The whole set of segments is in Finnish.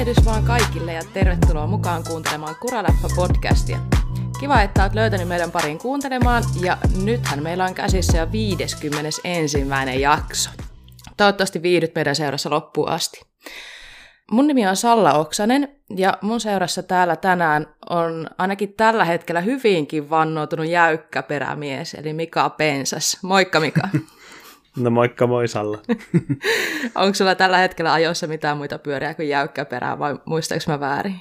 Tervehdys vaan kaikille ja tervetuloa mukaan kuuntelemaan Kuraläppä-podcastia. Kiva, että olet löytänyt meidän pariin kuuntelemaan ja nythän meillä on käsissä jo 51. jakso. Toivottavasti viihdyt meidän seurassa loppuun asti. Mun nimi on Salla Oksanen ja mun seurassa täällä tänään on ainakin tällä hetkellä hyvinkin vannoutunut jäykkä perämies, eli Mika Pensas. Moikka Mika. No moikka moi Salla. Onko sulla tällä hetkellä ajoissa mitään muita pyöriä kuin jäykkä perä vai muistaaks mä väärin?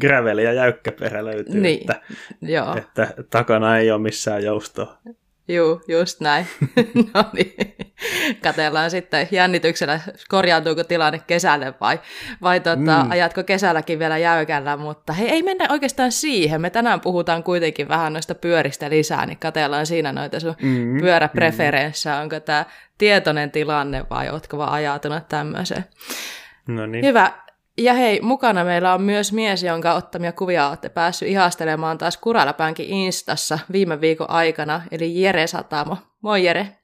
Gravel ja jäykkä perä löytyy, Niin, että, joo. että takana ei ole missään joustoa. Juu, just näin. no niin. Katellaan sitten jännityksellä, korjaantuuko tilanne kesälle vai, vai tota, mm. ajatko kesälläkin vielä jäykällä, mutta hei, ei mennä oikeastaan siihen. Me tänään puhutaan kuitenkin vähän noista pyöristä lisää, niin katellaan siinä noita sun mm. pyöräpreferenssejä. Onko tämä tietoinen tilanne vai ootko vaan ajatunut tämmöiseen? No niin. Hyvä. Ja hei, mukana meillä on myös mies, jonka ottamia kuvia olette päässyt ihastelemaan taas Kuralapäänkin Instassa viime viikon aikana, eli Jere Satamo. Moi Jere.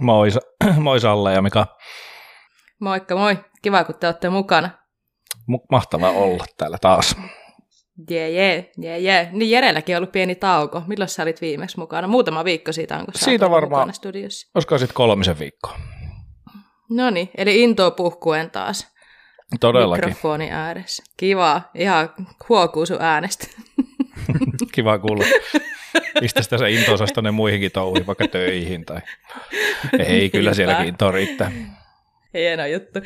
Moi, moi Salle ja Mika. Moikka moi. Kiva, kun te olette mukana. Mahtavaa olla täällä taas. Jee, jee, jee, jee. Niin Jerelläkin on ollut pieni tauko. Milloin sä olit viimeksi mukana? Muutama viikko siitä onko sä Siitä varmaan. mukana studiossa? Olisiko sitten kolmisen viikkoa? No niin, eli intoa puhkuen taas. Todellakin. Mikrofoni ääressä. Kiva. Ihan huokuu sun äänestä. Kiva kuulla. Mistä sitä se into osaisi tonne muihinkin touhiin, vaikka töihin tai... Ei, kyllä sielläkin into riittää. Hieno juttu.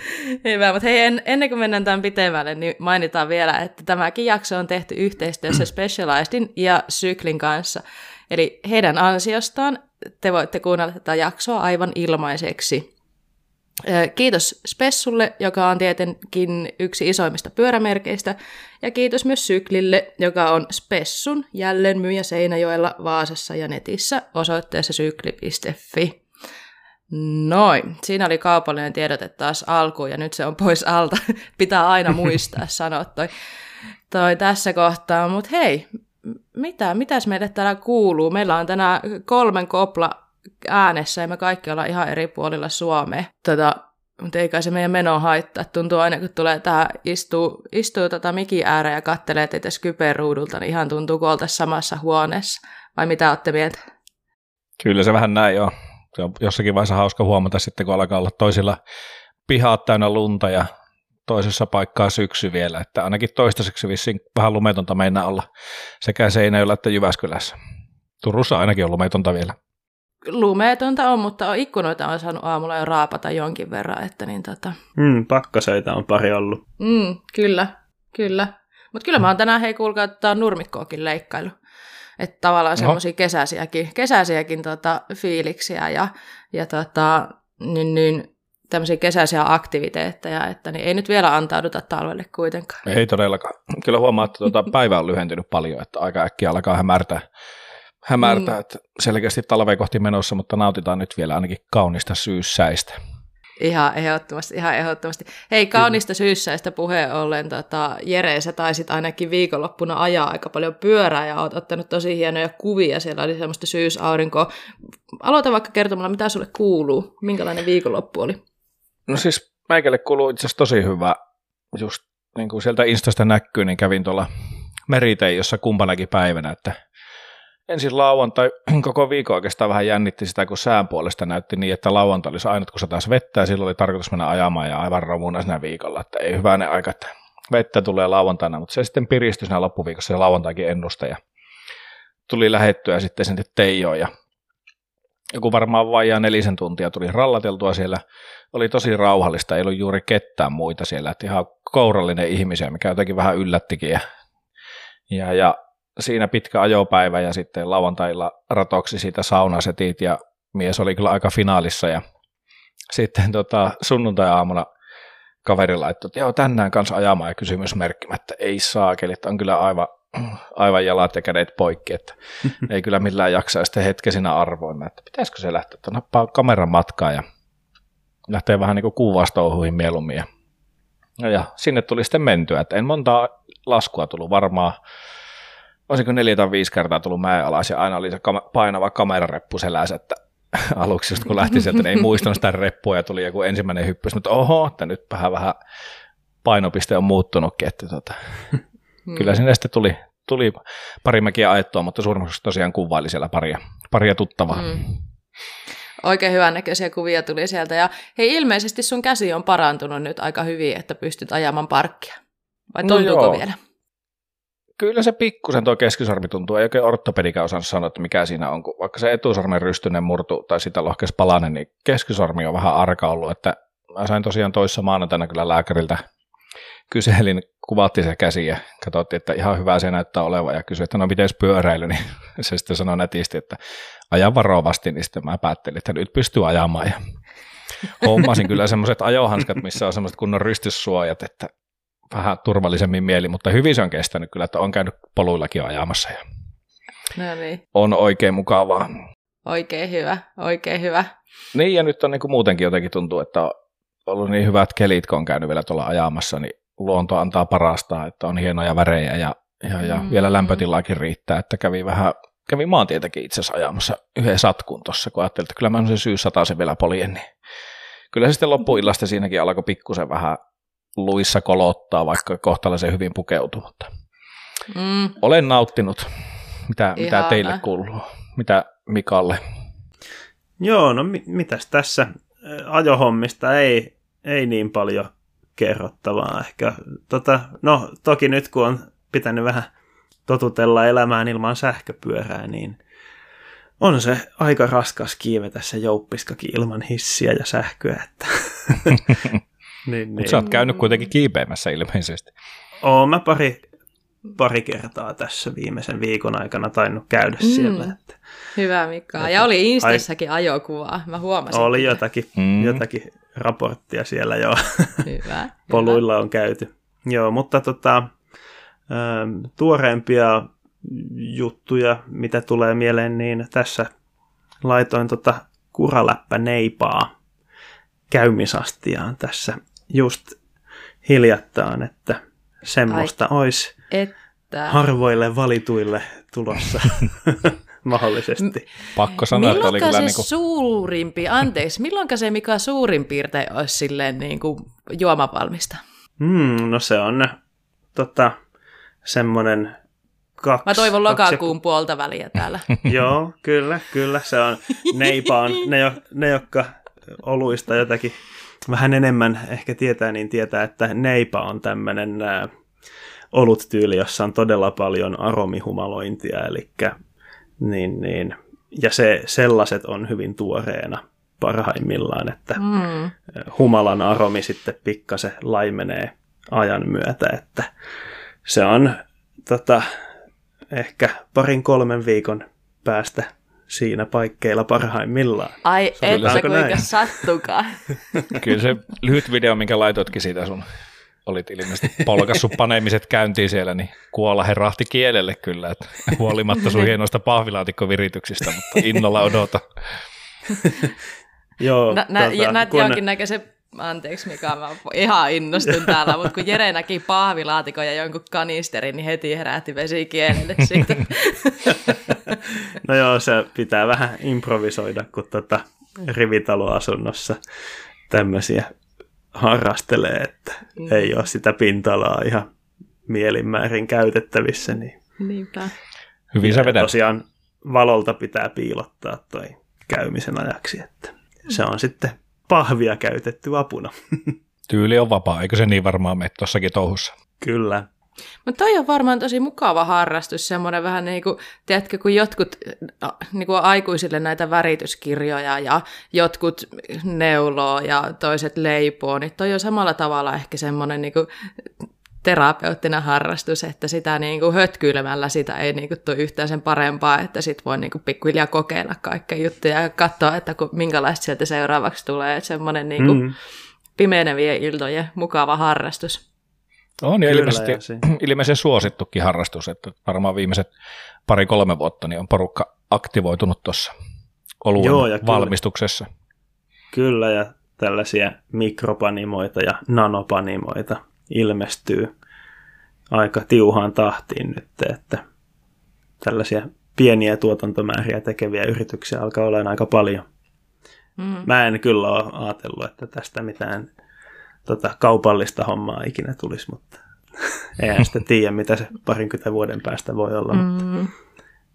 Hyvä, mutta hei, en, ennen kuin mennään tämän pitemmälle, niin mainitaan vielä, että tämäkin jakso on tehty yhteistyössä Specializedin ja Syklin kanssa. Eli heidän ansiostaan te voitte kuunnella tätä jaksoa aivan ilmaiseksi. Kiitos Spessulle, joka on tietenkin yksi isoimmista pyörämerkeistä, ja kiitos myös Syklille, joka on Spessun jälleenmyyjä Seinäjoella, Vaasassa ja netissä osoitteessa sykli.fi. Noin, siinä oli kaupallinen tiedote taas alkuun ja nyt se on pois alta. Pitää aina muistaa sanoa toi, toi tässä kohtaa. Mutta hei, mitä, mitäs meille täällä kuuluu? Meillä on tänään kolmen kopla äänessä ja me kaikki ollaan ihan eri puolilla Suomea. Tota, mutta ei kai se meidän meno haittaa. Tuntuu aina, kun tulee tähän, istuu, istuu tota mikin ääreen ja kattelee teitä Skype-ruudulta, niin ihan tuntuu, kun samassa huoneessa. Vai mitä olette mieltä? Kyllä se vähän näin on. Se on jossakin vaiheessa hauska huomata sitten, kun alkaa olla toisilla pihaat täynnä lunta ja toisessa paikkaa syksy vielä, että ainakin toistaiseksi vissiin vähän lumetonta meinaa olla sekä Seinäjoella että Jyväskylässä. Turussa ainakin on lumetonta vielä. Lumeetonta on, mutta ikkunoita on saanut aamulla jo raapata jonkin verran, että niin tota, Mm, pakkaseita on pari ollut. mm, kyllä, kyllä. Mutta kyllä mä oon tänään, hei kuulkaa, on nurmikkoakin leikkailu. Että tavallaan semmoisia kesäisiäkin, kesäisiäkin tota, fiiliksiä ja, ja tota, niin, niin, tämmöisiä kesäisiä aktiviteetteja, että niin ei nyt vielä antauduta talvelle kuitenkaan. Ei todellakaan. Kyllä huomaa, että tuota päivä on lyhentynyt paljon, että aika äkkiä alkaa hämärtää, hämärtää Mm. että selkeästi talveen kohti menossa, mutta nautitaan nyt vielä ainakin kaunista syyssäistä. Ihan ehdottomasti, ihan ehdottomasti. Hei, kaunista syyssäistä puheen ollen, tota, Jere, sä taisit ainakin viikonloppuna ajaa aika paljon pyörää ja oot ottanut tosi hienoja kuvia. Siellä oli semmoista syysaurinkoa. Aloita vaikka kertomalla, mitä sulle kuuluu. Minkälainen viikonloppu oli? No siis meikälle kuuluu itse asiassa tosi hyvä, just niin kuin sieltä Instasta näkyy, niin kävin tuolla meriteiossa kumpanakin päivänä, että ensin lauantai koko viikon oikeastaan vähän jännitti sitä, kun sään puolesta näytti niin, että lauantai olisi ainut, kun taas vettä ja silloin oli tarkoitus mennä ajamaan ja aivan romuna siinä viikolla, että ei hyvänen aika, että vettä tulee lauantaina, mutta se sitten piristyi siinä loppuviikossa se lauantaikin ennuste ja tuli lähettyä sitten sinne Teijoon ja joku varmaan vajaa nelisen tuntia tuli rallateltua siellä. Oli tosi rauhallista, ei ollut juuri ketään muita siellä, että ihan kourallinen ihmisiä, mikä jotenkin vähän yllättikin. Ja, ja, ja siinä pitkä ajopäivä ja sitten lauantailla ratoksi siitä saunasetit ja mies oli kyllä aika finaalissa ja sitten tota, sunnuntai-aamuna kaveri laittoi, että joo, tänään kanssa ajamaan ja kysymysmerkkimättä, ei saakeli, että on kyllä aivan, aivan jalat ja kädet poikki, että ei kyllä millään jaksa ja sitten hetken siinä arvoimme, että pitäisikö se lähteä, että nappaa kameran matkaan ja lähtee vähän niin kuin mieluummin. Ja, ja sinne tuli sitten mentyä, että en montaa laskua tullut varmaan, olisiko neljä tai viisi kertaa tullut mäen alas ja aina oli se kam- painava kamerareppu selässä, että aluksi just kun lähti sieltä, niin ei muistanut sitä reppua ja tuli joku ensimmäinen hyppys, mutta oho, että nyt vähän vähän painopiste on muuttunutkin, että tota, mm. kyllä sinne sitten tuli, tuli pari mäkiä ajettua, mutta suurimmaksi tosiaan kuvaili siellä paria, paria tuttavaa. Mm. Oikein hyvän näköisiä kuvia tuli sieltä. Ja hei, ilmeisesti sun käsi on parantunut nyt aika hyvin, että pystyt ajamaan parkkia. Vai tuntuuko no vielä? Kyllä se pikkusen tuo keskisormi tuntuu. Ei oikein ortopedikään osannut sanoa, että mikä siinä on. Kun vaikka se etusormen rystynen murtu tai sitä lohkes palanen, niin keskisormi on vähän arka ollut. Että mä sain tosiaan toissa maanantaina kyllä lääkäriltä kyselin, kuvattiin se käsi ja katsottiin, että ihan hyvä se näyttää olevan ja kysyi, että no miten pyöräily, niin se sitten sanoi netisti, että ajan varovasti, niin sitten mä päättelin, että nyt pystyy ajamaan ja hommasin kyllä semmoiset ajohanskat, missä on semmoiset kunnon rystyssuojat, että vähän turvallisemmin mieli, mutta hyvin se on kestänyt kyllä, että on käynyt poluillakin ajamassa ja no niin. on oikein mukavaa. Oikein hyvä, oikein hyvä. Niin ja nyt on niin kuin muutenkin jotenkin tuntuu, että on ollut niin hyvät kelit, kun on käynyt vielä tuolla ajamassa, niin luonto antaa parastaa, että on hienoja värejä ja, ja, ja mm. vielä lämpötilaakin riittää, että kävi vähän kävin maantietäkin itse asiassa ajamassa yhden satkun tuossa, kun ajattelin, että kyllä mä se syy se vielä poljen, niin kyllä se sitten loppuillasta siinäkin alkoi pikkusen vähän luissa kolottaa, vaikka kohtalaisen hyvin pukeutuu, mutta mm. olen nauttinut. Mitä, mitä teille kuuluu? Mitä Mikalle? Joo, no mi- mitäs tässä ajohommista ei, ei niin paljon kerrottavaa ehkä. Tota, no toki nyt kun on pitänyt vähän totutella elämään ilman sähköpyörää, niin on se aika raskas kiivetä se jouppiskakin ilman hissiä ja sähköä. Että niin, niin. sä oot käynyt kuitenkin kiipeämässä ilmeisesti. Oon mä pari, pari kertaa tässä viimeisen viikon aikana tainnut käydä mm. siellä. Että, Hyvä Mika. Että, ja oli Instassakin ai, ajokuvaa, mä huomasin. Oli jotakin, mm. jotakin raporttia siellä jo. Hyvä. Poluilla on käyty. Joo, mutta tota, tuoreempia juttuja, mitä tulee mieleen, niin tässä laitoin tota kuraläppä neipaa käymisastiaan tässä just hiljattain, että semmoista Ai, olisi että... harvoille valituille tulossa mahdollisesti. Pakko sanoa, että oli kyllä se niin kuin... suurimpi, anteeksi, milloin se mikä suurin piirtein olisi silleen niin kuin juomavalmista? Hmm, no se on tota, semmoinen kaksi... Mä toivon lokakuun kaksi... puolta väliä täällä. Joo, kyllä, kyllä. Se on neipaan, ne, jo, ne jotka oluista jotakin vähän enemmän ehkä tietää, niin tietää, että neipa on tämmöinen oluttyyli, jossa on todella paljon aromihumalointia, eli niin, niin, ja se, sellaiset on hyvin tuoreena parhaimmillaan, että mm. humalan aromi sitten pikkasen laimenee ajan myötä, että se on tota, ehkä parin kolmen viikon päästä siinä paikkeilla parhaimmillaan. Ai että kuinka sattukaan. Kyllä se lyhyt video, minkä laitoitkin siitä sun olit ilmeisesti polkassut paneemiset käyntiin siellä, niin kuolla herahti kielelle kyllä, että huolimatta sun hienoista pahvilaatikkovirityksistä, mutta innolla odota. Joo, nä, nä, tota, näytti kun... jonkinnäköisen Anteeksi Mika, mä ihan innostun täällä, mutta kun Jere näki pahvilaatikon ja jonkun kanisterin, niin heti herätti vesi kielelle siitä. no joo, se pitää vähän improvisoida, kun tota rivitaloasunnossa tämmöisiä harrastelee, että mm. ei ole sitä pinta-alaa ihan mielinmäärin käytettävissä. Niin Niinpä. Hyvin sä vedät. Tosiaan valolta pitää piilottaa toi käymisen ajaksi, että se on sitten pahvia käytetty apuna. Tyyli on vapaa, eikö se niin varmaan mene tuossakin touhussa? Kyllä. Mutta toi on varmaan tosi mukava harrastus, semmoinen vähän niin kuin, tiedätkö, kun jotkut niin kuin aikuisille näitä värityskirjoja ja jotkut neuloo ja toiset leipoo, niin toi on samalla tavalla ehkä semmoinen niin kuin, terapeuttinen harrastus, että sitä niin kuin hötkyilemällä sitä ei niin kuin tule yhtään sen parempaa, että sit voi niin kuin pikkuhiljaa kokeilla kaikkea juttuja ja katsoa, että kun, minkälaista sieltä seuraavaksi tulee, että semmoinen niin kuin mm. pimeenevien iltojen mukava harrastus. On ja ilmeisesti, ilmeisesti suosittukin harrastus, että varmaan viimeiset pari-kolme vuotta niin on porukka aktivoitunut tuossa oluen Joo, ja valmistuksessa. Kyllä, kyllä, ja tällaisia mikropanimoita ja nanopanimoita ilmestyy aika tiuhaan tahtiin nyt, että tällaisia pieniä tuotantomääriä tekeviä yrityksiä alkaa olla aika paljon. Mm. Mä en kyllä ole ajatellut, että tästä mitään tota, kaupallista hommaa ikinä tulisi, mutta eihän sitä tiedä, mitä se parinkymmentä vuoden päästä voi olla, mutta Mm,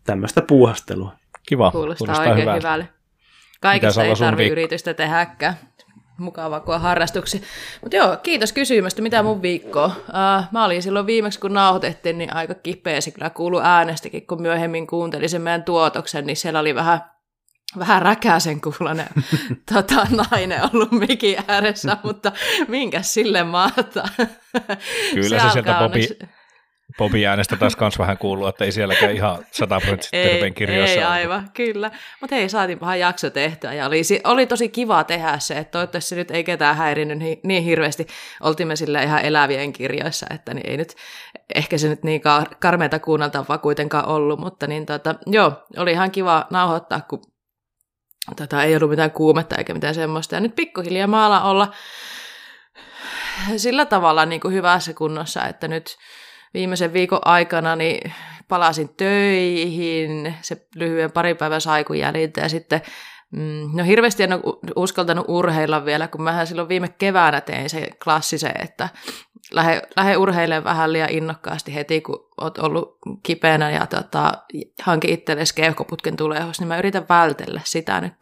tämmöistä puuhastelua. Kiva, kuulostaa, kuulostaa oikein hyvältä. hyvälle. Mitäs ei tarvitse viikko? yritystä tehdäkään. Mukava, kun on harrastuksia. Mutta joo, kiitos kysymästä. Mitä mun viikko? Uh, mä olin silloin viimeksi, kun nauhoitettiin, niin aika kipeä. Se kyllä kuului äänestäkin, kun myöhemmin kuuntelin sen meidän tuotoksen, niin siellä oli vähän vähän räkäisen kuulonen tota, nainen ollut mikin ääressä, mutta minkä sille maata. Kyllä se sieltä alkaa Bobi, onneksi- Bobi äänestä taas kans vähän kuuluu, että ei sielläkään ihan sataprosenttisesti ei, terveen kirjoissa ei ollut. aivan, kyllä. Mutta hei, saatiin vähän jakso tehtyä ja oli, oli tosi kiva tehdä se, että toivottavasti se nyt ei ketään häirinnyt niin, niin hirveästi. Oltiin me sillä ihan elävien kirjoissa, että niin ei nyt, ehkä se nyt niin kar- karmeita kuunneltavaa kuitenkaan ollut, mutta niin tota, joo, oli ihan kiva nauhoittaa, kun tota, ei ollut mitään kuumetta eikä mitään semmoista. Ja nyt pikkuhiljaa mä alan olla sillä tavalla niin kuin hyvässä kunnossa, että nyt viimeisen viikon aikana niin palasin töihin, se lyhyen pari päivän saikun jäljiltä. Ja sitten Mm, no hirveästi en ole uskaltanut urheilla vielä, kun mähän silloin viime keväänä tein se klassisen, että lähde, lähde urheilemaan vähän liian innokkaasti heti, kun oot ollut kipeänä ja tota, hanki itsellesi keuhkoputken tulehus, niin mä yritän vältellä sitä nyt.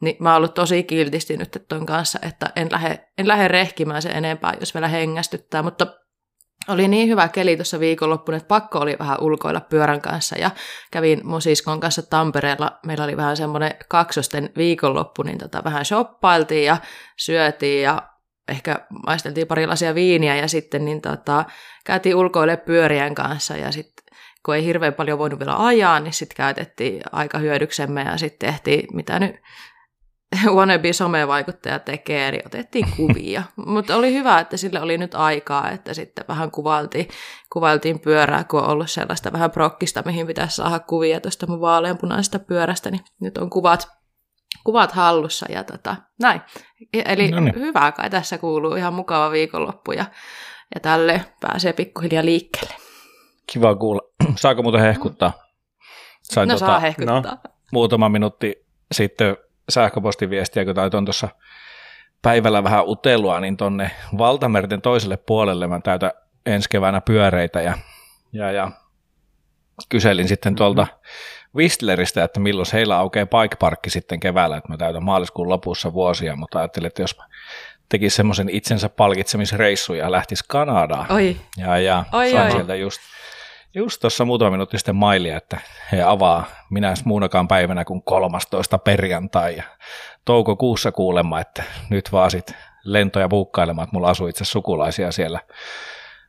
Niin mä oon ollut tosi kiltisti nyt ton kanssa, että en lähde, en lähde rehkimään se enempää, jos vielä hengästyttää, mutta oli niin hyvä keli tuossa viikonloppuna, että pakko oli vähän ulkoilla pyörän kanssa ja kävin mun kanssa Tampereella. Meillä oli vähän semmoinen kaksosten viikonloppu, niin tota, vähän shoppailtiin ja syötiin ja ehkä maisteltiin parilaisia viiniä ja sitten niin tota, käytiin ulkoille pyörien kanssa ja sitten kun ei hirveän paljon voinut vielä ajaa, niin sitten käytettiin aika hyödyksemme ja sitten tehtiin, mitä nyt wannabe somevaikuttaja tekee, eli otettiin kuvia. Mutta oli hyvä, että sillä oli nyt aikaa, että sitten vähän kuvailtiin, kuvailtiin pyörää, kun on ollut sellaista vähän prokkista, mihin pitäisi saada kuvia tuosta mun vaaleanpunaisesta pyörästä, niin nyt on kuvat, kuvat hallussa ja tota, näin. Eli No niin. hyvää kai tässä kuuluu, ihan mukava viikonloppu ja, ja tälle pääsee pikkuhiljaa liikkeelle. Kiva kuulla. Saako muuten hehkuttaa? Sain No tota, saa hehkuttaa. muutama minuutti sitten sähköpostiviestiä, kun taitoin tuossa päivällä vähän utelua, niin tonne valtamerten toiselle puolelle mä täytän ensi keväänä pyöreitä ja, ja, ja kyselin sitten tuolta Whistleristä, että milloin heillä aukeaa bike parkki sitten keväällä, että mä täytän maaliskuun lopussa vuosia, mutta ajattelin, että jos mä tekisin semmoisen itsensä palkitsemisreissun ja lähtisi Kanadaan, Oi, ja, ja Oi, sain oi. sieltä just, just tuossa muutama minuutti sitten mailia, että he avaa minä muunakaan päivänä kuin 13 perjantai. Ja toukokuussa kuulemma, että nyt vaan sit lentoja buukkailemaan, että mulla asuu itse sukulaisia siellä,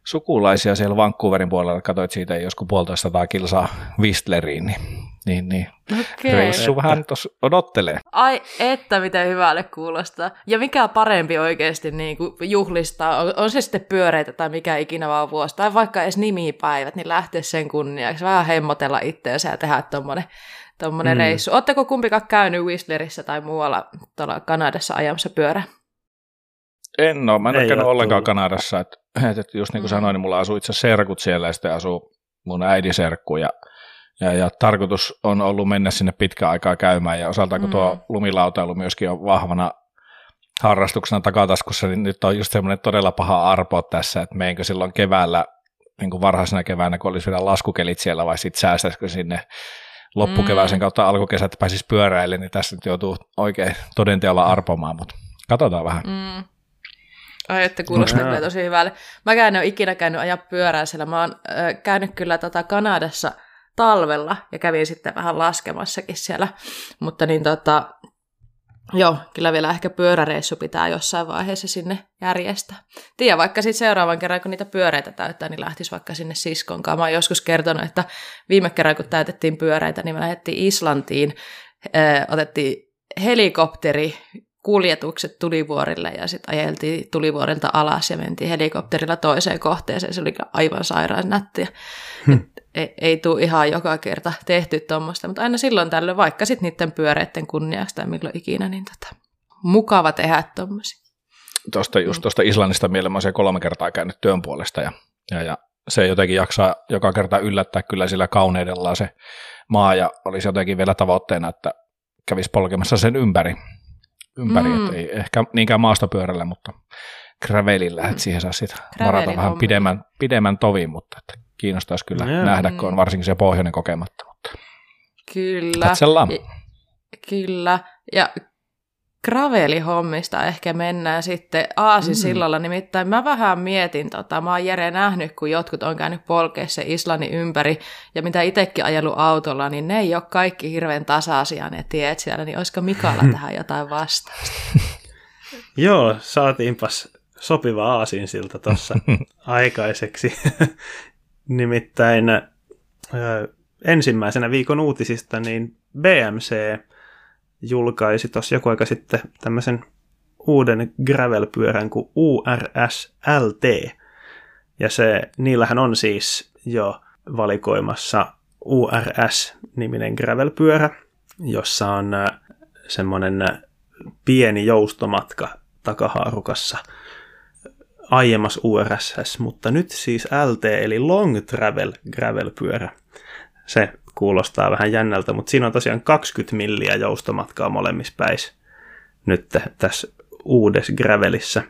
sukulaisia siellä Vancouverin puolella, katsoit siitä joskus puolitoista sataa kilsaa Whistleriin, niin, niin, niin okei. reissu vähän tuossa odottelee. Ai, että miten hyvälle kuulostaa. Ja mikä parempi oikeasti niin kuin juhlistaa, on, on se sitten pyöreitä tai mikä ikinä vaan vuosi, tai vaikka edes nimipäivät, niin lähteä sen kunniaksi, vähän hemmotella itseensä ja tehdä tuommoinen tommonen Mm. reissu. Oletteko kumpikaan käynyt Whistlerissä tai muualla tuolla Kanadassa ajamassa pyörää? En ole, mä en ole käynyt ollenkaan tullut. Kanadassa, että, että just niin kuin Mm. sanoin, niin mulla asuu itse serkut siellä ja sitten asuu mun äidin serkku ja, ja, ja tarkoitus on ollut mennä sinne pitkään aikaa käymään ja osaltaan kun Mm. tuo lumilautailu myöskin on vahvana harrastuksena takataskussa, niin nyt on just semmoinen todella paha arpo tässä, että meinkö silloin keväällä, niin kuin varhaisena keväänä, kun olisi vielä laskukelit siellä vai sitten säästäisikö sinne loppukevääsen Mm. kautta alkukesät pääsisi pyöräille, niin tässä nyt joutuu oikein todenteolla arpomaan, mutta katsotaan vähän. Mm. Ai, että kuulostaa No, kyllä tosi hyvälle. Mäkään en ole ikinä käynyt ajaa pyörää siellä. Mä oon ö, käynyt kyllä tota Kanadassa talvella ja kävin sitten vähän laskemassakin siellä. Mutta niin tota, joo, kyllä vielä ehkä pyöräreissu pitää jossain vaiheessa sinne järjestää. Tiedä, vaikka sitten seuraavan kerran, kun niitä pyöreitä täyttää, niin lähtisi vaikka sinne siskon kanssa. Mä oon joskus kertonut, että viime kerran, kun täytettiin pyöreitä, niin me lähdettiin Islantiin, ö, otettiin helikopteri kuljetukset tulivuorille ja sitten ajeltiin tulivuorilta alas ja mentiin helikopterilla toiseen kohteeseen. Se oli aivan sairaan nättiä. Hmm. Ei, ei tule ihan joka kerta tehty tuommoista, mutta aina silloin tällöin, vaikka sitten niiden pyöreiden kunniaksi tai milloin ikinä, niin tota, mukava tehdä tuommoisia. tuosta, just tuosta Islannista mieleen, mä siellä kolme kertaa käynyt työn puolesta ja, ja, ja se jotenkin jaksaa joka kerta yllättää kyllä sillä kauneudellaan se maa ja olisi jotenkin vielä tavoitteena, että kävisi polkemassa sen ympäri, ympäri Mm. mm. ei ehkä niinkään maastopyörällä, mutta gravelillä, että siihen saa sitten marata vähän pidemmän, pidemmän tovin, mutta että kiinnostaisi kyllä no, nähdä, kun on varsinkin se pohjoinen kokematta. Mutta kyllä. Katsellaan. Kyllä. Ja gravelihommista ehkä mennään sitten Aasisillalla, mm. nimittäin mä vähän mietin, tota, mä oon Jere nähnyt, kun jotkut on käynyt polkeessa Islannin ympäri, ja mitä itsekin ajellut autolla, niin ne ei ole kaikki hirveän tasaisia ne tiet siellä, niin olisiko Mikalla tähän jotain vastausta? Joo, saatiinpas sopiva aasinsilta tuossa aikaiseksi. Nimittäin ensimmäisenä viikon uutisista niin BMC julkaisi tuossa joku aika sitten tämmöisen uuden gravel-pyörän kuin URS LT. Ja se, niillähän on siis jo valikoimassa URS-niminen gravel-pyörä, jossa on semmoinen pieni joustomatka takahaarukassa aiemmas URSS, mutta nyt siis LT eli Long Travel gravel-pyörä. Se kuulostaa vähän jännältä, mutta siinä on tosiaan 20 milliä joustomatkaa molemmissa päissä nyt tässä uudessa gravelissä.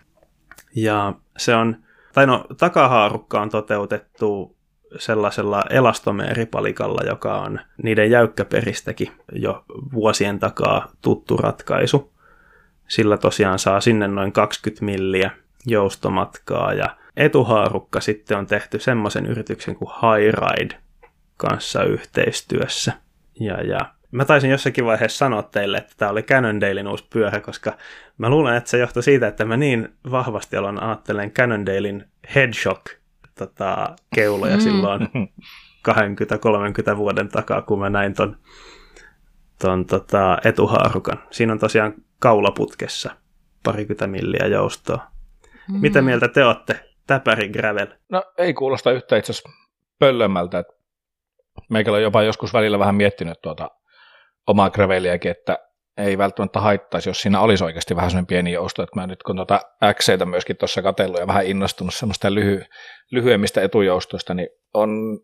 Ja se on, tai no takahaarukka on toteutettu sellaisella elastomeeripalikalla, joka on niiden jäykkäperistäkin jo vuosien takaa tuttu ratkaisu. Sillä tosiaan saa sinne noin 20 milliä joustomatkaa ja etuhaarukka sitten on tehty semmoisen yrityksen kuin High Ride kanssa yhteistyössä. Ja, ja mä taisin jossakin vaiheessa sanoa teille, että tämä oli Cannondalein uusi pyörä, koska mä luulen, että se johtui siitä, että mä niin vahvasti aloin ajattelen Cannondalein Headshock tota, keuloja mm. silloin 20-30 vuoden takaa, kun mä näin ton, ton tota, etuhaarukan. Siinä on tosiaan kaulaputkessa parikymmentä milliä joustoa. Mm. Mitä mieltä te olette? Täpäri Gravel. No ei kuulosta yhtä itse asiassa pöllömmältä. Meikällä on jopa joskus välillä vähän miettinyt tuota omaa graveliäkin, että ei välttämättä haittaisi, jos siinä olisi oikeasti vähän semmoinen pieni jousto, että mä nyt kun tuota XCtä myöskin tuossa katsellut ja vähän innostunut semmoista lyhy- lyhyemmistä etujoustoista, niin on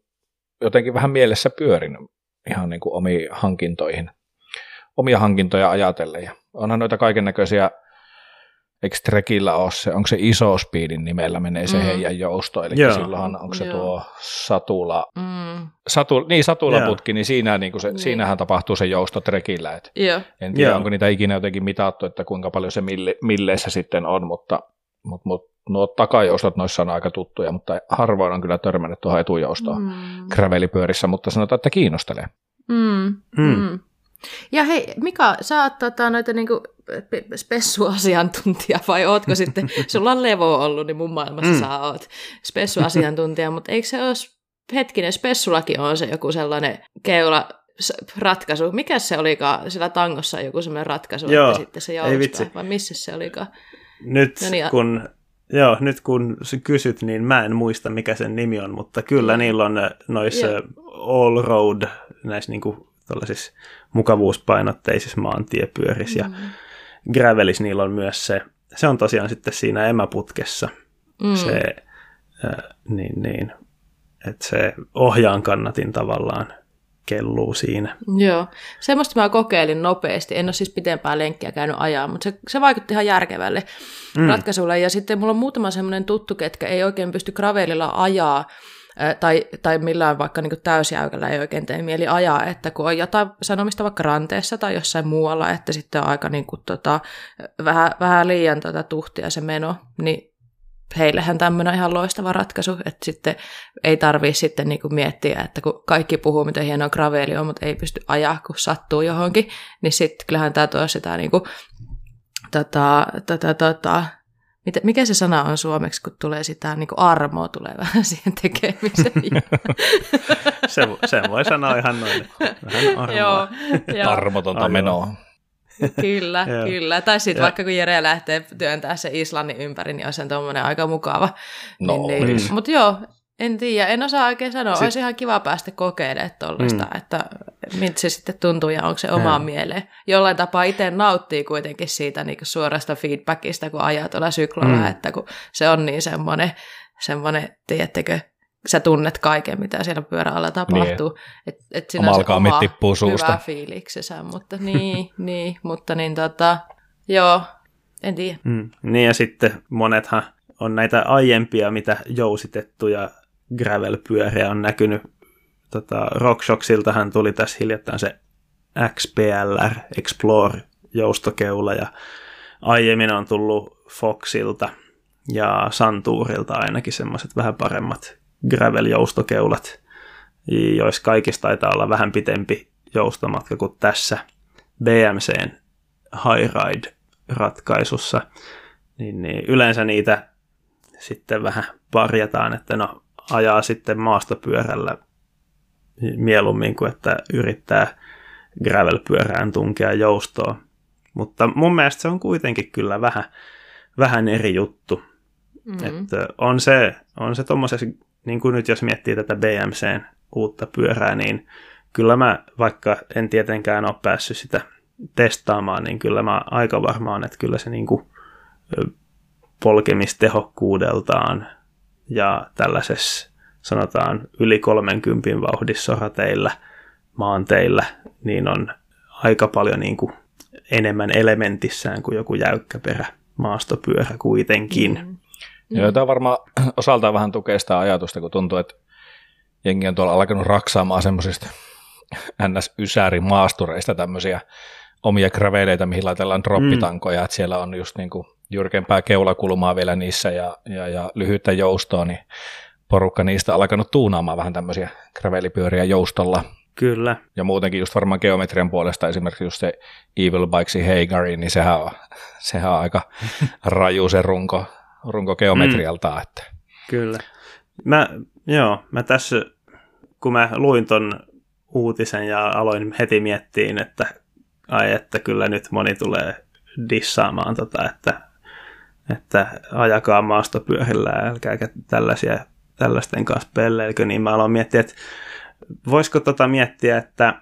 jotenkin vähän mielessä pyörinyt ihan niin kuin omiin hankintoihin, omia hankintoja ajatellen. Ja onhan noita kaiken näköisiä eikö Trekillä ole se, onko se iso speedin nimellä menee se mm. heidän jousto, eli Joo. silloinhan onko se Joo. tuo satula, mm. satu, niin satulaputki, niin, siinä, niin se, niin. siinähän tapahtuu se jousto Trekillä, et Joo. en tiedä Joo. onko niitä ikinä jotenkin mitattu, että kuinka paljon se mille, milleissä sitten on, mutta, mutta, mutta nuo takajoustot noissa on aika tuttuja, mutta harvoin on kyllä törmännyt tuohon etujoustoon mm. gravelipyörissä, mutta sanotaan, että kiinnostelee. Mm. Mm. Mm. Ja hei, Mika, sä oot tota, noita niinku spessuasiantuntija vai ootko sitten, sulla on levo ollut, niin mun maailmassa mm. sä oot spessuasiantuntija, mutta eikö se ole, hetkinen, spessullakin on se joku sellainen keula ratkaisu. Mikä se olikaan, sillä tangossa joku sellainen ratkaisu, Joo, että sitten se joustaa, vai missä se olikaan? Nyt no niin, kun Joo, nyt kun kysyt, niin mä en muista mikä sen nimi on, mutta kyllä niillä on noissa all road, näissä niinku mukavuuspainotteisissa maantiepyörissä mm. ja Gravelis niillä on myös se, se on tosiaan sitten siinä emäputkessa mm. se, äh, niin, niin, että se ohjaan kannatin tavallaan kelluu siinä. Joo, semmoista mä kokeilin nopeasti. En ole siis pitempää lenkkiä käynyt ajaa, mutta se, se vaikutti ihan järkevälle mm. ratkaisulle. Ja sitten mulla on muutama semmoinen tuttu, ketkä ei oikein pysty gravelilla ajaa, tai, tai millään vaikka niin täysjäykällä ei oikein tee mieli ajaa, että kun on jotain sanomista vaikka ranteessa tai jossain muualla, että sitten on aika niin kuin, tota, vähän, vähän liian tota, tuhtia se meno, niin heillehän tämmöinen ihan loistava ratkaisu, että sitten ei tarvii sitten niin miettiä, että kun kaikki puhuu, miten hienoa graveli on, mutta ei pysty ajaa, kun sattuu johonkin, niin sitten kyllähän tämä tuo sitä niin kuin, tota, tota, tota, mikä se sana on suomeksi, kun tulee sitä niin kuin armoa tulee vähän siihen tekemiseen? se, se voi sanoa ihan noin. Vähän armoa. Joo, joo. Armotonta menoa. Kyllä, kyllä. Tai sitten vaikka kun Jere lähtee työntää se Islannin ympäri, niin on se tuommoinen aika mukava. No, niin, niin. Mutta joo, en tiedä, en osaa oikein sanoa. Sit... Olisi ihan kiva päästä kokeilemaan tuollaista, mm. että miltä se sitten tuntuu ja onko se omaan mm. mieleen. Jollain tapaa itse nauttii kuitenkin siitä niin kuin suorasta feedbackista, kun ajaa tuolla syklolla, mm. että kun se on niin semmoinen, semmoinen tiedättekö, sä tunnet kaiken, mitä siellä pyörällä tapahtuu. Niin. Et, et se tippuu suusta. hyvä fiiliksensä, mutta niin, niin, mutta niin tota, joo, En tiedä. Mm. Niin ja sitten monethan on näitä aiempia, mitä jousitettuja gravel-pyöriä on näkynyt. Tota, RockShoxiltahan tuli tässä hiljattain se XPLR Explore joustokeula ja aiemmin on tullut Foxilta ja Santuurilta ainakin semmoiset vähän paremmat gravel-joustokeulat, joissa kaikista taitaa olla vähän pitempi joustomatka kuin tässä BMCn High Ride-ratkaisussa. Niin, niin yleensä niitä sitten vähän parjataan, että no ajaa sitten maastopyörällä mieluummin kuin että yrittää gravelpyörään tunkea joustoa. Mutta mun mielestä se on kuitenkin kyllä vähän, vähän eri juttu. Mm-hmm. Että on se, on se tommosessa, niin kuin nyt jos miettii tätä BMCn uutta pyörää, niin kyllä mä, vaikka en tietenkään ole päässyt sitä testaamaan, niin kyllä mä aika varmaan, että kyllä se niin kuin polkemistehokkuudeltaan ja tällaisessa sanotaan yli 30 vauhdissa rateilla, maanteillä, niin on aika paljon niin kuin enemmän elementissään kuin joku jäykkäperä maastopyörä kuitenkin. Mm. Joo, tämä varmaan osaltaan vähän tukee sitä ajatusta, kun tuntuu, että jengi on tuolla alkanut raksaamaan semmoisista ns-ysäri maastureista tämmöisiä omia graveleita, mihin laitellaan droppitankoja, mm. että siellä on just niin kuin jyrkempää keulakulmaa vielä niissä ja, ja, ja lyhyttä joustoa, niin porukka niistä alkanut tuunaamaan vähän tämmöisiä gravelipyöriä joustolla. Kyllä. Ja muutenkin just varmaan geometrian puolesta esimerkiksi just se Evil Bikesin Heigari, niin sehän on, sehän on aika raju se runko, runko geometrialtaan. Mm. Että. Kyllä. Mä, joo, mä tässä, kun mä luin ton uutisen ja aloin heti miettiin, että ai että kyllä nyt moni tulee dissaamaan tota, että, että ajakaa maastopyörillä ja älkääkä tällaisia, tällaisten kanssa pelleilkö, niin mä aloin miettiä, että voisiko tota miettiä, että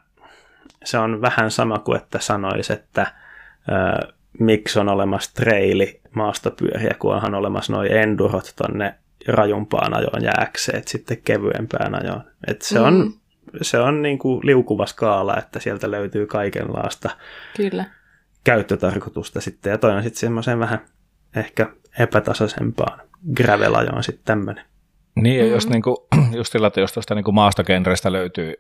se on vähän sama kuin että sanoisi, että ää, miksi on olemassa treili maastopyöriä, kun onhan olemassa noin endurot tonne rajumpaan ajoon ja äkseet sitten kevyempään ajoon. Et se mm. on se on niin kuin liukuva skaala, että sieltä löytyy kaikenlaista Kyllä. käyttötarkoitusta sitten. Ja toinen sitten semmoisen vähän ehkä epätasaisempaan gravel-ajoon sitten tämmöinen. Niin, ja mm-hmm. jos, niin kuin, just sillä, että jos tuosta niin maastogenreistä löytyy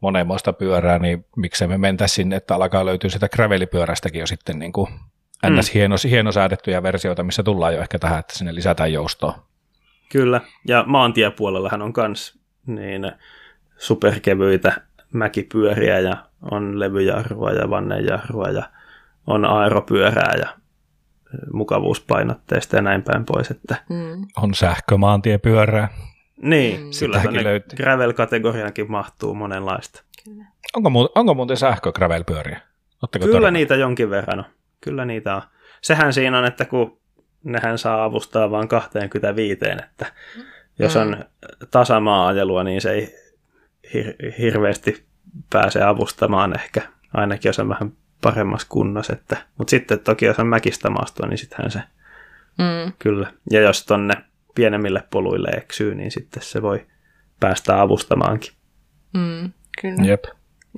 monenmoista pyörää, niin miksei me mentäisi sinne, että alkaa löytyä sitä gravelipyörästäkin jo sitten niin kuin ns. Mm. Hieno, hienosäädettyjä versioita, missä tullaan jo ehkä tähän, että sinne lisätään joustoa. Kyllä, ja maantiepuolellahan on kans niin superkevyitä mäkipyöriä ja on levyjarrua ja vannejarrua ja on aeropyörää ja mukavuuspainotteista ja näin päin pois. Että... Mm. On sähkömaantiepyörää. Niin, mm. kyllä gravel-kategoriaankin mahtuu monenlaista. Kyllä. Onko, mu- onko muuten sähkö gravel-pyöriä? Otteko kyllä todella? niitä jonkin verran on. Kyllä niitä on. Sehän siinä on, että kun nehän saa avustaa vain 25, että jos on mm. tasamaa-ajelua, niin se ei hir- hirveästi pääse avustamaan ehkä, ainakin jos on vähän paremmassa kunnossa. Että, mutta sitten toki jos on mäkistä maastoa, niin sittenhän se mm. kyllä. Ja jos tonne pienemmille poluille eksyy, niin sitten se voi päästä avustamaankin. Mm, kyllä. Jep.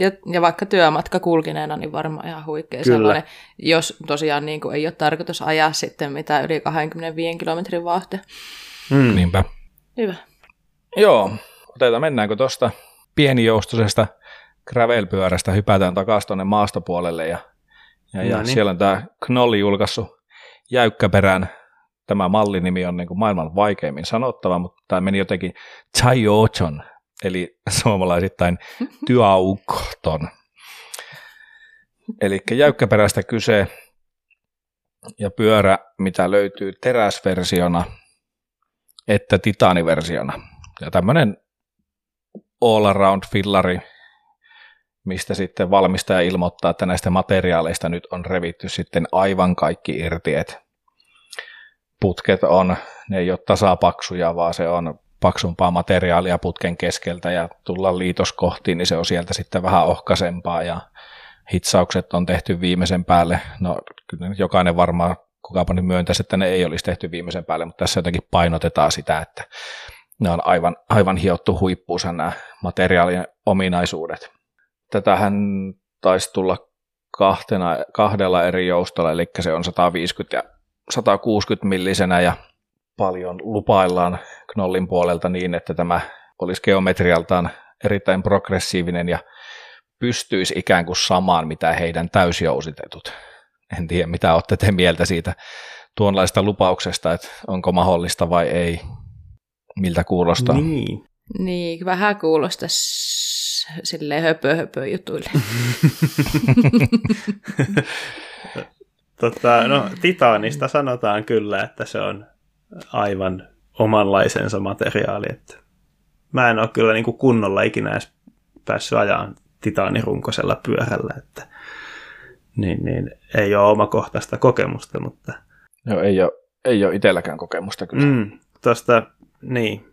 Ja, ja vaikka työmatka kulkineena, niin varmaan ihan huikea Kyllä. sellainen, jos tosiaan niin kuin ei ole tarkoitus ajaa sitten mitään yli 25 kilometrin vauhtia. Mm. Niinpä. Hyvä. Joo, otetaan, mennäänkö tuosta pienijoustoisesta gravelpyörästä hypätään takaisin tuonne maastopuolelle ja, ja, ja niin. siellä on tämä Knolli julkaissut jäykkäperän. Tämä mallinimi on niin kuin maailman vaikeimmin sanottava, mutta tämä meni jotenkin Chayochon, eli suomalaisittain työaukton. Eli jäykkäperäistä kyse ja pyörä, mitä löytyy teräsversiona että titaaniversiona. Ja tämmöinen all around fillari, mistä sitten valmistaja ilmoittaa, että näistä materiaaleista nyt on revitty sitten aivan kaikki irti, että putket on, ne ei ole tasapaksuja, vaan se on paksumpaa materiaalia putken keskeltä ja tulla liitoskohtiin, niin se on sieltä sitten vähän ohkaisempaa ja hitsaukset on tehty viimeisen päälle. No kyllä jokainen varmaan kukaapa nyt myöntäisi, että ne ei olisi tehty viimeisen päälle, mutta tässä jotenkin painotetaan sitä, että ne on aivan, aivan hiottu huippuunsa nämä materiaalien ominaisuudet. Tätähän taisi tulla kahtena, kahdella eri joustolla, eli se on 150 ja 160 millisenä ja paljon lupaillaan Knollin puolelta niin, että tämä olisi geometrialtaan erittäin progressiivinen ja pystyisi ikään kuin samaan, mitä heidän täysjousitetut. En tiedä, mitä olette te mieltä siitä tuonlaista lupauksesta, että onko mahdollista vai ei. Miltä kuulostaa? Niin. Niin, vähän kuulostaa silleen höpö höpö jutuille. tota, no, Titanista sanotaan kyllä, että se on aivan omanlaisensa materiaali. Että mä en ole kyllä niin kuin kunnolla ikinä edes päässyt ajaan titaanirunkoisella pyörällä, että niin, niin, ei ole omakohtaista kokemusta, mutta... Joo, ei ole, ei ole itselläkään kokemusta kyllä. Mm, tosta, niin,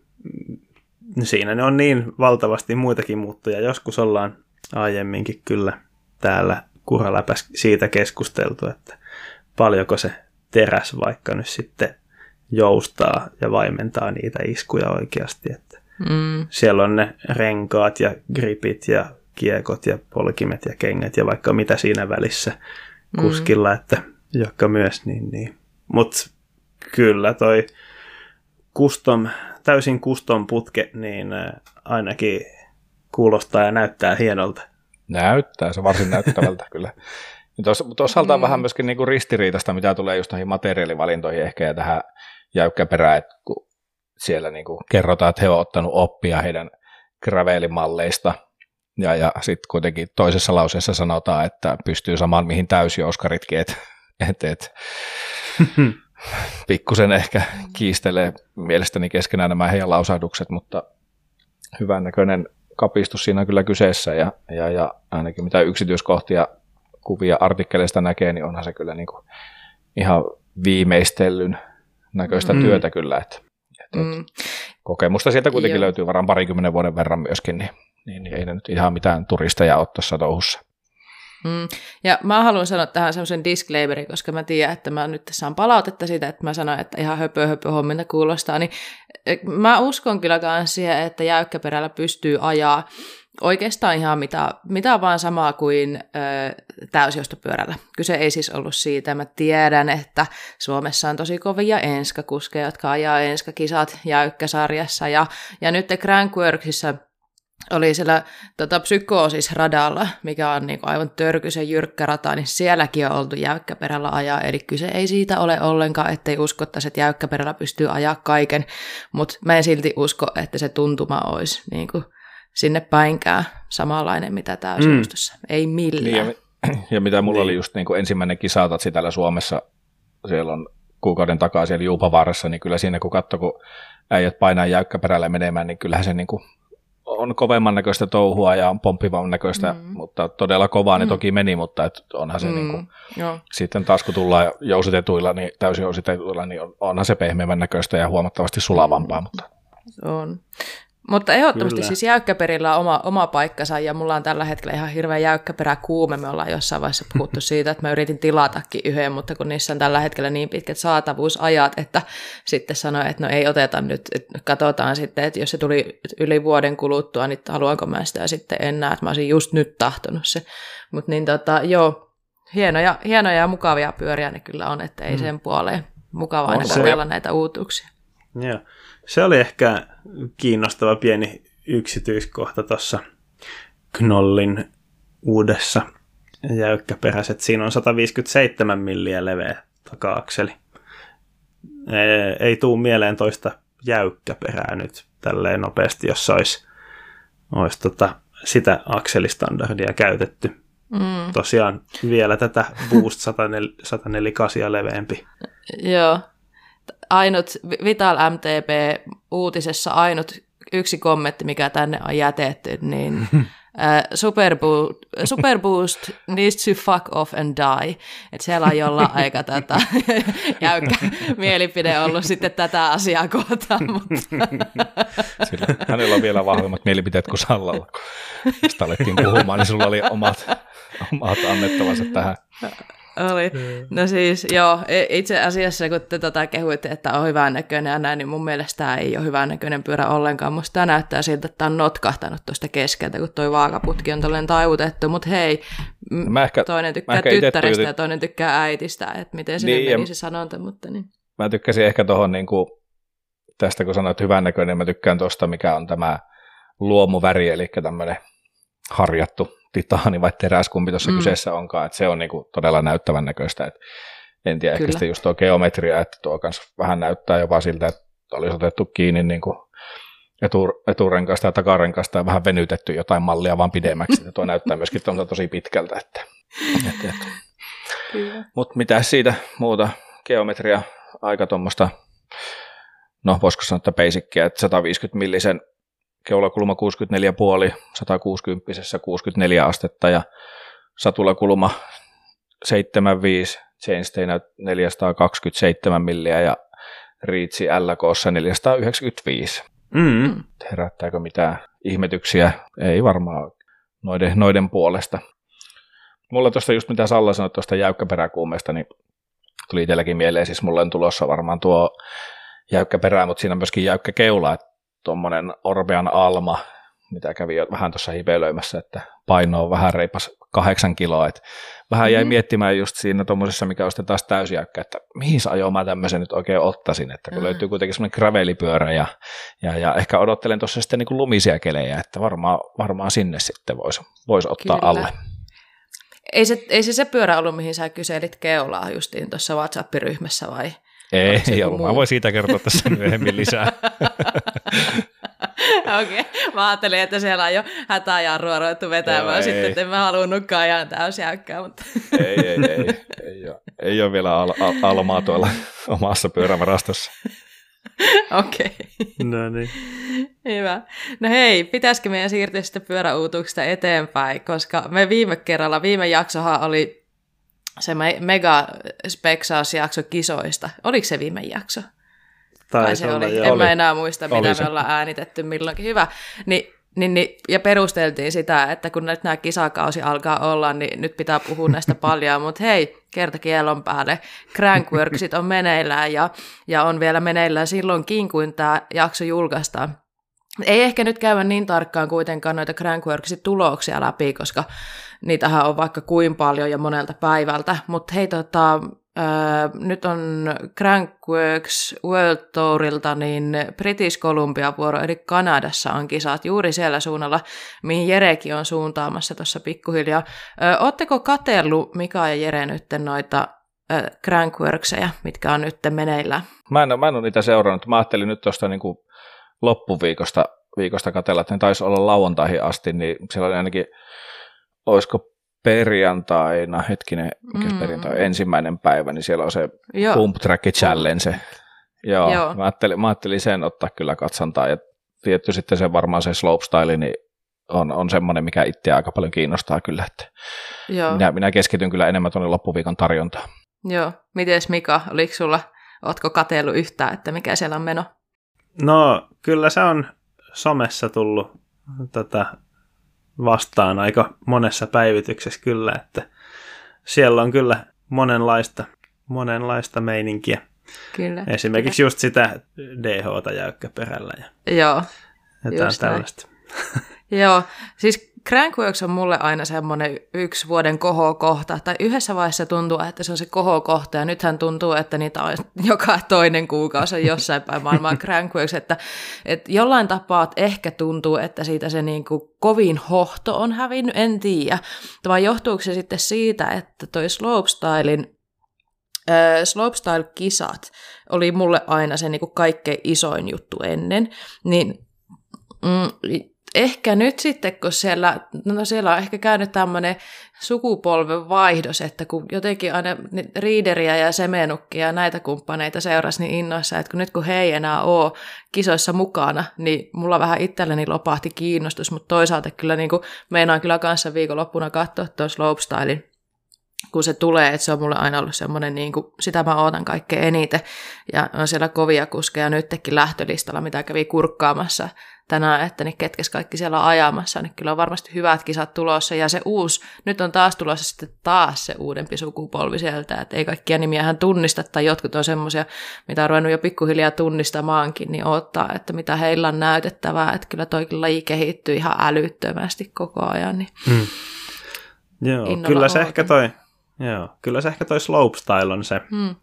siinä ne on niin valtavasti muitakin muuttuja. Joskus ollaan aiemminkin kyllä täällä Kuraläpäs siitä keskusteltu, että paljonko se teräs vaikka nyt sitten joustaa ja vaimentaa niitä iskuja oikeasti. Että mm. Siellä on ne renkaat ja gripit ja kiekot ja polkimet ja kengät ja vaikka mitä siinä välissä kuskilla, mm. että jotka myös niin, niin. Mutta kyllä toi custom, täysin custom putke, niin äh, ainakin kuulostaa ja näyttää hienolta. Näyttää, se varsin näyttävältä kyllä. Toisaalta mm. vähän myöskin niinku ristiriitasta, mitä tulee just näihin materiaalivalintoihin ehkä ja tähän jäykkäperään, että kun siellä niinku kerrotaan, että he ovat ottanut oppia heidän gravelimalleista, ja, ja sitten kuitenkin toisessa lauseessa sanotaan, että pystyy samaan mihin täysjouskaritkin, että et, et, pikkusen ehkä kiistelee mielestäni keskenään nämä heidän lausahdukset, mutta hyvän näköinen kapistus siinä on kyllä kyseessä ja, ja, ja ainakin mitä yksityiskohtia kuvia artikkeleista näkee, niin onhan se kyllä niin kuin ihan viimeistellyn näköistä mm. työtä kyllä, että, että, mm. kokemusta sieltä kuitenkin Joo. löytyy varmaan parikymmenen vuoden verran myöskin, niin, niin, niin ei ne nyt ihan mitään turisteja ole tuossa touhussa. Mm. Ja mä haluan sanoa tähän semmoisen disclaimerin, koska mä tiedän, että mä nyt saan palautetta siitä, että mä sanoin, että ihan höpö höpö hommilta kuulostaa, niin eh, mä uskon kyllä myös siihen, että jäykkäperällä pystyy ajaa oikeastaan ihan mitä, mitä vaan samaa kuin ö, täysjostopyörällä. Kyse ei siis ollut siitä. Mä tiedän, että Suomessa on tosi kovia enskakuskeja, jotka ajaa enskakisat jäykkäsarjassa. Ja, ja nyt Crankworksissa oli siellä tota, psykoosisradalla, mikä on niin kuin aivan törkyisen jyrkkä rata, niin sielläkin on oltu jäykkäperällä ajaa, eli kyse ei siitä ole ollenkaan, ettei uskottaisi, että jäykkäperällä pystyy ajaa kaiken, mutta mä en silti usko, että se tuntuma olisi niin kuin sinne päinkään samanlainen, mitä täysjuustossa. Mm. Ei millään. Niin ja, ja mitä mulla niin. oli just niin kuin ensimmäinen kisatatsi täällä Suomessa, siellä on kuukauden takaa siellä Juupavaarassa, niin kyllä siinä kun katsoi, kun äijät painaa jäykkäperällä menemään, niin kyllähän se niin kuin on kovemman näköistä touhua ja on pomppivan näköistä, mm. mutta todella kovaa ne mm. toki meni, mutta et onhan se mm. niin kuin, sitten taas kun tullaan jousitetuilla, niin täysin jousitetuilla, niin on, onhan se pehmeämmän näköistä ja huomattavasti sulavampaa. Mm. Mutta. On. Mutta ehdottomasti Kyllä. siis jäykkäperillä on oma, oma paikkansa ja mulla on tällä hetkellä ihan hirveä jäykkäperä kuume. Me ollaan jossain vaiheessa puhuttu siitä, että mä yritin tilatakin yhden, mutta kun niissä on tällä hetkellä niin pitkät saatavuusajat, että sitten sanoin, että no ei oteta nyt, että katsotaan sitten, että jos se tuli yli vuoden kuluttua, niin haluanko mä sitä sitten enää, että mä olisin just nyt tahtonut se. Mutta niin tota, joo, hienoja, hienoja ja mukavia pyöriä ne kyllä on, että ei mm. sen puoleen mukava aina kokeilla näitä uutuuksia. Joo. Se oli ehkä kiinnostava pieni yksityiskohta tuossa Knollin uudessa jäykkäperäiset. Siinä on 157 milliä leveä taka-akseli. Ei, ei tuu mieleen toista jäykkäperää nyt tälleen nopeasti, jos olisi, olisi tota, sitä akselistandardia käytetty. Mm. Tosiaan vielä tätä Boost 148 leveämpi. Joo, ainut Vital MTP uutisessa ainut yksi kommentti, mikä tänne on jätetty, niin uh, Superboost, Superboost needs to fuck off and die. Että siellä on jollain aika tätä jäykkä mielipide ollut sitten tätä asiaa kohtaan. Mutta. Sillä, hänellä on vielä vahvemmat mielipiteet kuin Sallalla. Kun alettiin puhumaan, niin sulla oli omat, omat annettavansa tähän. Oli. No siis, joo, e- itse asiassa kun te tota kehuitte, että on hyvän näköinen ja näin, niin mun mielestä tämä ei ole hyvän näköinen pyörä ollenkaan. Musta tämä näyttää siltä, että tämä on notkahtanut tuosta keskeltä, kun toi vaakaputki on tolleen taivutettu, mutta hei, mä ehkä, toinen tykkää mä tyttärestä ja toinen tykkää äitistä, että miten se niin, meni se sanonta, mutta niin. Mä tykkäsin ehkä tuohon niin kuin, tästä, kun sanoit hyvän näköinen, niin mä tykkään tuosta, mikä on tämä luomuväri, eli tämmöinen harjattu titaani vai teräs, kumpi tuossa mm. kyseessä onkaan, että se on niinku todella näyttävän näköistä. Et en tiedä, Kyllä. ehkä sitten just tuo geometria, että tuo kans vähän näyttää jopa siltä, että olisi otettu kiinni niinku etu, eturenkasta ja takarenkasta ja vähän venytetty jotain mallia vaan pidemmäksi. Ja tuo näyttää myöskin tosi pitkältä. Että, että, että. Mutta mitä siitä muuta geometria, aika tuommoista, no voisiko sanoa, että basickia, että 150 millisen keulakulma 64,5, 160 64 astetta ja satulakulma 75, chainsteinä 427 milliä ja Riitsi LKssa 495. Mm. Herättääkö mitään ihmetyksiä? Ei varmaan noiden, noiden puolesta. Mulla tuosta just mitä Salla sanoi tuosta jäykkäperäkuumeesta, niin tuli itselläkin mieleen, siis mulle on tulossa varmaan tuo jäykkä perä, mutta siinä on myöskin jäykkä keula, että tuommoinen Orbean Alma, mitä kävi jo vähän tuossa hipelöimässä, että paino on vähän reipas kahdeksan kiloa. Et vähän jäi mm. miettimään just siinä tuommoisessa, mikä on taas täysjäykkä, että mihin ajoa mä tämmöisen nyt oikein ottaisin, että kun mm. löytyy kuitenkin semmoinen gravelipyörä ja, ja, ja ehkä odottelen tuossa sitten niin kuin lumisia kelejä, että varmaan, varmaan sinne sitten voisi vois ottaa Kyllä. alle. Ei se, ei se se pyörä ollut, mihin sä kyselit keulaa justiin tuossa WhatsApp-ryhmässä vai? Ei, ei ollut. Mä voin siitä kertoa tässä myöhemmin lisää. Okei, okay. mä ajattelin, että siellä on jo hätäjarrua ruvettu vetämään Joo, sitten, että en mä halunnutkaan ihan täysjäykkää. Mutta... ei, ei, ei, ei, ole, ei ole vielä al- al- almaa tuolla omassa pyörävarastossa. Okei. Okay. No niin. Hyvä. No hei, pitäisikö meidän siirtyä sitten pyöräuutuksesta eteenpäin, koska me viime kerralla, viime jaksohan oli se mega speksausjakso kisoista. Oliko se viime jakso? Tai se oli. Jo. En oli. mä enää muista, mitä oli me se. ollaan äänitetty milloinkin. Hyvä. Ni, niin, niin, ja perusteltiin sitä, että kun nyt nämä kisakausi alkaa olla, niin nyt pitää puhua näistä paljon, mutta hei, kerta kielon päälle, Crankworksit on meneillään ja, ja on vielä meneillään silloinkin, kun tämä jakso julkaistaan. Ei ehkä nyt käydä niin tarkkaan kuitenkaan noita Crankworksin tuloksia läpi, koska niitähän on vaikka kuin paljon ja monelta päivältä, mutta hei tota, Öö, nyt on Crankworks World Tourilta, niin British Columbia vuoro, eli Kanadassa on kisat juuri siellä suunnalla, mihin Jerekin on suuntaamassa tuossa pikkuhiljaa. Öö, Oletteko katellut Mika ja Jere nyt noita öö, Crankworkseja, mitkä on nyt meneillään? Mä en, mä en ole niitä seurannut. Mä ajattelin nyt tuosta niin loppuviikosta viikosta katella, että ne taisi olla lauantaihin asti, niin siellä oli ainakin, olisiko perjantaina, hetkinen, mikä mm. perjantai, ensimmäinen päivä, niin siellä on se Joo. Pump Track Challenge. Joo, Joo. Mä, ajattelin, mä ajattelin sen ottaa kyllä katsantaa, ja tietty sitten se varmaan se slopestyle, niin on, on semmoinen, mikä itseä aika paljon kiinnostaa kyllä, että Joo. Minä, minä keskityn kyllä enemmän tuonne loppuviikon tarjontaan. Joo, mites Mika, oliko sulla, ootko katellut yhtään, että mikä siellä on meno? No, kyllä se on somessa tullut tätä vastaan aika monessa päivityksessä kyllä, että siellä on kyllä monenlaista, monenlaista meininkiä. Kyllä. Esimerkiksi kyllä. just sitä DH-ta jäykkäperällä ja Joo, jotain tällaista. Joo, siis Crankworks on mulle aina semmoinen yksi vuoden kohokohta, tai yhdessä vaiheessa tuntuu, että se on se kohokohta, ja nythän tuntuu, että niitä on joka toinen kuukausi jossain päin maailmaa Crankworks, että, että jollain tapaa ehkä tuntuu, että siitä se niin kuin kovin hohto on hävinnyt, en tiedä, vai johtuuko se sitten siitä, että toi slopestylein slopestyle-kisat oli mulle aina se niin kuin kaikkein isoin juttu ennen, niin mm, ehkä nyt sitten, kun siellä, no siellä on ehkä käynyt tämmöinen sukupolven vaihdos, että kun jotenkin aina riideriä ja semenukkia ja näitä kumppaneita seurasi niin innoissa, että kun nyt kun he ei enää ole kisoissa mukana, niin mulla vähän itselleni lopahti kiinnostus, mutta toisaalta kyllä niin kuin meinaan kyllä kanssa viikonloppuna katsoa tuon slopestylein kun se tulee, että se on mulle aina ollut semmoinen, niin kuin, sitä mä ootan kaikkein eniten. Ja on siellä kovia kuskeja nytkin lähtölistalla, mitä kävi kurkkaamassa tänään, että niin ketkes kaikki siellä on ajamassa, niin kyllä on varmasti hyvät kisat tulossa. Ja se uusi, nyt on taas tulossa sitten taas se uudempi sukupolvi sieltä, että ei kaikkia nimiä tunnista, tai jotkut on semmoisia, mitä on ruvennut jo pikkuhiljaa tunnistamaankin, niin ottaa, että mitä heillä on näytettävää, että kyllä toikin laji kehittyy ihan älyttömästi koko ajan. Niin hmm. Joo, kyllä se ehkä toi, joo, kyllä se ehkä toi slopestyle on se, hmm.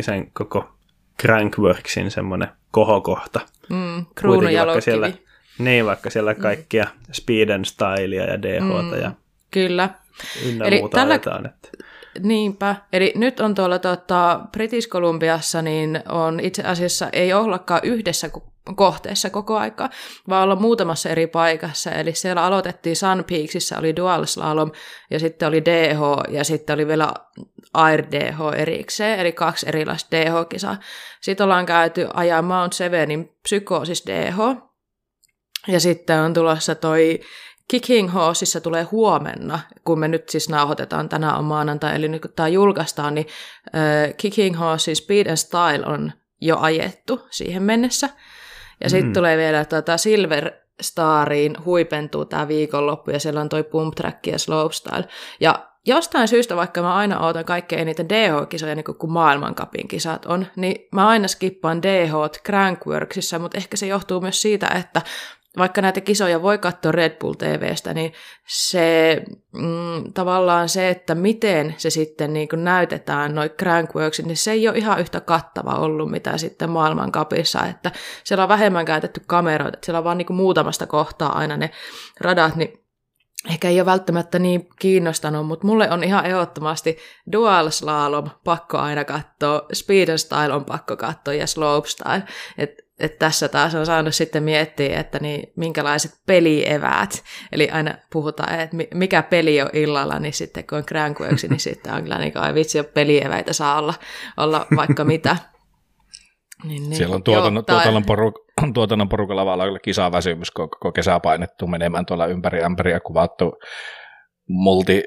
sen koko Crankworksin semmoinen kohokohta. Mm, kruununjalokivi. Siellä, niin, vaikka siellä mm. kaikkia mm. speed and stylia ja DH mm, ja Kyllä. Ynnä Eli muuta tällä, ajetaan, että... Niinpä. Eli nyt on tuolla tota, British Columbiassa, niin on itse asiassa ei ollakaan yhdessä kohteessa koko aika, vaan olla muutamassa eri paikassa. Eli siellä aloitettiin Sun Peaksissa, oli dual slalom, ja sitten oli DH, ja sitten oli vielä Air DH erikseen, eli kaksi erilaista DH-kisaa. Sitten ollaan käyty ajaa Mount Sevenin psykoosis DH, ja sitten on tulossa toi Kicking Horseissa tulee huomenna, kun me nyt siis nauhoitetaan, tänään on maanantai, eli nyt kun tämä julkaistaan, niin äh, Kicking Horsein Speed and Style on jo ajettu siihen mennessä. Ja mm. sitten tulee vielä tuota Silver Stariin huipentuu tämä viikonloppu, ja siellä on toi Pump Track ja Slopestyle. Ja jostain syystä, vaikka mä aina ootan kaikkein eniten DH-kisoja, niin kuin maailmankapin kisat on, niin mä aina skippaan DH Crankworksissa, mutta ehkä se johtuu myös siitä, että vaikka näitä kisoja voi katsoa Red Bull TVstä, niin se mm, tavallaan se, että miten se sitten niin kuin näytetään, noin Crankworksit, niin se ei ole ihan yhtä kattava ollut, mitä sitten maailmankapissa, että siellä on vähemmän käytetty kameroita, että siellä on vaan niin kuin muutamasta kohtaa aina ne radat, niin ehkä ei ole välttämättä niin kiinnostanut, mutta mulle on ihan ehdottomasti dual slalom pakko aina katsoa, speed and style on pakko katsoa ja slopestyle. Et että tässä taas on saanut sitten miettiä, että niin, minkälaiset pelieväät. Eli aina puhutaan, että mikä peli on illalla, niin sitten kun on kränkuöksi, niin sitten on kyllä niin kuin, ai vitsi, pelieväitä saa olla, olla vaikka mitä. Niin, niin. Siellä on tuotannon, Joo, tuotannon, poruk- tuotannon porukalla vaan olla kisaväsymys, kun koko kesä painettu menemään tuolla ympäri ämpäriä kuvattu multi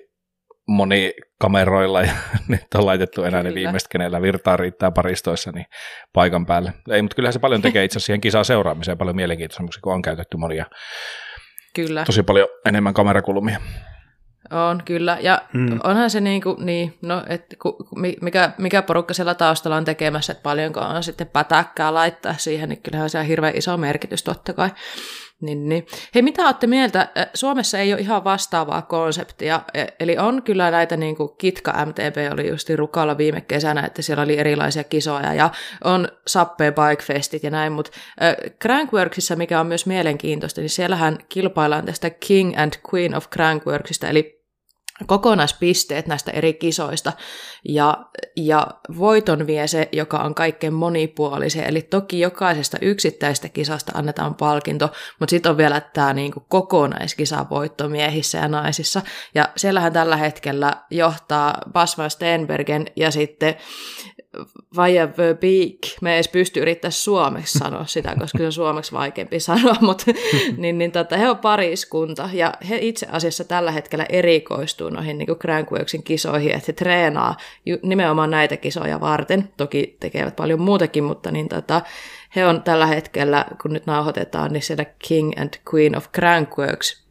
monikameroilla ja nyt on laitettu enää kyllä. ne viimeiset, kenellä virtaa riittää paristoissa niin paikan päälle. Ei, mutta kyllähän se paljon tekee itse asiassa siihen kisaan seuraamiseen paljon mielenkiintoisemmiksi, kun on käytetty monia Kyllä. tosi paljon enemmän kamerakulmia. On, kyllä. Ja hmm. onhan se niin kuin, niin, no, että mikä, mikä porukka siellä taustalla on tekemässä, että paljonko on sitten pätäkkää laittaa siihen, niin kyllähän se on hirveän iso merkitys totta kai. Niin, niin. Hei, mitä olette mieltä? Suomessa ei ole ihan vastaavaa konseptia, e, eli on kyllä näitä niin kuin Kitka MTB oli just Rukalla viime kesänä, että siellä oli erilaisia kisoja ja on Sappe Bike Festit ja näin, mutta Crankworksissa, mikä on myös mielenkiintoista, niin siellähän kilpaillaan tästä King and Queen of Crankworksista, eli kokonaispisteet näistä eri kisoista ja, ja voiton vie se, joka on kaikkein monipuolisin. Eli toki jokaisesta yksittäisestä kisasta annetaan palkinto, mutta sitten on vielä tämä niinku kokonaiskisa voitto miehissä ja naisissa. Ja siellähän tällä hetkellä johtaa Basman Stenbergen ja sitten beak. Me ei edes pysty yrittää suomeksi sanoa sitä, koska se on suomeksi vaikeampi sanoa, mutta niin, niin tota, he on pariskunta ja he itse asiassa tällä hetkellä erikoistuu noihin niin Crankworksin kisoihin, että he treenaa nimenomaan näitä kisoja varten. Toki tekevät paljon muutakin, mutta niin tota, he on tällä hetkellä, kun nyt nauhoitetaan, niin siellä King and Queen of Crankworks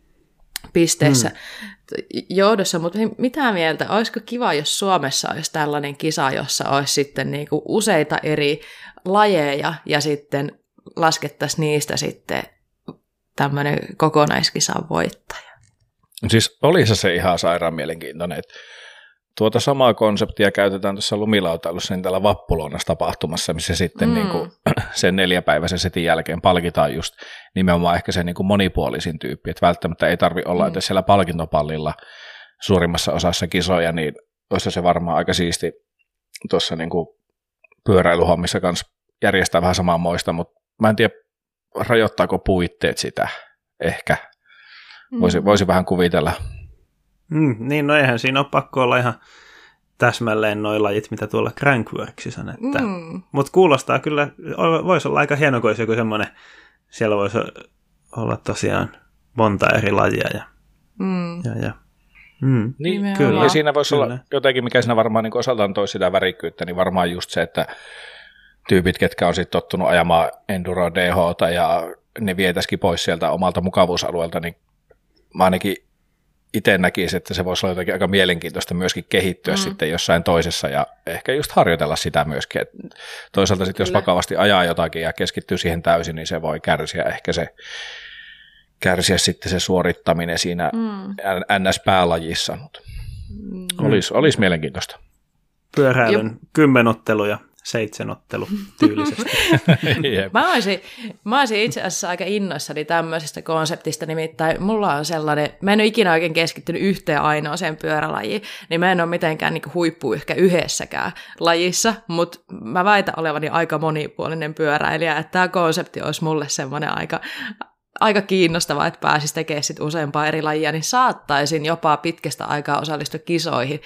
pisteessä mm. Johdossa, mutta hei, mitä mieltä, olisiko kiva, jos Suomessa olisi tällainen kisa, jossa olisi sitten niin kuin useita eri lajeja ja sitten laskettaisiin niistä sitten tämmöinen kokonaiskisan voittaja. Siis olisi se ihan sairaan mielenkiintoinen, että tuota samaa konseptia käytetään tuossa lumilautailussa niin täällä Vappulonnassa tapahtumassa, missä sitten mm. niin kuin, sen neljäpäiväisen setin jälkeen palkitaan just nimenomaan ehkä se niin kuin monipuolisin tyyppi, että välttämättä ei tarvi olla mm. siellä palkintopallilla suurimmassa osassa kisoja, niin olisi se varmaan aika siisti tuossa niin kuin pyöräilyhommissa kanssa järjestää vähän samanmoista, mutta mä en tiedä, rajoittaako puitteet sitä ehkä. Voisi, mm. voisi vähän kuvitella. Mm, niin, no eihän siinä ole pakko olla ihan täsmälleen noin lajit, mitä tuolla Crankworksissa on. Että, mm. Mutta kuulostaa kyllä, voisi olla aika hieno, kun olisi joku semmoinen, siellä voisi olla tosiaan monta eri lajia. Ja, mm. ja, ja. Mm. Niin, Nimenomaan. kyllä. Ja siinä voisi Kyllä. olla jotenkin, mikä siinä varmaan niin osaltaan toisi sitä värikkyyttä, niin varmaan just se, että tyypit, ketkä on sitten tottunut ajamaan Enduro DHta ja ne vietäisikin pois sieltä omalta mukavuusalueelta, niin mä ainakin itse näkisin, että se voisi olla jotenkin aika mielenkiintoista myöskin kehittyä mm. sitten jossain toisessa ja ehkä just harjoitella sitä myöskin. Et toisaalta sitten jos vakavasti ajaa jotakin ja keskittyy siihen täysin, niin se voi kärsiä ehkä se kärsiä sitten se suorittaminen siinä Mm. NS-päälajissa, mutta Mm. olisi, olisi mielenkiintoista. Pyöräilyn kymmenottelu ja seitsemänottelu tyylisesti. Mä olisin, mä olisin itse asiassa aika innoissani tämmöisestä konseptista, nimittäin mulla on sellainen, mä en ole ikinä oikein keskittynyt yhteen ainoaseen pyörälajiin, niin mä en ole mitenkään niin huippu ehkä yhdessäkään lajissa, mutta mä väitän olevani aika monipuolinen pyöräilijä, että tämä konsepti olisi mulle semmoinen aika, aika kiinnostava, että pääsisi tekemään sit useampaa eri lajia, niin saattaisin jopa pitkästä aikaa osallistua kisoihin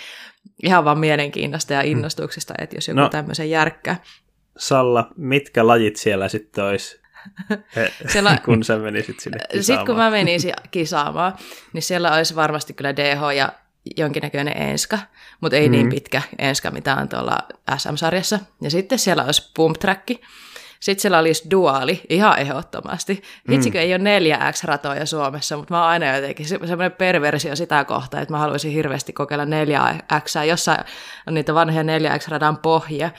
ihan vaan mielenkiinnosta ja innostuksesta, että jos joku No. tämmöisen järkkää. Salla, mitkä lajit siellä sitten olisi, Siellä- kun sä menisit sinne Sitten kun kisaamaan? mä menisin kisaamaan, niin siellä olisi varmasti kyllä DH ja jonkinnäköinen enska, mutta ei mm. niin Mhm. pitkä enska, mitä on tuolla SM-sarjassa. Ja sitten siellä olisi pump track. Sitten siellä olisi duaali, ihan ehdottomasti. Hitsikö ei ole neljä X-ratoja Suomessa, mutta mä oon aina jotenkin se, semmoinen perversio sitä kohtaa, että mä haluaisin hirveästi kokeilla neljä X. Jossain on niitä vanhoja neljä X-radan pohjia.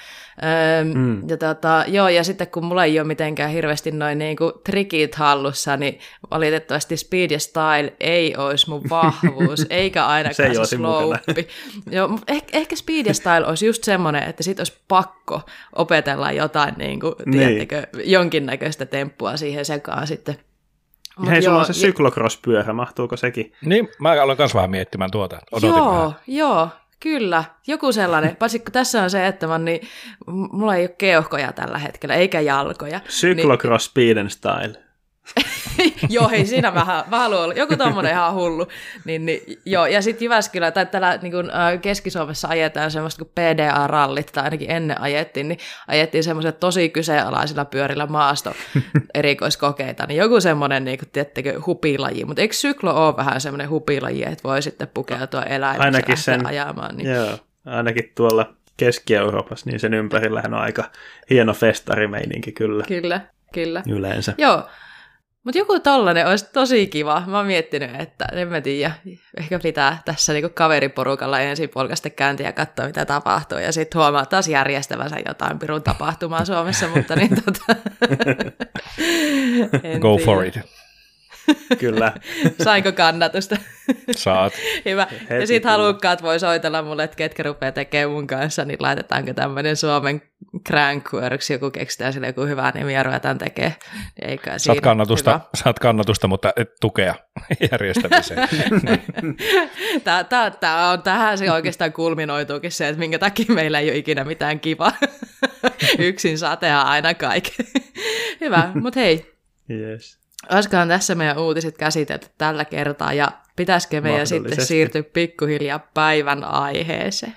Öö, mm. ja, tota, joo, ja sitten kun mulla ei ole mitenkään hirveästi noin niinku trikit hallussa, niin valitettavasti speed ja style ei olisi mun vahvuus, eikä Se ainakaan ei se, mukana. slope. Joo, ehkä, ehkä speed ja style olisi just semmoinen, että sit olisi pakko opetella jotain, niin kuin, Niin. tiedättekö, jonkinnäköistä temppua siihen sekaan sitten. Mut Hei, sulla joo, on se syklocross-pyörä, mahtuuko sekin? Niin, mä aloin myös vähän miettimään tuota. Odotin Joo, vähän. joo, kyllä. Joku sellainen. Paitsi kun tässä on se, että mä, niin, mulla ei ole keuhkoja tällä hetkellä, eikä jalkoja. Cyclocross Speed and Style. joo, hei, siinä mä haluan olla. Joku tommonen ihan hullu. Niin, niin, joo, ja sitten Jyväskylä, tai täällä niin kun, äh, Keski-Suomessa ajetaan semmoista kuin PDA-rallit, tai ainakin ennen ajettiin, niin ajettiin semmoiset tosi kyseenalaisilla pyörillä maasto erikoiskokeita, niin joku semmoinen, niin kuin, tiettekö, hupilaji. Mutta eikö syklo ole vähän semmoinen hupilaji, että voi sitten pukeutua eläimessä Ainakin sen- ajamaan? Niin. Joo, ainakin tuolla Keski-Euroopassa, niin sen ympärillähän on aika hieno festarimeininki kyllä Kyllä, kyllä. yleensä. Joo, mutta joku tollanen olisi tosi kiva. Mä oon miettinyt, että en mä tiedä, ehkä pitää tässä niinku kaveriporukalla ensin polkasta käyntiä ja katsoa, mitä tapahtuu. Ja sitten huomaa taas järjestävänsä jotain pirun tapahtumaa Suomessa, mutta niin tota... Go tiedä. for it. Kyllä. Sainko kannatusta? Saat. Hyvä. Heti ja sitten halukkaat voi soitella mulle, että ketkä rupeaa tekemään mun kanssa, niin laitetaanko tämmöinen Suomen Crankworks, joku keksitään sille joku hyvä nimi ja ruvetaan tekemään. Eikä Saat kannatusta, Hyvä. saat kannatusta, mutta et tukea järjestämiseen. Tää, tää, tää on, tähän se oikeastaan kulminoituukin se, että minkä takia meillä ei ole ikinä mitään kivaa. Yksin saa tehdä aina kaiken. Hyvä, mutta hei, Yes. Olisikohan tässä meidän uutiset käsitelty tällä kertaa ja pitäisikö meidän sitten siirtyä pikkuhiljaa päivän aiheeseen?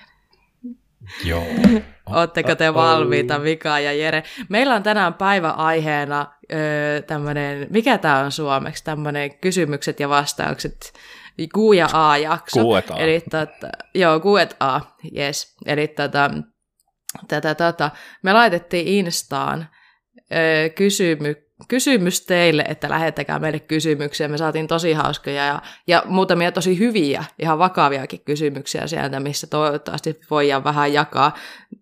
Joo. Oletteko te valmiita, Mika ja Jere? Meillä on tänään päiväaiheena öö, tämmöinen, mikä tämä on suomeksi, tämmöinen kysymykset ja vastaukset, Q ja A-jakso. Q&A. Eli tota, joo, Q&A, yes. Eli tota, tätä, tota, me laitettiin Instaan öö, kysymy, kysymys teille, että lähettäkää meille kysymyksiä. Me saatiin tosi hauskoja ja, ja muutamia tosi hyviä, ihan vakaviakin kysymyksiä sieltä, missä toivottavasti voidaan vähän jakaa,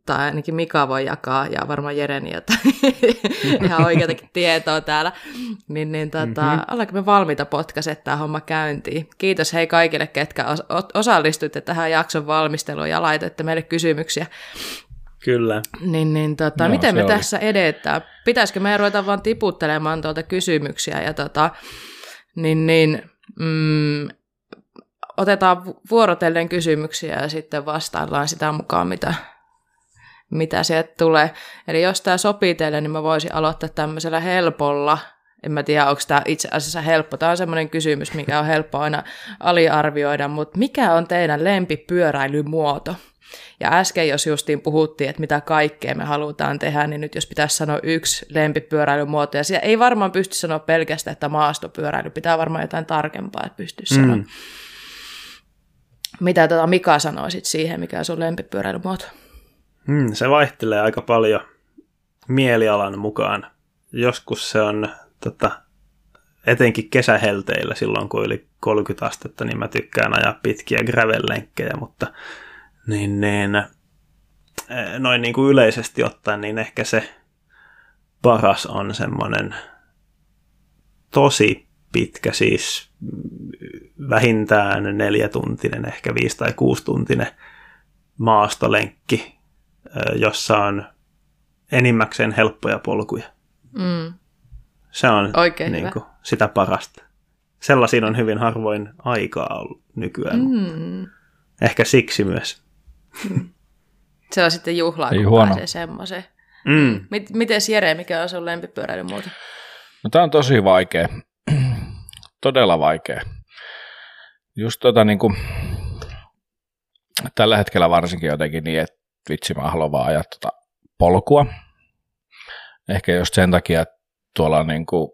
tai ainakin Mika voi jakaa, ja varmaan Jereni jotain ihan oikeatakin tietoa täällä. Niin, niin tota, mm-hmm. ollaanko me valmiita potkaset tämä homma käyntiin? Kiitos hei kaikille, ketkä os- osallistuitte tähän jakson valmisteluun ja laitoitte meille kysymyksiä. Kyllä. Niin, niin tota, Joo, miten me oli. tässä edetään? Pitäisikö meidän ruveta vaan tiputtelemaan tuolta kysymyksiä ja tota, niin, niin, mm, otetaan vu- vuorotellen kysymyksiä ja sitten vastaillaan sitä mukaan, mitä, mitä sieltä tulee. Eli jos tämä sopii teille, niin mä voisin aloittaa tämmöisellä helpolla. En mä tiedä, onko tämä itse asiassa helppo. Tämä on semmoinen kysymys, mikä on helppo aina aliarvioida, mutta mikä on teidän lempipyöräilymuoto? Ja äsken, jos justiin puhuttiin, että mitä kaikkea me halutaan tehdä, niin nyt jos pitäisi sanoa yksi lempipyöräilymuoto, ja siellä ei varmaan pysty sanoa pelkästään, että maastopyöräily, pitää varmaan jotain tarkempaa, että pystyisi mm. sanoa. mitä tota Mika sanoisit siihen, mikä on sun lempipyöräilymuoto? Hmm, se vaihtelee aika paljon mielialan mukaan. Joskus se on tota, etenkin kesähelteillä silloin, kun yli 30 astetta, niin mä tykkään ajaa pitkiä gravel-lenkkejä, mutta niin, niin, eh, noin niin kuin yleisesti ottaen, niin ehkä se paras on semmoinen tosi pitkä, siis vähintään neljätuntinen, ehkä viisi tai kuusi tuntinen maastolenkki, jossa on enimmäkseen helppoja polkuja. Mm. Se on Oikein niin kuin, sitä parasta. Sellaisiin on hyvin harvoin aikaa ollut nykyään. Mm. Ehkä siksi myös. Se on sitten juhlaa, Ei kun huono. pääsee semmoiseen. Mm. Mit, miten Jere, mikä on sun lempipyöräilymuoto? No tämä on tosi vaikea. Todella vaikea. Just tota niin kuin, tällä hetkellä varsinkin jotenkin niin, että vitsi mä haluan vaan ajaa tota polkua. Ehkä just sen takia, että tuolla niin kuin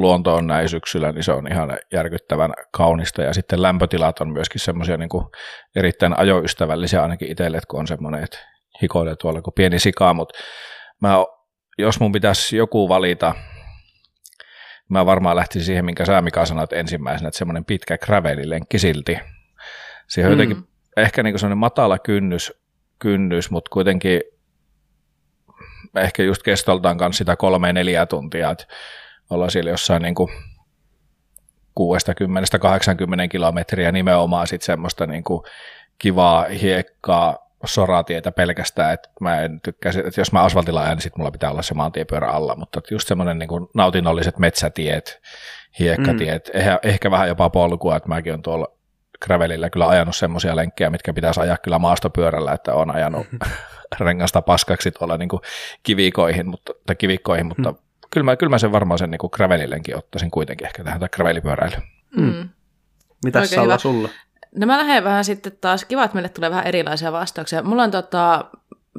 luonto on näin syksyllä, niin se on ihan järkyttävän kaunista. Ja sitten lämpötilat on myöskin semmoisia niin kuin erittäin ajoystävällisiä ainakin itselle, että kun on semmoinen, että hikoilee tuolla kuin pieni sika, mutta mä, jos mun pitäisi joku valita, mä varmaan lähtisin siihen, minkä sä Mika sanoit ensimmäisenä, että semmoinen pitkä gravelilenkki silti. Siihen on Mm. jotenkin ehkä niin semmoinen matala kynnys, kynnys, mutta kuitenkin ehkä just kestoltaan kanssa sitä kolme neljä tuntia, että ollaan siellä jossain niin kuin 60-80 kilometriä nimenomaan sitten semmoista niin kuin kivaa hiekkaa, soratietä pelkästään, että mä en tykkää, sit- että jos mä asfaltilla ajan, niin sit mulla pitää olla se maantiepyörä alla, mutta just semmoinen niin kuin nautinnolliset metsätiet, hiekkatiet, mm. ehkä, ehkä vähän jopa polkua, että mäkin on tuolla gravelillä kyllä ajanut semmoisia lenkkejä, mitkä pitäisi ajaa kyllä maastopyörällä, että on ajanut rengasta paskaksi tuolla niin kuin kivikoihin, mutta, tai kivikkoihin, mutta kyllä, mä, kyllä mä sen varmaan sen niin kuin gravelilenkin ottaisin kuitenkin ehkä tähän tai gravelipyöräilyyn. Mm. Mitäs Oikein Salla hyvä. sulla? No mä lähden vähän sitten taas, kiva, että meille tulee vähän erilaisia vastauksia. Mulla on tota,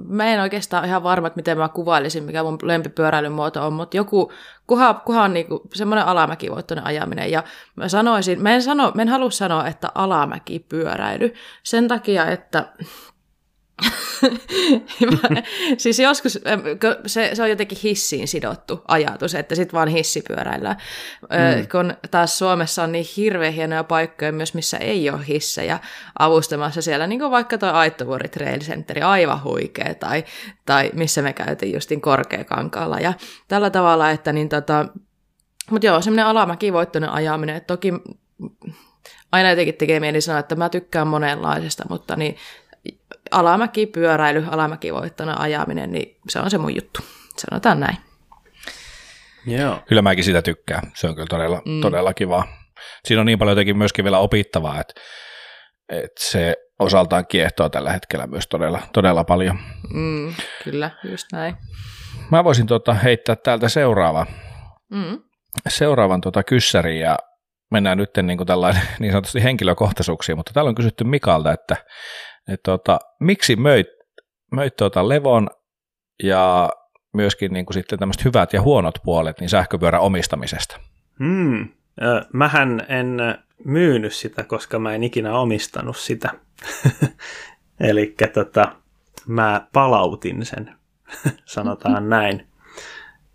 mä en oikeastaan ole ihan varma, että miten mä kuvailisin, mikä mun lempipyöräilymuoto on, mutta joku, kuha, kuha on niinku semmoinen alamäkivoittoinen ajaminen, ja mä sanoisin, mä en, sano, mä en halua sanoa, että alamäkipyöräily, sen takia, että siis joskus se, se on jotenkin hissiin sidottu ajatus, että sitten vaan hissipyöräillään. Mm. Kun taas Suomessa on niin hirveän hienoja paikkoja myös, missä ei ole hissejä avustamassa siellä, niin kuin vaikka tuo Aittovuori Trail Center, aivan huikea, tai, tai missä me käytiin justin Korkeakankaalla. Ja tällä tavalla, että niin tota, mutta joo, semmoinen alamäkivoittoinen ajaminen, että toki aina jotenkin tekee mieli sanoa, että mä tykkään monenlaisesta, mutta niin alamäki, pyöräily, alamäkivoittoinen ajaminen, niin se on se mun juttu. Sanotaan näin. Joo. Kyllä mäkin sitä tykkään. Se on kyllä todella, mm. todella kiva. Siinä on niin paljon jotenkin myöskin vielä opittavaa, että, että se osaltaan kiehtoo tällä hetkellä myös todella, todella paljon. Mm, kyllä, just näin. Mä voisin tota heittää täältä seuraava, Mm. seuraavan tota kyssärin ja mennään nyt niin kuin tällainen niin sanotusti henkilökohtaisuuksiin, mutta täällä on kysytty Mikalta, että tota, miksi möit, möit tota Levon ja myöskin niin kuin sitten tämmöiset hyvät ja huonot puolet niin sähköpyörän omistamisesta. Hmm. Mähän en myynyt sitä, koska mä en ikinä omistanut sitä. Eli tota, mä palautin sen, sanotaan näin.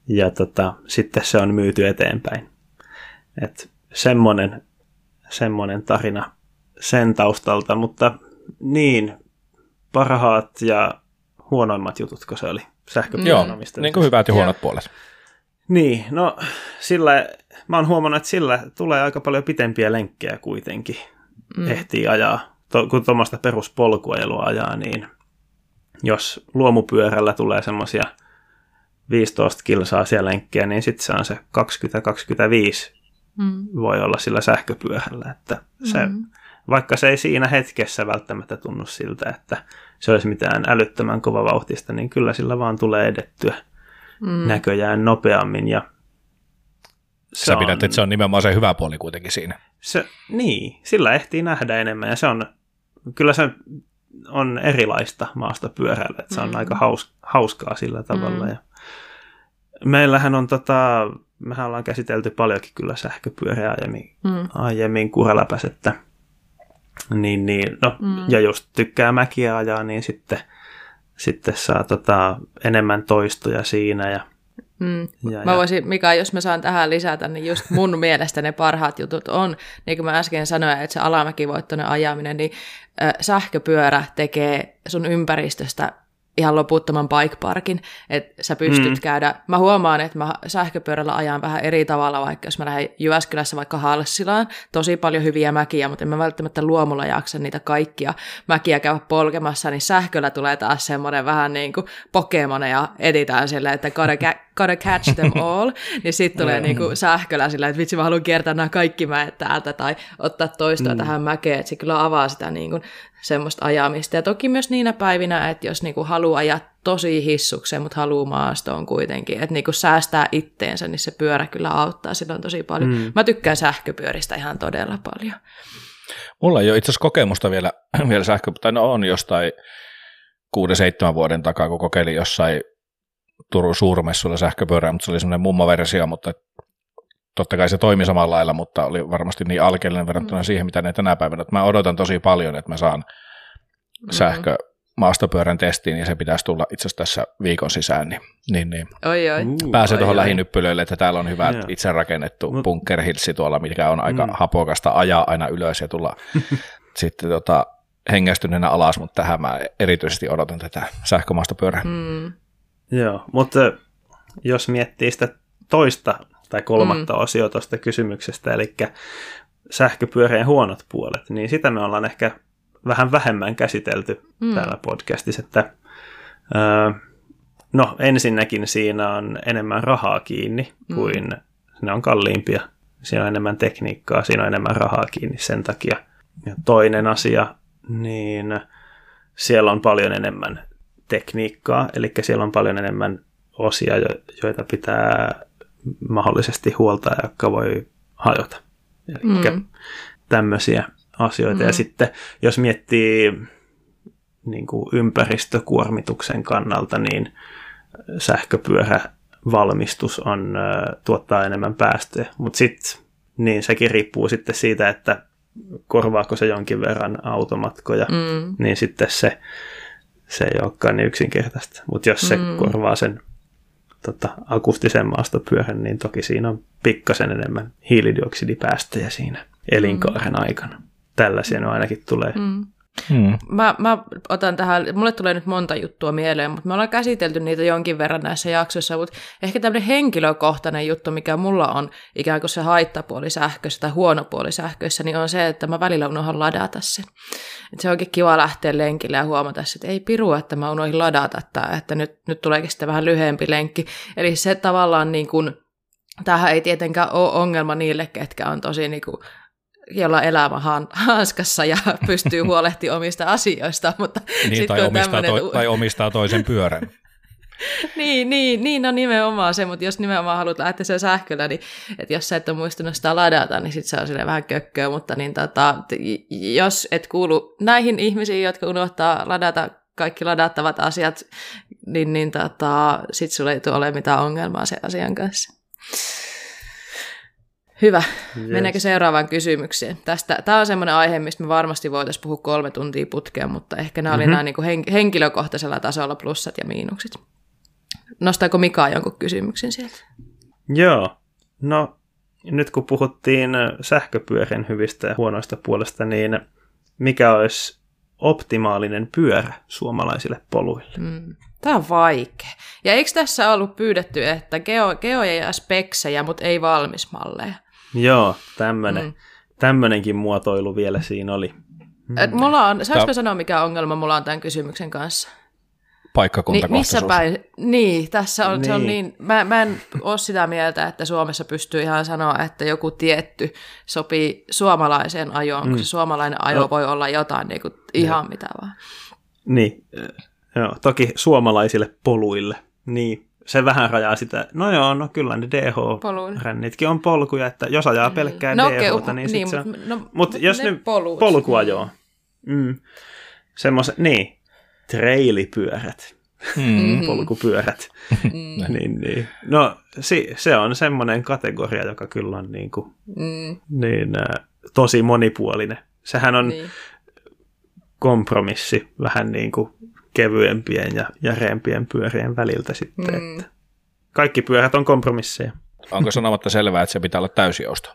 Ja tota, sitten se on myyty eteenpäin. Et semmonen, semmonen tarina sen taustalta, mutta niin, parhaat ja huonoimmat jututko se oli sähköpyörän Joo, niin kuin hyvät ja huonot puolet. Niin, no sillä, mä oon huomannut, että sillä tulee aika paljon pitempiä lenkkejä kuitenkin. Mm. Ehtii ajaa, to, kun tuommoista peruspolkuajelua ajaa, niin jos luomupyörällä tulee semmoisia 15 kilsaa siellä lenkkejä, niin sitten se on se 20-25 Mm. voi olla sillä sähköpyörällä. Että se, mm. Vaikka se ei siinä hetkessä välttämättä tunnu siltä, että se olisi mitään älyttömän kova vauhtista, niin kyllä sillä vaan tulee edettyä Mm. näköjään nopeammin. Ja se Sä pidät, että se on nimenomaan se hyvä puoli kuitenkin siinä. se, niin, sillä ehtii nähdä enemmän ja se on, kyllä se on erilaista maasta pyöräillä, että se on Mm. aika haus, hauskaa sillä tavalla. Mm. Ja meillähän on tota, mehän ollaan käsitelty paljonkin kyllä sähköpyöriä aiemmin, Mm. aiemmin kuraläpäs, että Niin, niin, no, mm. ja just tykkää mäkiä ajaa, niin sitten, sitten saa tota, enemmän toistoja siinä ja Mm. Ja, mä voisin, Mika, jos mä saan tähän lisätä, niin just mun mielestä ne parhaat jutut on, niin kuin mä äsken sanoin, että se alamäkivoittoinen ajaminen, niin äh, sähköpyörä tekee sun ympäristöstä ihan loputtoman bike parkin, että sä pystyt mm. käydä, mä huomaan, että mä sähköpyörällä ajan vähän eri tavalla, vaikka jos mä lähden Jyväskylässä vaikka Halssilaan, tosi paljon hyviä mäkiä, mutta en mä välttämättä luomulla jaksa niitä kaikkia mäkiä käydä polkemassa, niin sähköllä tulee taas semmoinen vähän niin kuin Pokemoneja editään silleen, että ca- gotta catch them all, niin sitten tulee niin kuin sähköllä silleen, että vitsi mä haluan kiertää nämä kaikki mäet täältä tai ottaa toistoa mm. tähän mäkeen, että se kyllä avaa sitä niin kuin semmoista ajamista. Ja toki myös niinä päivinä, että jos niinku haluaa ajaa tosi hissukseen, mutta haluaa maastoon kuitenkin, että niinku säästää itteensä, niin se pyörä kyllä auttaa silloin tosi paljon. Mm. Mä tykkään sähköpyöristä ihan todella paljon. Mulla ei ole itse asiassa kokemusta vielä, vielä sähkö, tai no on jostain 6-7 vuoden takaa, kun kokeilin jossain Turun suurmessuilla sähköpyörää, mutta se oli semmoinen mummaversio, mutta totta kai se toimi samalla lailla, mutta oli varmasti niin alkeellinen verrattuna mm. siihen, mitä ne tänä päivänä. Että mä odotan tosi paljon, että mä saan mm. sähkö maastopyörän testiin, ja se pitäisi tulla itse asiassa tässä viikon sisään, niin, niin, niin. Oi, oi. Uh, pääsee tuohon lähinyppylöille, että täällä on hyvä yeah. itse rakennettu Mut... bunkerhilsi tuolla, mikä on aika mm. hapokasta ajaa aina ylös ja tulla sitten tota, hengästyneenä alas, mutta tähän mä erityisesti odotan tätä sähkömaastopyörää. Mm. Joo, mutta jos miettii sitä toista tai kolmatta mm. osio tuosta kysymyksestä, eli sähköpyörien huonot puolet, niin sitä me ollaan ehkä vähän vähemmän käsitelty mm. täällä podcastissa, että öö, no ensinnäkin siinä on enemmän rahaa kiinni mm. kuin mm. ne on kalliimpia. Siinä on enemmän tekniikkaa, siinä on enemmän rahaa kiinni sen takia. Ja toinen asia, niin siellä on paljon enemmän tekniikkaa, eli siellä on paljon enemmän osia, joita pitää mahdollisesti huoltaja, joka voi hajota. Eli mm. tämmöisiä asioita. Mm. Ja sitten jos miettii niin kuin ympäristökuormituksen kannalta, niin sähköpyörävalmistus on, tuottaa enemmän päästöjä. Mutta sitten niin sekin riippuu sitten siitä, että korvaako se jonkin verran automatkoja, mm. niin sitten se, se ei olekaan niin yksinkertaista. Mutta jos se mm. korvaa sen tota, akustisen maastopyörän, niin toki siinä on pikkasen enemmän hiilidioksidipäästöjä siinä elinkaaren mm. aikana. Tällaisia ne ainakin tulee. Mm. Hmm. Mä, mä otan tähän, mulle tulee nyt monta juttua mieleen, mutta me ollaan käsitelty niitä jonkin verran näissä jaksoissa, mutta ehkä tämmöinen henkilökohtainen juttu, mikä mulla on ikään kuin se haittapuoli sähkössä tai huono puoli sähkössä, niin on se, että mä välillä unohdan ladata sen. Et se onkin kiva lähteä lenkille ja huomata, että ei piru, että mä unohdin ladata, että, että nyt, nyt tuleekin sitten vähän lyhyempi lenkki. Eli se tavallaan niin kuin, tämähän ei tietenkään ole ongelma niille, ketkä on tosi niin kuin jolla elämä hanskassa ja pystyy huolehtimaan omista asioista. Mutta niin, tai, omistaa to, tai omistaa toisen pyörän. niin, niin, niin, on nimenomaan se, mutta jos nimenomaan haluat lähteä sen sähköllä, niin että jos sä et ole muistunut sitä ladata, niin sitten se on sille vähän kökköä, mutta niin tota, jos et kuulu näihin ihmisiin, jotka unohtaa ladata kaikki ladattavat asiat, niin, niin tota, sitten sulle ei tule ole mitään ongelmaa sen asian kanssa. Hyvä. Yes. Mennäänkö seuraavaan kysymykseen? Tästä, tämä on semmoinen aihe, mistä me varmasti voitaisiin puhua kolme tuntia putkea, mutta ehkä nämä mm-hmm. oli nämä niin kuin henkilökohtaisella tasolla plussat ja miinukset. Nostaako Mika jonkun kysymyksen sieltä? Joo. No, nyt kun puhuttiin sähköpyörien hyvistä ja huonoista puolesta, niin mikä olisi optimaalinen pyörä suomalaisille poluille? Mm. Tämä on vaikea. Ja eikö tässä ollut pyydetty, että geo, geoja ja speksejä, mutta ei valmismalleja? Joo, tämmönen, mm. tämmöinenkin muotoilu vielä siinä oli. Mm. Et mulla on, saanko Tää... sanoa mikä ongelma mulla on tämän kysymyksen kanssa? Paikkakuntakohtaisuus. Ni, missä päin? Niin, tässä on, niin. Se on niin, niin mä, mä en ole sitä mieltä, että Suomessa pystyy ihan sanoa, että joku tietty sopii suomalaiseen ajoon, mm. kun se suomalainen ajo no. voi olla jotain niin kuin, ihan ja. mitä vaan. Niin, joo, toki suomalaisille poluille, niin se vähän rajaa sitä, no joo, no kyllä ne DH-rännitkin on polkuja, että jos ajaa pelkkää no, DH-ta, niin, niin se on, no, mutta jos ne polut. polkua mm. joo, mm, semmoiset, niin, trailipyörät, mm. polkupyörät, mm. niin, niin. No si, se on semmoinen kategoria, joka kyllä on niin kuin, mm. niin, äh, tosi monipuolinen Sehän on niin. kompromissi vähän niin kuin kevyempien ja järeempien pyörien väliltä sitten. Mm. Että kaikki pyörät on kompromisseja. Onko sanomatta selvää, että se pitää olla täysjousto?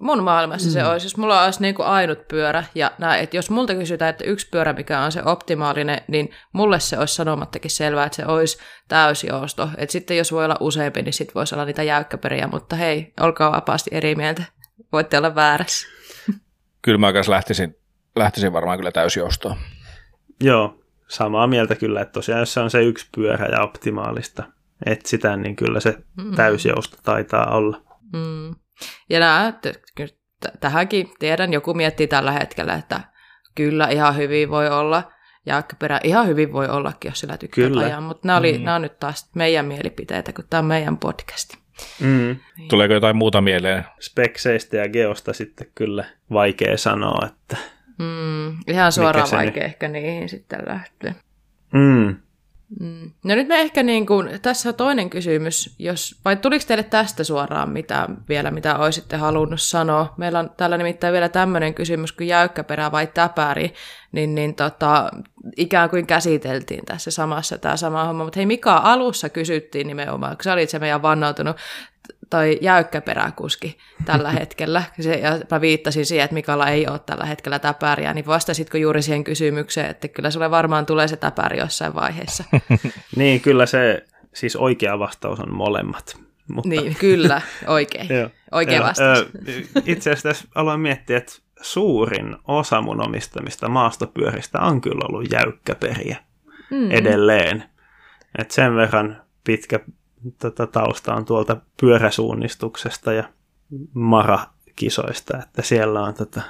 Mun maailmassa mm. se olisi, jos mulla olisi niin kuin ainut pyörä, ja näin, että jos multa kysytään, että yksi pyörä, mikä on se optimaalinen, niin mulle se olisi sanomattakin selvää, että se olisi täysjousto. Että sitten jos voi olla useampi, niin sitten voisi olla niitä jäykkäperiä, mutta hei, olkaa vapaasti eri mieltä. Voitte olla väärässä. Kyllä mä lähtisin, lähtisin varmaan kyllä täysjoustoon. Joo, samaa mieltä kyllä, että tosiaan jos se on se yksi pyörä ja optimaalista etsitään, niin kyllä se mm. täysjousto taitaa olla. Mm. Ja nämä, tähänkin tiedän, joku miettii tällä hetkellä, että kyllä ihan hyvin voi olla, ja perä ihan hyvin voi ollakin, jos sillä tykkää kyllä. ajaa, mutta nämä, oli, mm. nämä on nyt taas meidän mielipiteitä, kun tämä on meidän podcasti. Mm. Niin. Tuleeko jotain muuta mieleen? Spekseistä ja geosta sitten kyllä vaikea sanoa, että... Mm, ihan suoraan vaikea ehkä niihin sitten lähteä. Mm. Mm. No nyt me ehkä niin kuin, tässä on toinen kysymys, jos, vai tuliko teille tästä suoraan mitä, vielä, mitä olisitte halunnut sanoa? Meillä on täällä nimittäin vielä tämmöinen kysymys kuin jäykkäperä vai täpäri, niin, niin tota, ikään kuin käsiteltiin tässä samassa tämä sama homma, mutta hei Mika, alussa kysyttiin nimenomaan, kun sä olit se meidän vannautunut toi jäykkä peräkuski tällä hetkellä. Se, ja mä viittasin siihen, että Mikalla ei ole tällä hetkellä täpäriä, niin vastasitko juuri siihen kysymykseen, että kyllä sulle varmaan tulee se täpäri jossain vaiheessa? niin, kyllä se, siis oikea vastaus on molemmat. Mutta... Niin, kyllä, oikein. Oikea vastaus. Itse asiassa aloin miettiä, että suurin osa mun omistamista maastopyöristä on kyllä ollut jäykkäperiä mm. edelleen. Et sen verran pitkä tota, tausta on tuolta pyöräsuunnistuksesta ja marakisoista, että siellä on tota,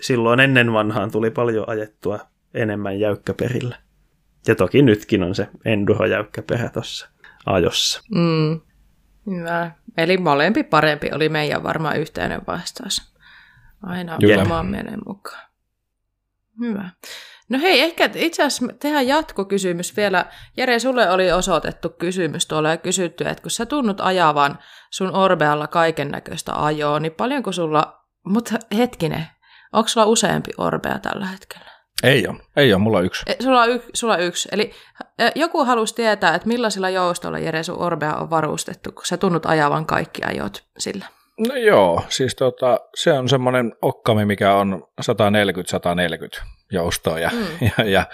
silloin ennen vanhaan tuli paljon ajettua enemmän jäykkäperillä. Ja toki nytkin on se enduro-jäykkäperä tuossa ajossa. Mm. Hyvä. Eli molempi parempi oli meidän varmaan yhteinen vastaus. Aina oman mielen mukaan. Hyvä. No hei, ehkä itse asiassa tehdään jatkokysymys vielä. Jere, sulle oli osoitettu kysymys tuolla ja kysytty, että kun sä tunnut ajavan sun Orbealla kaiken näköistä ajoa, niin paljonko sulla, mutta hetkinen, onko sulla useampi Orbea tällä hetkellä? Ei ole, ei ole, mulla on yksi. E, sulla on, y- sulla on yksi, eli joku halusi tietää, että millaisilla joustoilla Jere sun Orbea on varustettu, kun sä tunnut ajavan kaikki ajot sillä. No joo, siis tota, se on semmoinen okkami, mikä on 140-140 joustoa ja, mm. ja, ja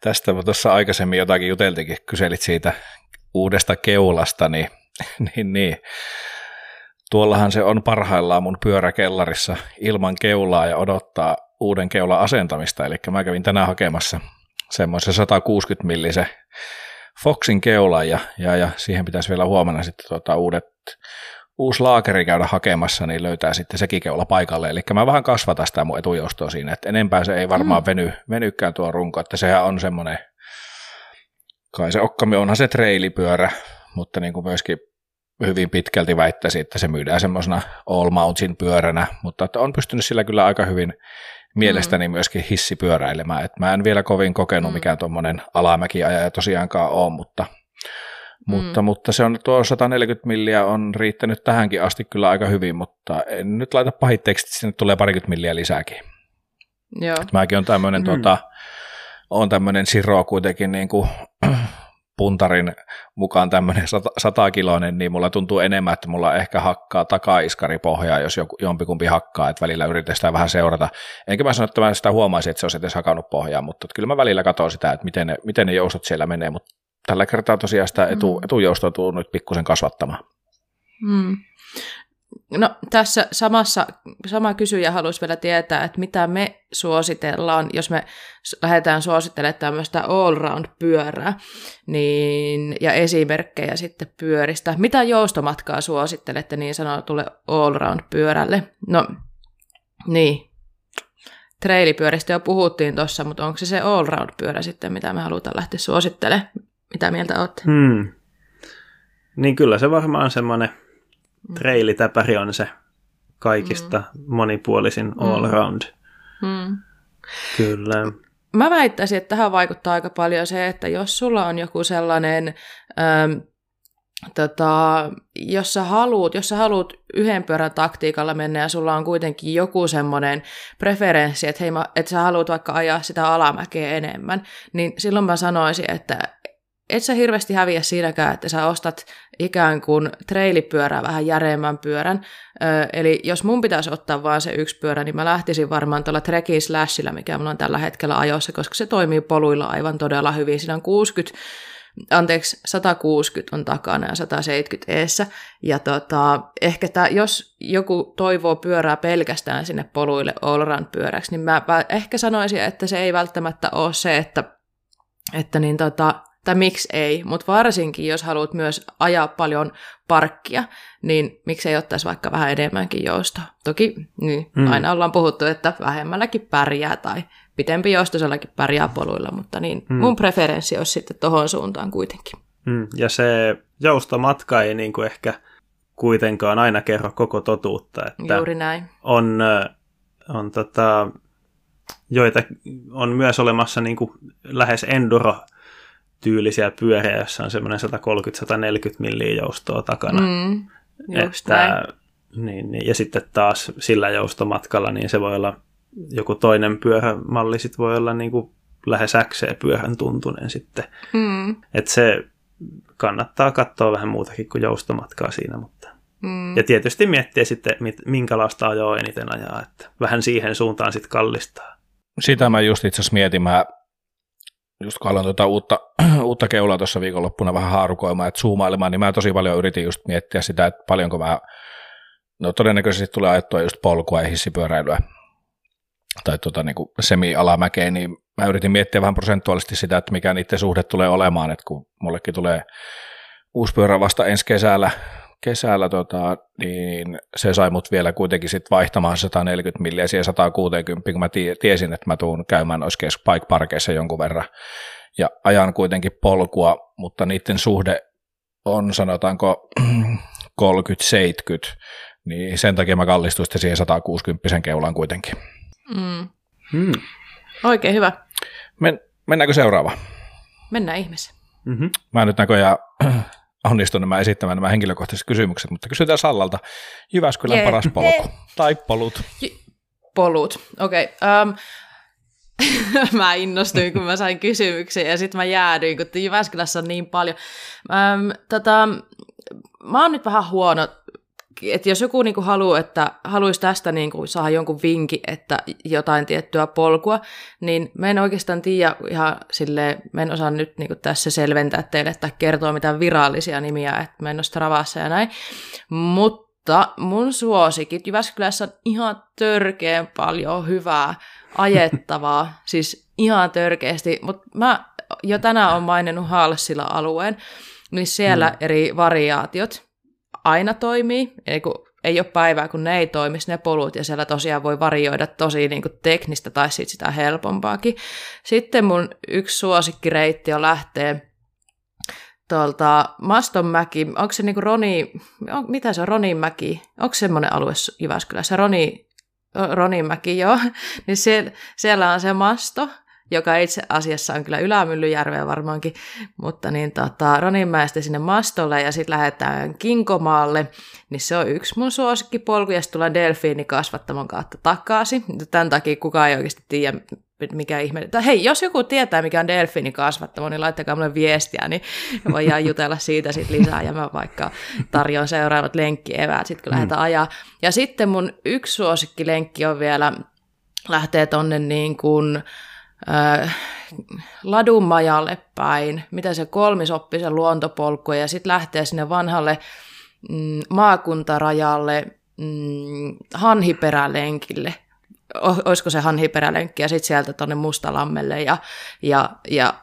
tästä tuossa aikaisemmin jotakin juteltikin, kyselit siitä uudesta keulasta, niin, niin, niin. Tuollahan se on parhaillaan mun pyöräkellarissa ilman keulaa ja odottaa uuden keulan asentamista, eli mä kävin tänään hakemassa semmoisen 160 millisen Foxin keula ja, ja, ja siihen pitäisi vielä huomenna sitten tuota uudet uusi laakeri käydä hakemassa, niin löytää sitten sekin keula paikalle. Eli mä vähän kasvatan sitä mun etujoustoa siinä, että enempää se ei varmaan mm. veny, venykään tuo runko, että sehän on semmoinen, kai se okkami onhan se treilipyörä, mutta niin kuin myöskin hyvin pitkälti väittäisi, että se myydään semmoisena all mountain pyöränä, mutta että on pystynyt sillä kyllä aika hyvin mielestäni mm. myöskin hissipyöräilemään. että mä en vielä kovin kokenut, mm. mikään tuommoinen alamäkiajaja tosiaankaan ole, mutta Mm. Mutta, mutta se on tuo 140 milliä on riittänyt tähänkin asti kyllä aika hyvin, mutta en nyt laita pahit tekstit, sinne tulee parikymmentä milliä lisääkin. Joo. mäkin on tämmöinen, mm. tota, on tämmöinen siro kuitenkin niin kuin puntarin mukaan tämmöinen satakiloinen, niin mulla tuntuu enemmän, että mulla ehkä hakkaa takaiskari pohjaa, jos joku, jompikumpi hakkaa, että välillä sitä vähän seurata. Enkä mä sano, että mä sitä huomaisin, että se olisi edes hakannut pohjaa, mutta kyllä mä välillä katson sitä, että miten ne, miten ne joustot siellä menee, mutta tällä kertaa tosiaan sitä etu, mm. etujoustoa tuu nyt pikkusen kasvattamaan. Mm. No tässä samassa, sama kysyjä haluaisi vielä tietää, että mitä me suositellaan, jos me lähdetään suosittelemaan tämmöistä all-round-pyörää niin, ja esimerkkejä sitten pyöristä. Mitä joustomatkaa suosittelette niin sanotulle all-round-pyörälle? No, niin, treilipyöristä jo puhuttiin tuossa, mutta onko se se all-round-pyörä sitten, mitä me halutaan lähteä suosittelemaan? Mitä mieltä olette? Hmm. Niin kyllä se varmaan semmoinen mm. treilitäpäri on se kaikista mm. monipuolisin mm. all round. Mm. Kyllä. Mä väittäisin, että tähän vaikuttaa aika paljon se, että jos sulla on joku sellainen ähm, tota, jos sä haluut, jos sä haluut yhden pyörän taktiikalla mennä ja sulla on kuitenkin joku semmoinen preferenssi, että, hei, mä, että sä haluat vaikka ajaa sitä alamäkeä enemmän, niin silloin mä sanoisin, että et sä hirveästi häviä siinäkään, että sä ostat ikään kuin treilipyörää vähän järeemmän pyörän. Ö, eli jos mun pitäisi ottaa vaan se yksi pyörä, niin mä lähtisin varmaan tuolla Trekin Slashilla, mikä mulla on tällä hetkellä ajossa, koska se toimii poluilla aivan todella hyvin. Siinä on 60 anteeksi, 160 on takana ja 170 eessä. Ja tota, ehkä tää, jos joku toivoo pyörää pelkästään sinne poluille allround pyöräksi, niin mä ehkä sanoisin, että se ei välttämättä ole se, että, että niin tota, tai miksi ei, mutta varsinkin jos haluat myös ajaa paljon parkkia, niin miksi ei ottaisi vaikka vähän enemmänkin joustoa. Toki niin, mm. aina ollaan puhuttu, että vähemmälläkin pärjää tai pitempi joustoisellakin pärjää poluilla, mutta niin mm. mun preferenssi olisi sitten tohon suuntaan kuitenkin. Mm. Ja se joustomatka ei niin kuin ehkä kuitenkaan aina kerro koko totuutta. Että Juuri näin. On, on tota, joita on myös olemassa niin kuin lähes enduro tyylisiä pyöriä, jossa on semmoinen 130-140 milliä joustoa takana. Mm, että, niin, niin, ja sitten taas sillä joustomatkalla, niin se voi olla joku toinen pyörämalli, sit voi olla niin kuin lähes XC-pyörän tuntunen sitten. Mm. Että se kannattaa katsoa vähän muutakin kuin joustomatkaa siinä, mutta Mm. Ja tietysti miettiä sitten, minkälaista ajoa eniten ajaa, että vähän siihen suuntaan sitten kallistaa. Sitä mä just itse asiassa mietin, mä just kun aloin tuota uutta, uutta keulaa tuossa viikonloppuna vähän haarukoimaan, että zoomailemaan, niin mä tosi paljon yritin just miettiä sitä, että paljonko mä, no todennäköisesti tulee ajettua just polkua ja hissipyöräilyä tai tuota, niin semi-alamäkeen, niin mä yritin miettiä vähän prosentuaalisesti sitä, että mikä niiden suhde tulee olemaan, että kun mullekin tulee uusi pyörä vasta ensi kesällä, kesällä tota, niin se sai mut vielä kuitenkin sit vaihtamaan 140 milliä siihen 160, kun mä tiesin, että mä tuun käymään noissa bike parkeissa jonkun verran ja ajan kuitenkin polkua, mutta niiden suhde on sanotaanko 30-70, niin sen takia mä kallistuin sitten siihen 160 keulaan kuitenkin. Mm. Hmm. Oikein hyvä. Men, mennäänkö seuraava? Mennään ihmeessä. Mm-hmm. Mä nyt näköjään onnistun nämä esittämään nämä henkilökohtaiset kysymykset, mutta kysytään Sallalta. Jyväskylän yeah. paras polku tai polut? polut, okei. Okay. Um, mä innostuin, kun mä sain kysymyksiä ja sitten mä jäädyin, kun Jyväskylässä on niin paljon. Um, tota, mä oon nyt vähän huono että jos joku niin kuin haluaa, että haluaisi tästä niin kuin saada jonkun vinki, että jotain tiettyä polkua, niin mä en oikeastaan tiedä ihan sille, mä en osaa nyt niin kuin tässä selventää teille tai kertoa mitään virallisia nimiä, että mä en ole Stravassa ja näin, mutta mun suosikit Jyväskylässä on ihan törkeän paljon hyvää ajettavaa, siis ihan törkeästi, mutta mä jo tänään on maininnut Halsilla alueen, niin siellä mm. eri variaatiot, aina toimii, eli kun ei ole päivää, kun ne ei toimisi ne polut, ja siellä tosiaan voi varioida tosi niin kuin teknistä tai sit sitä helpompaakin. Sitten mun yksi suosikkireitti on lähtee tuolta Mastonmäki, onko se niin kuin Roni, on, mitä se on, Roninmäki, onko semmoinen alue Jyväskylässä, Roni, Roninmäki, joo, niin siellä, siellä on se masto, joka itse asiassa on kyllä Ylämyllyjärveä varmaankin, mutta niin tota, Roninmäestä sinne mastolle ja sitten lähdetään Kinkomaalle, niin se on yksi mun suosikkipolku, ja sitten tullaan delfiinikasvattamon kautta takaisin. Tämän takia kukaan ei oikeasti tiedä, mikä ihme. Tai hei, jos joku tietää, mikä on delfiinikasvattamo, niin laittakaa mulle viestiä, niin voidaan jutella siitä sit lisää, ja mä vaikka tarjoan seuraavat lenkkieväät, sitten kun lähdetään mm. ajaa. Ja sitten mun yksi suosikkilenkki on vielä, lähtee tonne niin kuin, äh, ladunmajalle päin, mitä se kolmisoppisen luontopolku, ja sitten lähtee sinne vanhalle mm, maakuntarajalle mm, hanhiperälenkille. olisiko se hanhiperälenkki, ja sitten sieltä tuonne Mustalammelle ja, ja, ja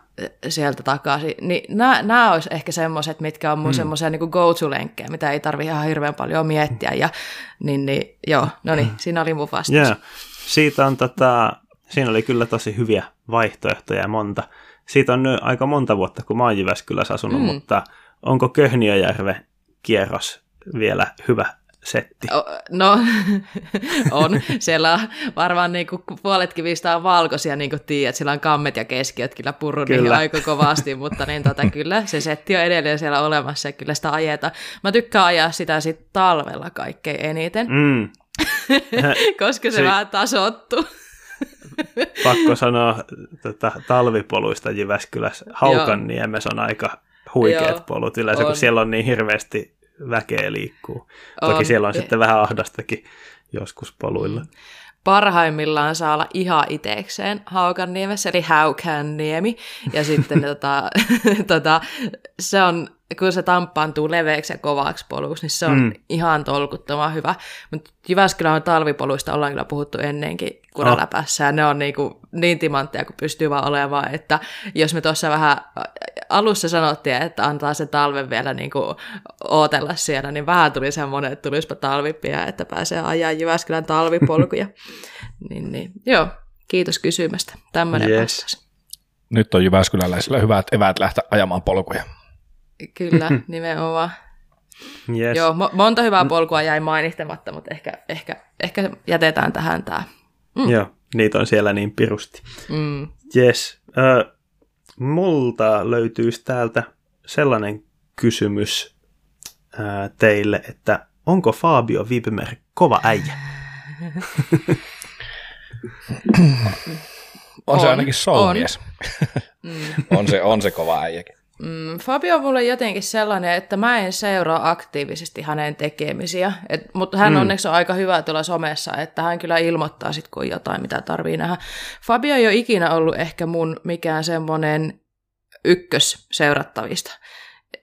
sieltä takaisin. Niin nämä olisi ehkä semmoiset, mitkä on mun mm. semmoisia niin go-to-lenkkejä, mitä ei tarvi ihan hirveän paljon miettiä. Ja, niin, niin, joo, no niin, siinä oli mun vastaus. Yeah. Siitä on tota, siinä oli kyllä tosi hyviä vaihtoehtoja monta. Siitä on nyt aika monta vuotta, kun mä oon Jyväskylässä asunut, mm. mutta onko Köhniöjärve kierros vielä hyvä setti? No, on. Siellä on varmaan niin kuin puolet kivistä on valkoisia, niin kuin tiedät, sillä on kammet ja keskiöt kyllä purru kyllä. aika kovasti, mutta niin tota, kyllä se setti on edelleen siellä olemassa ja kyllä sitä ajeta. Mä tykkään ajaa sitä sitten talvella kaikkein eniten, mm. koska se, se vähän tasottuu. Pakko sanoa tota, talvipoluista Jyväskylässä. Haukanniemessä on aika huikeat Joo, polut yleensä, on. kun siellä on niin hirveästi väkeä liikkuu. On. Toki siellä on sitten vähän ahdastakin joskus poluilla. Parhaimmillaan saa olla ihan itekseen Haukanniemessä, eli Haukänniemi. Ja sitten tota, tota, se on kun se tamppaantuu leveäksi ja kovaksi poluksi, niin se on mm. ihan tolkuttoman hyvä. Mutta Jyväskylän talvipoluista ollaan kyllä puhuttu ennenkin kuraläpässä, oh. ja ne on niin, kuin, niin timantteja kuin pystyy vaan olemaan, että jos me tuossa vähän alussa sanottiin, että antaa se talven vielä niin kuin ootella siellä, niin vähän tuli semmoinen, että tulispa talvipia, että pääsee ajaa Jyväskylän talvipolkuja. niin, niin. Joo, kiitos kysymästä. Tämmöinen yes. Nyt on Jyväskyläläisillä hyvät eväät lähteä ajamaan polkuja. Kyllä, nimenomaan. Yes. Joo, mo- monta hyvää polkua jäi mainittamatta, mutta ehkä, ehkä, ehkä jätetään tähän tämä. Mm. Joo, niitä on siellä niin pirusti. Mm. Yes. Ö, multa löytyisi täältä sellainen kysymys ää, teille, että onko Fabio Wibmer kova äijä? on, se ainakin soumies. On. mm. on, se, on se kova äijäkin. Mm, Fabio on mulle jotenkin sellainen, että mä en seuraa aktiivisesti hänen tekemisiä, Et, mutta hän mm. onneksi on aika hyvä tuolla somessa, että hän kyllä ilmoittaa sit, kun jotain, mitä tarvii nähdä. Fabio ei ole ikinä ollut ehkä mun mikään semmoinen ykkös seurattavista,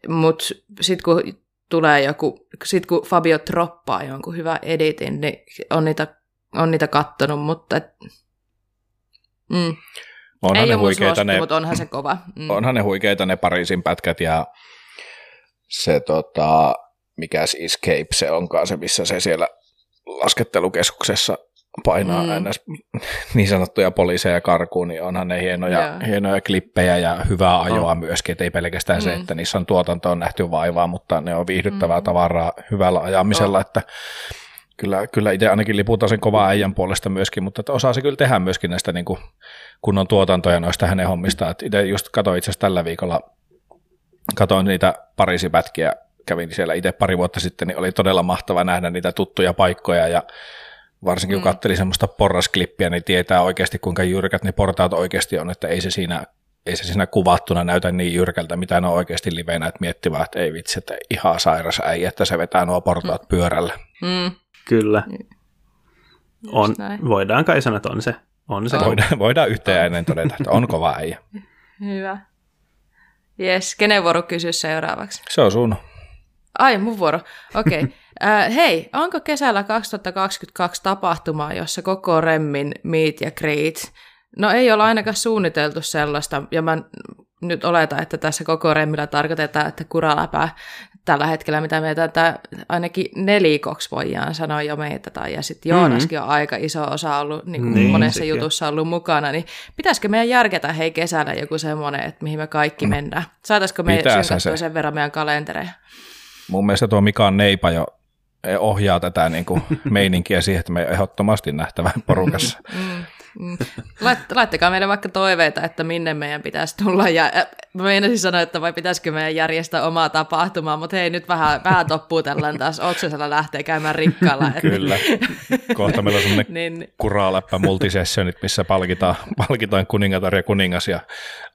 mutta sitten kun tulee joku, sit kun Fabio droppaa jonkun hyvä editin, niin on niitä, on niitä kattonut, mutta et, mm. Onhan Ei ne huikeita ne, mutta onhan se kova. Mm. Onhan ne huikeita ne Pariisin pätkät ja se tota, mikäs Escape se onkaan se, missä se siellä laskettelukeskuksessa painaa mm. ns. niin sanottuja poliiseja karkuun, niin onhan ne hienoja, yeah. hienoja klippejä ja hyvää ajoa oh. myöskin, että ei pelkästään mm. se, että niissä on tuotantoon nähty vaivaa, mutta ne on viihdyttävää mm. tavaraa hyvällä ajamisella, oh. että kyllä, kyllä itse ainakin liputan sen kova äijän puolesta myöskin, mutta että osaa se kyllä tehdä myöskin näistä niin kuin kunnon tuotantoja noista hänen hommistaan. itse just katsoin itse asiassa tällä viikolla, katsoin niitä Pariisipätkiä, kävin siellä itse pari vuotta sitten, niin oli todella mahtava nähdä niitä tuttuja paikkoja ja varsinkin kun mm. katseli semmoista porrasklippiä, niin tietää oikeasti kuinka jyrkät ne portaat oikeasti on, että ei se siinä ei se siinä kuvattuna näytä niin jyrkältä, mitä ne on oikeasti livenä, että miettivät, että ei vitsi, että ihan sairas äijä, että se vetää nuo portaat mm. pyörällä. Mm. Kyllä. On, voidaan kai sanoa, että on se. On se. Voidaan, voidaan yhteen ääneen todeta, että on kova äijä. Hyvä. Jes, kenen vuoro kysyä seuraavaksi? Se on sun. Ai, mun vuoro. Okei. Okay. Äh, hei, onko kesällä 2022 tapahtumaa, jossa koko Remmin meet ja greet? No ei ole ainakaan suunniteltu sellaista, ja mä nyt oletan, että tässä koko Remmillä tarkoitetaan, että kuraläpä tällä hetkellä, mitä meitä että ainakin nelikoksi voidaan sanoa jo meitä, tai ja sitten Joonaskin mm. on aika iso osa ollut, niin kuin niin, monessa sekin. jutussa ollut mukana, niin pitäisikö meidän järketä hei kesällä joku semmoinen, että mihin me kaikki mm. mennään? Saataisiko me synkattua se. sen verran meidän kalentereja? Mun mielestä tuo Mika Neipa jo ohjaa tätä niin kuin meininkiä siihen, että me ehdottomasti nähtävän porukassa. Mm. Mm. laittakaa meille vaikka toiveita, että minne meidän pitäisi tulla. Ja, mä meinasin sanoa, että vai pitäisikö meidän järjestää omaa tapahtumaa, mutta hei, nyt vähän, vähän toppuutellaan taas. Oksasella lähtee käymään rikkaalla. Että... Kyllä. Kohta meillä on semmoinen niin. kuraläppä multisessionit, missä palkitaan, palkitaan kuningatar ja kuningas ja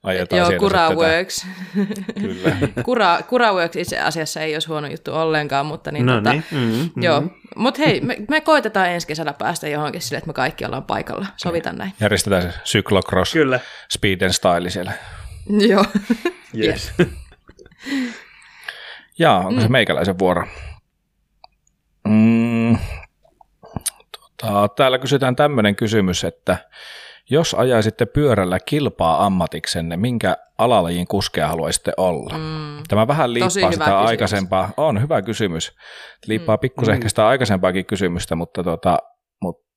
ajetaan Joo, Kura Works. Kyllä. Kura, Kura Works itse asiassa ei olisi huono juttu ollenkaan, mutta niin, no tota, niin. Mm-hmm. joo. Mutta hei, me, me koitetaan ensi kesällä päästä johonkin sille, että me kaikki ollaan paikalla. Sovitaan näin. Järjestetään se cyclocross Kyllä. speed and style siellä. Joo. yes. Jaa, onko mm. se meikäläisen vuoro? Mm, tota, täällä kysytään tämmöinen kysymys, että jos ajaisitte pyörällä kilpaa ammatiksenne, minkä alalajin kuskea haluaisitte olla? Mm. Tämä vähän liippaa sitä kysymys. aikaisempaa. On hyvä kysymys. Liippaa mm. pikkusen mm. ehkä sitä aikaisempaakin kysymystä, mutta, tota, mutta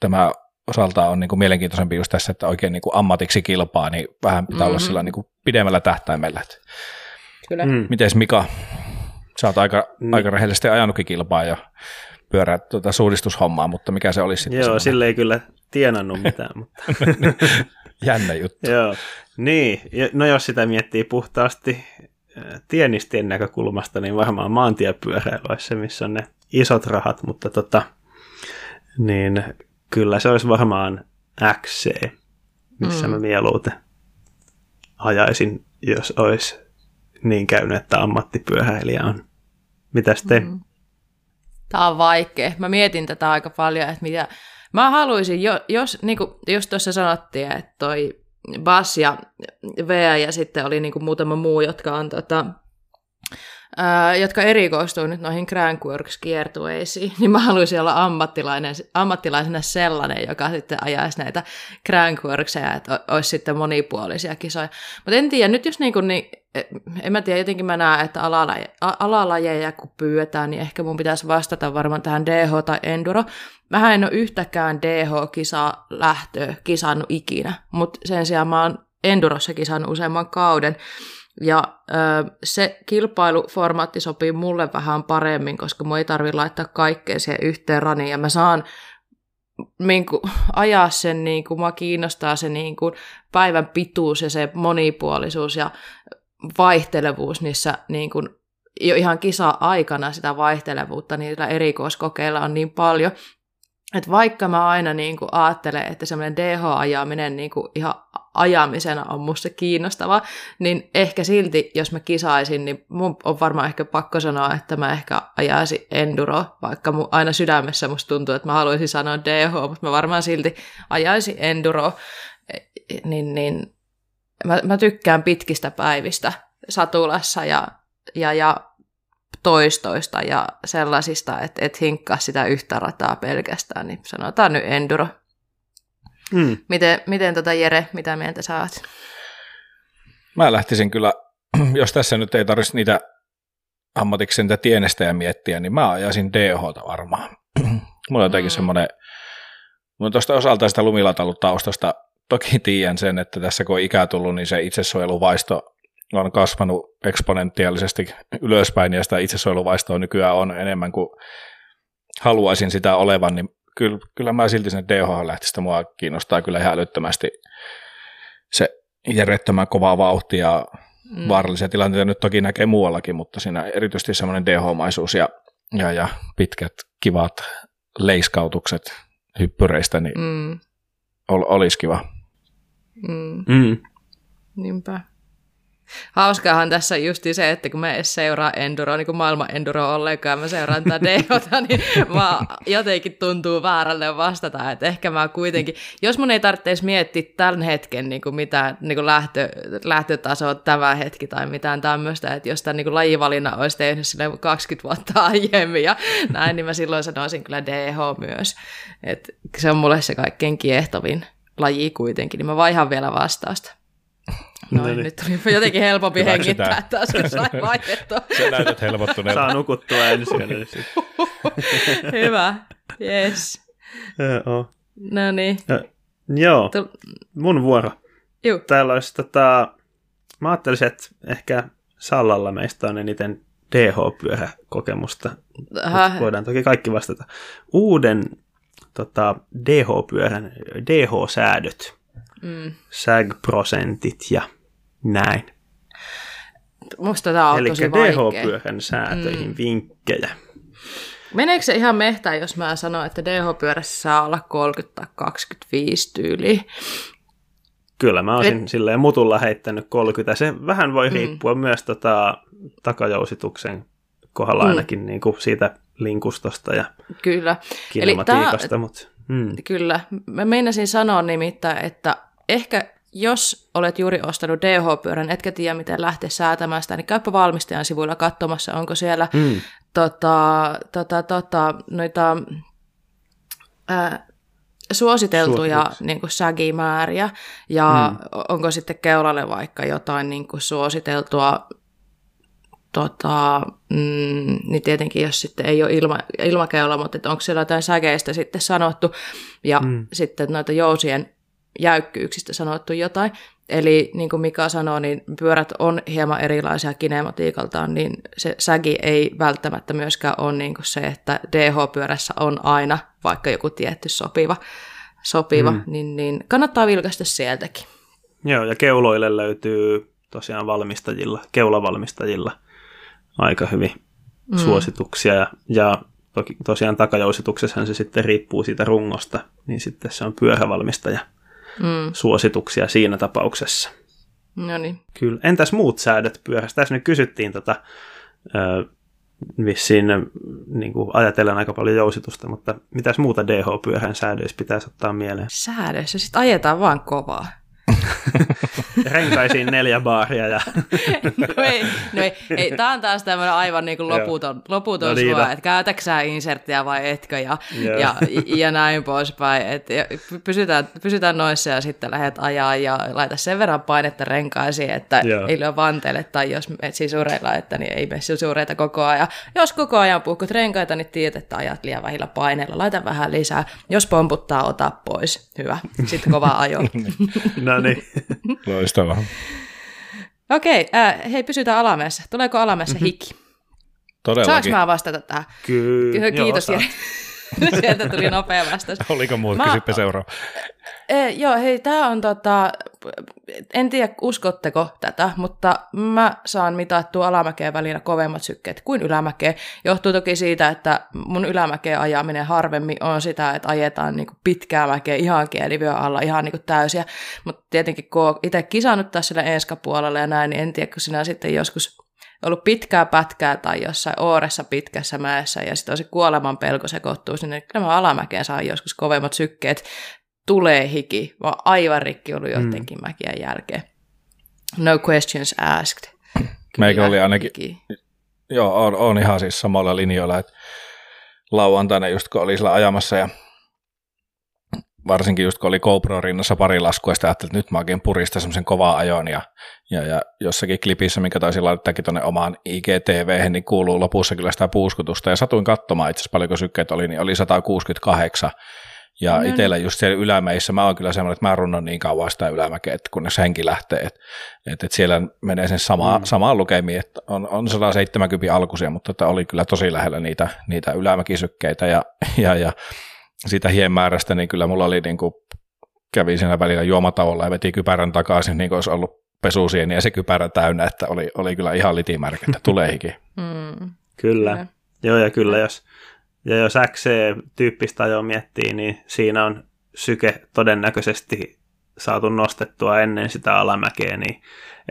tämä osalta on niin kuin mielenkiintoisempi just tässä, että oikein niin kuin ammatiksi kilpaa, niin vähän pitää mm-hmm. olla sillä niin kuin pidemmällä tähtäimellä. Kyllä. Mm. Mites Mika? Sä oot aika, mm. aika rehellisesti ajanutkin kilpaa jo pyörä tuota, suunnistushommaa, mutta mikä se olisi sitten? Joo, semmoinen sille ei kyllä tienannut mitään, mutta Jännä juttu. joo. Niin, ja- no jos sitä miettii puhtaasti tienistien näkökulmasta, niin varmaan maantiepyöräily olisi se, missä on ne isot rahat, mutta tota, niin kyllä se olisi varmaan XC, missä mm. mä mieluiten ajaisin, jos olisi niin käynyt, että ammattipyöräilijä on. Mitäs te? Mm. Tämä on vaikea. Mä mietin tätä aika paljon, että mitä... Mä haluaisin, jo, jos, niin kuin, jos tuossa sanottiin, että toi Bas ja Vea ja sitten oli niin kuin muutama muu, jotka on tota, ää, jotka erikoistuu nyt noihin Crankworks-kiertueisiin, niin mä haluaisin olla ammattilainen, ammattilaisena sellainen, joka sitten ajaisi näitä Crankworkseja, että olisi sitten monipuolisia kisoja. Mutta en tiedä, nyt jos niin kuin, niin, en mä tiedä, jotenkin mä näen, että alalaje, alalajeja kun pyydetään, niin ehkä mun pitäisi vastata varmaan tähän DH tai Enduro. Mähän en ole yhtäkään DH-kisaa lähtöä kisannut ikinä, mutta sen sijaan mä oon Endurossa kisannut useamman kauden, ja ö, se kilpailuformaatti sopii mulle vähän paremmin, koska mun ei tarvitse laittaa kaikkea siihen yhteen raniin, ja mä saan niin kuin, ajaa sen, niin kuin, mua kiinnostaa se niin kuin, päivän pituus ja se monipuolisuus. Ja vaihtelevuus niissä niin kuin, jo ihan kisa-aikana sitä vaihtelevuutta niillä erikoiskokeilla on niin paljon, että vaikka mä aina niin kuin ajattelen, että semmoinen DH-ajaminen niin kuin ihan ajamisena on musta kiinnostavaa, niin ehkä silti, jos mä kisaisin, niin mun on varmaan ehkä pakko sanoa, että mä ehkä ajaisin enduro, vaikka mun, aina sydämessä musta tuntuu, että mä haluaisin sanoa DH, mutta mä varmaan silti ajaisin enduro, niin, niin mä, mä tykkään pitkistä päivistä satulassa ja, ja, ja toistoista ja sellaisista, että et hinkkaa sitä yhtä rataa pelkästään, niin sanotaan nyt enduro. Mm. Miten, miten tota Jere, mitä mieltä sä oot? Mä lähtisin kyllä, jos tässä nyt ei tarvitsisi niitä ammatiksi niitä tienestäjä miettiä, niin mä ajaisin DHta varmaan. Mulla on jotenkin Mm. mm. semmoinen, mulla tuosta osalta sitä lumilatalutaustasta toki tiedän sen, että tässä kun on ikää tullut, niin se itsesuojeluvaisto on kasvanut eksponentiaalisesti ylöspäin, ja sitä itsesuojeluvaistoa nykyään on enemmän kuin haluaisin sitä olevan, niin kyllä, kyllä mä silti sinne DH lähtistä mua kiinnostaa kyllä ihan älyttömästi se järjettömän kova vauhti ja Mm. vaarallisia tilanteita nyt toki näkee muuallakin, mutta siinä erityisesti semmoinen DH-maisuus ja, ja, ja pitkät kivat leiskautukset hyppyreistä, niin Mm, ol, olisi kiva. mm, Mm. niinpä. Hauskaahan tässä justi se, että kun mä edes seuraa Enduroa, niin kuin maailman Enduro ollenkaan, mä seuraan tätä DHta, niin mä jotenkin tuntuu väärälle vastata, että ehkä mä kuitenkin, jos mun ei tarvitsisi miettiä tämän hetken niin kuin mitään niin kuin lähtö, lähtötasoa tämä hetki tai mitään tämmöistä, että jos tämän niin kuin lajivalinnan olisi tehnyt sille 20 vuotta aiemmin ja näin, niin mä silloin sanoisin kyllä DH myös, että se on mulle se kaikkein kiehtovin laji kuitenkin, niin mä vaihan vielä vastausta. Noin, No niin. nyt tuli jotenkin helpompi hengittää taas, kun sai vaihdettua. Se näytät helpottuneelta. Saa nukuttua ensin. Hyvä, yes. Joo. No niin. Joo, mun vuoro. Juu. Täällä olisi tota, mä ajattelisin, että ehkä Sallalla meistä on eniten Mut Voidaan toki kaikki vastata. Uuden tota, DH-pyörän, DH-säädöt, mm. SAG-prosentit ja näin. Musta tää on Eli tosi. DH-pyörän säätöihin Mm. vinkkejä. Meneekö se ihan mehtään, jos mä sanon, että DH-pyörässä saa olla 30 tai 25 tyyliä? Kyllä mä olisin silleen mutulla heittänyt 30. Se vähän voi Mm. riippua myös tota, takajousituksen kohdalla Mm. ainakin niin kuin siitä linkustosta ja Kyllä. kinematiikasta. Mutta, mm. Kyllä. Mä meinasin sanoa nimittäin, että ehkä jos olet juuri ostanut DH-pyörän, etkä tiedä miten lähteä säätämään sitä, niin käypä valmistajan sivuilla katsomassa, onko siellä Mm. tota, tota, tota, noita ää, suositeltuja niin kuin sägimääriä ja mm. onko sitten keulalle vaikka jotain niin kuin suositeltua tota, mm, niin tietenkin jos sitten ei ole ilma, ilmakeula, mutta että onko siellä jotain säkeistä sitten sanottu ja mm. sitten noita jousien jäykkyyksistä sanottu jotain, Eli niin kuin Mika sanoi, niin pyörät on hieman erilaisia kinematiikaltaan, niin se sägi ei välttämättä myöskään ole niin kuin se, että DH-pyörässä on aina vaikka joku tietty sopiva, sopiva mm. niin, niin kannattaa vilkaista sieltäkin. Joo, ja keuloille löytyy tosiaan valmistajilla, keulavalmistajilla aika hyvin mm. suosituksia, ja, ja toki, tosiaan takajousituksessahan se sitten riippuu siitä rungosta, niin sitten se on pyörävalmistaja mm. suosituksia siinä tapauksessa. No niin. Kyllä. Entäs muut säädöt pyörästä? Tässä nyt kysyttiin tota, ö, vissiin niin kuin ajatellen aika paljon jousitusta, mutta mitäs muuta DH-pyöhän säädöissä pitäisi ottaa mieleen? Säädöissä sitten ajetaan vaan kovaa. Renkaisiin neljä baaria. Ja... no ei, no ei, ei. Tämä on taas tämmöinen aivan niin kuin loputon, loputon no niin, että käytäksä inserttiä vai etkö ja, ja, ja, näin poispäin. Et, ja pysytään, pysytään noissa ja sitten lähdet ajaa ja laita sen verran painetta renkaisiin, että Joo. ei lyö vanteelle tai jos et sisureilla, että niin ei mene sisureita koko ajan. Jos koko ajan puhkut renkaita, niin tiedät, että ajat liian vähillä paineilla. Laita vähän lisää. Jos pomputtaa, ota pois. Hyvä. Sitten kova ajo. no niin. Loistavaa. Okei, äh, hei pysytään alamäessä. Tuleeko alamäessä mm-hmm. hiki? Todellakin. Saanko mä vastata tähän? Kyllä. Kiitos Joo, Sieltä tuli nopea vastaus. Oliko muut? Mä... Kysypä seuraava. E, joo, hei, tämä on tota, en tiedä uskotteko tätä, mutta mä saan mitattua alamäkeen välillä kovemmat sykkeet kuin ylämäkeen. Johtuu toki siitä, että mun ylämäkeen ajaminen harvemmin on sitä, että ajetaan niinku pitkää mäkeä ihan kielivyö alla, ihan niinku täysiä. Mutta tietenkin kun oon itse kisannut tässä sille enskapuolella ja näin, niin en tiedä, kun sinä sitten joskus ollut pitkää pätkää tai jossain ooressa pitkässä mäessä ja sitten on se kuoleman pelko sekoittuu sinne. Kyllä mä alamäkeen saan joskus kovemmat sykkeet. Tulee hiki. Oon aivan rikki ollut jotenkin mm. mäkien jälkeen. No questions asked. Meikä oli ainakin, hiki. joo, on, on ihan siis samalla linjoilla, että lauantaina just kun oli sillä ajamassa ja varsinkin just kun oli GoPro rinnassa pari laskua, ja ajattelin, että nyt mä oikein puristan semmoisen kovaa ajon, ja, ja, ja jossakin klipissä, minkä taisin laittaakin tuonne omaan IGTV, niin kuuluu lopussa kyllä sitä puuskutusta, ja satuin katsomaan itse asiassa paljonko sykkeet oli, niin oli 168, ja no, itsellä just siellä ylämeissä mä oon kyllä semmoinen, että mä runnon niin kauan sitä ylämäkeä, että kunnes henki lähtee, että, että, että siellä menee sen sama, mm. samaan lukemiin, että on, on 170 alkuisia, mutta että oli kyllä tosi lähellä niitä, niitä ylämäkisykkeitä ja, ja, ja siitä hienmäärästä, niin kyllä mulla oli niin kuin, kävi siinä välillä juomatauolla ja veti kypärän takaisin, niin kuin olisi ollut pesusieni ja se kypärä täynnä, että oli, oli kyllä ihan litimärkä, että tulee hiki. Mm. Kyllä. kyllä. Joo, ja kyllä jos, ja jos XC-tyyppistä ajoa miettii, niin siinä on syke todennäköisesti saatu nostettua ennen sitä alamäkeä, niin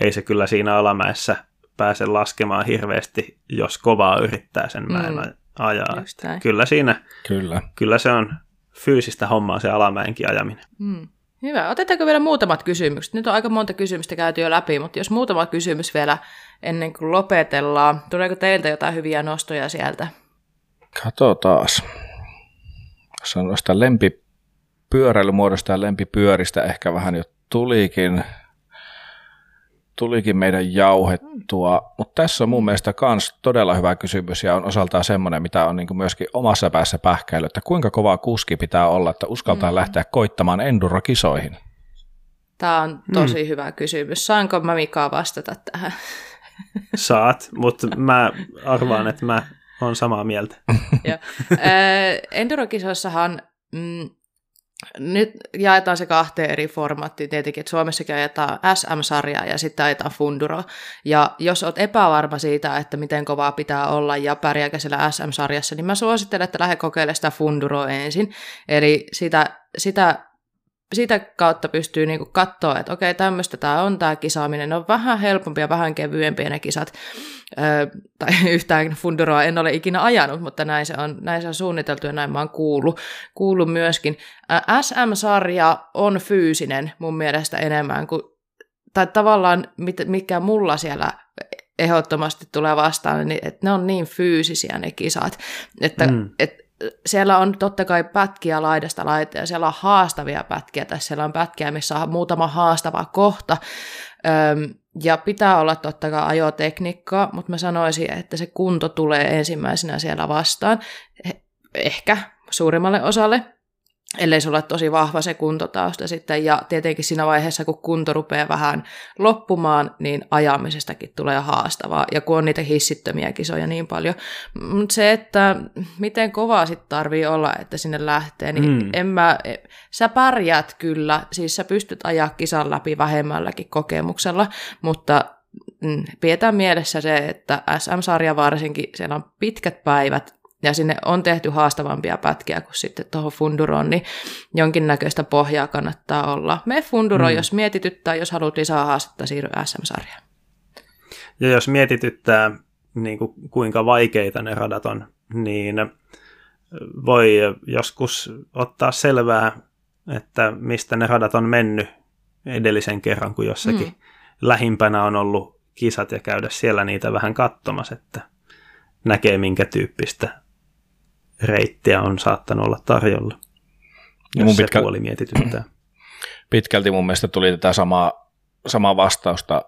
ei se kyllä siinä alamäessä pääse laskemaan hirveästi, jos kovaa yrittää sen mäen mm. Ajaa. Kyllä siinä, kyllä. kyllä se on fyysistä hommaa se alamäenkin ajaminen. Mm. Hyvä. Otetaanko vielä muutamat kysymykset? Nyt on aika monta kysymystä käyty jo läpi, mutta jos muutama kysymys vielä ennen kuin lopetellaan. Tuleeko teiltä jotain hyviä nostoja sieltä? Katsotaan. Sanoista lempipyöräilymuodosta ja lempipyöristä ehkä vähän jo tulikin tulikin meidän jauhettua, mutta tässä on mun mielestä myös todella hyvä kysymys ja on osaltaan semmoinen, mitä on niin myöskin omassa päässä pähkäily, että kuinka kova kuski pitää olla, että uskaltaa mm. lähteä koittamaan endurokisoihin? Tämä on tosi mm. hyvä kysymys. Saanko mä Mika vastata tähän? Saat, mutta mä arvaan, että mä oon samaa mieltä. Endurokisoissahan mm, nyt jaetaan se kahteen eri formaattiin tietenkin, että Suomessakin ajetaan SM-sarjaa ja sitten ajetaan Funduro. Ja jos olet epävarma siitä, että miten kovaa pitää olla ja pärjääkö siellä SM-sarjassa, niin mä suosittelen, että lähde kokeilemaan sitä Funduroa ensin. Eli sitä, sitä sitä kautta pystyy niinku katsoa, että okei, tämmöistä tämä on tämä kisaaminen. Ne on vähän helpompia, vähän kevyempiä ne kisat. Öö, tai yhtään funduroa en ole ikinä ajanut, mutta näin se on, näin se on suunniteltu ja näin mä oon kuullut, kuullut myöskin. SM-sarja on fyysinen mun mielestä enemmän kuin, tai tavallaan mikä mulla siellä ehdottomasti tulee vastaan, niin että ne on niin fyysisiä ne kisat, että mm. et, siellä on totta kai pätkiä laidasta laita ja siellä on haastavia pätkiä, tai siellä on pätkiä, missä on muutama haastava kohta, Öm, ja pitää olla totta kai ajotekniikkaa, mutta mä sanoisin, että se kunto tulee ensimmäisenä siellä vastaan, ehkä suurimmalle osalle. Ellei sulla ole tosi vahva se kuntotausta sitten. Ja tietenkin siinä vaiheessa, kun kunto rupeaa vähän loppumaan, niin ajamisestakin tulee haastavaa. Ja kun on niitä hissittömiä kisoja niin paljon. Mutta se, että miten kovaa sitten tarvii olla, että sinne lähtee, niin mm. en mä, sä pärjäät kyllä. Siis sä pystyt ajaa kisan läpi vähemmälläkin kokemuksella, mutta mm, pidetään mielessä se, että SM-sarja varsinkin, siellä on pitkät päivät, ja sinne on tehty haastavampia pätkiä kuin sitten tuohon Funduroon, niin jonkinnäköistä pohjaa kannattaa olla. Me Funduro, mm. jos mietityttää, jos haluat lisää haastetta, siirry SM-sarjaan. Ja jos mietityttää, niin kuin, kuinka vaikeita ne radat on, niin voi joskus ottaa selvää, että mistä ne radat on mennyt edellisen kerran, kun jossakin mm. lähimpänä on ollut kisat ja käydä siellä niitä vähän katsomassa, että näkee minkä tyyppistä reittiä on saattanut olla tarjolla, jos mun pitkä... se puoli mietityttää. Pitkälti mun mielestä tuli tätä samaa, samaa vastausta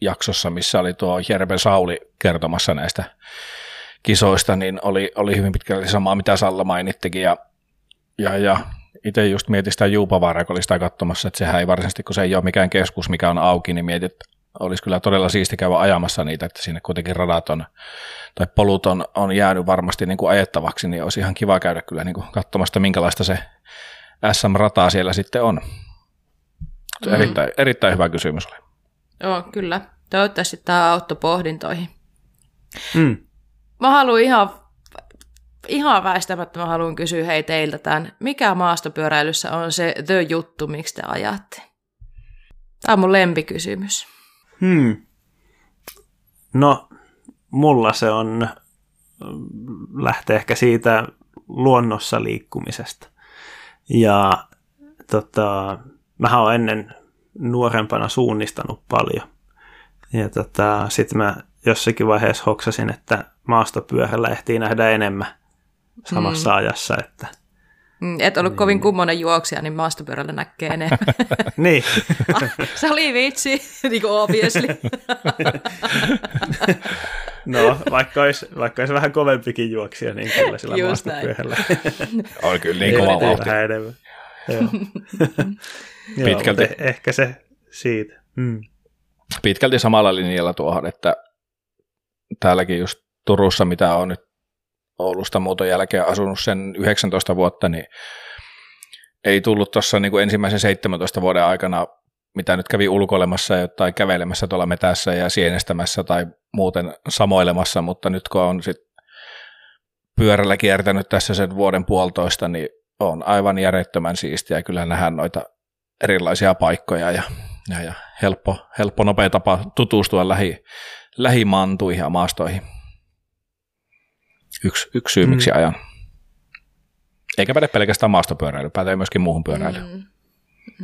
jaksossa, missä oli tuo Järven Sauli kertomassa näistä kisoista, niin oli, oli hyvin pitkälti samaa, mitä Salla mainittikin, ja, ja, ja itse just mietin sitä Juupavaaraa, kun oli sitä katsomassa, että sehän ei varsinaisesti, kun se ei ole mikään keskus, mikä on auki, niin mietit, olisi kyllä todella siisti käydä ajamassa niitä, että sinne kuitenkin radat on, tai polut on, on jäänyt varmasti niin kuin ajettavaksi, niin olisi ihan kiva käydä kyllä niin kuin katsomasta, minkälaista se SM-rataa siellä sitten on. Mm. Erittäin, erittäin hyvä kysymys oli. Joo, kyllä. Toivottavasti tämä auttoi pohdintoihin. Mm. Mä haluan ihan, ihan väistämättä mä haluan kysyä hei teiltä tämän. Mikä maastopyöräilyssä on se the juttu, miksi te ajatte? Tämä on mun lempikysymys. Hmm. No, mulla se on, lähtee ehkä siitä luonnossa liikkumisesta. Ja tota, mä oon ennen nuorempana suunnistanut paljon. Ja tota, sitten mä jossakin vaiheessa hoksasin, että maastopyörällä ehtii nähdä enemmän samassa mm. ajassa, että – et ollut niin. kovin kummonen juoksija, niin maastopyörällä näkee enemmän. niin. Se oli vitsi, niin kuin obviously. no, vaikka olisi, vaikka olisi vähän kovempikin juoksija, niin kyllä sillä Just maastopyörällä. on kyllä niin kova vauhti. Vähän enemmän. Joo. Pitkälti. Joo, ehkä se siitä. Mm. Pitkälti samalla linjalla tuohon, että täälläkin just Turussa, mitä on nyt Oulusta muuton jälkeen asunut sen 19 vuotta, niin ei tullut tuossa niin ensimmäisen 17 vuoden aikana, mitä nyt kävi ulkoilemassa tai kävelemässä tuolla metässä ja sienestämässä tai muuten samoilemassa, mutta nyt kun on sit pyörällä kiertänyt tässä sen vuoden puolitoista, niin on aivan järjettömän siistiä. Kyllä nähdään noita erilaisia paikkoja ja, ja, ja helppo, helppo, nopea tapa tutustua lähi, lähimantuihin ja maastoihin yksi, yksi syy, miksi mm. ajan. Eikä päde pelkästään maastopyöräily, pätee myöskin muuhun pyöräilyyn. Mm.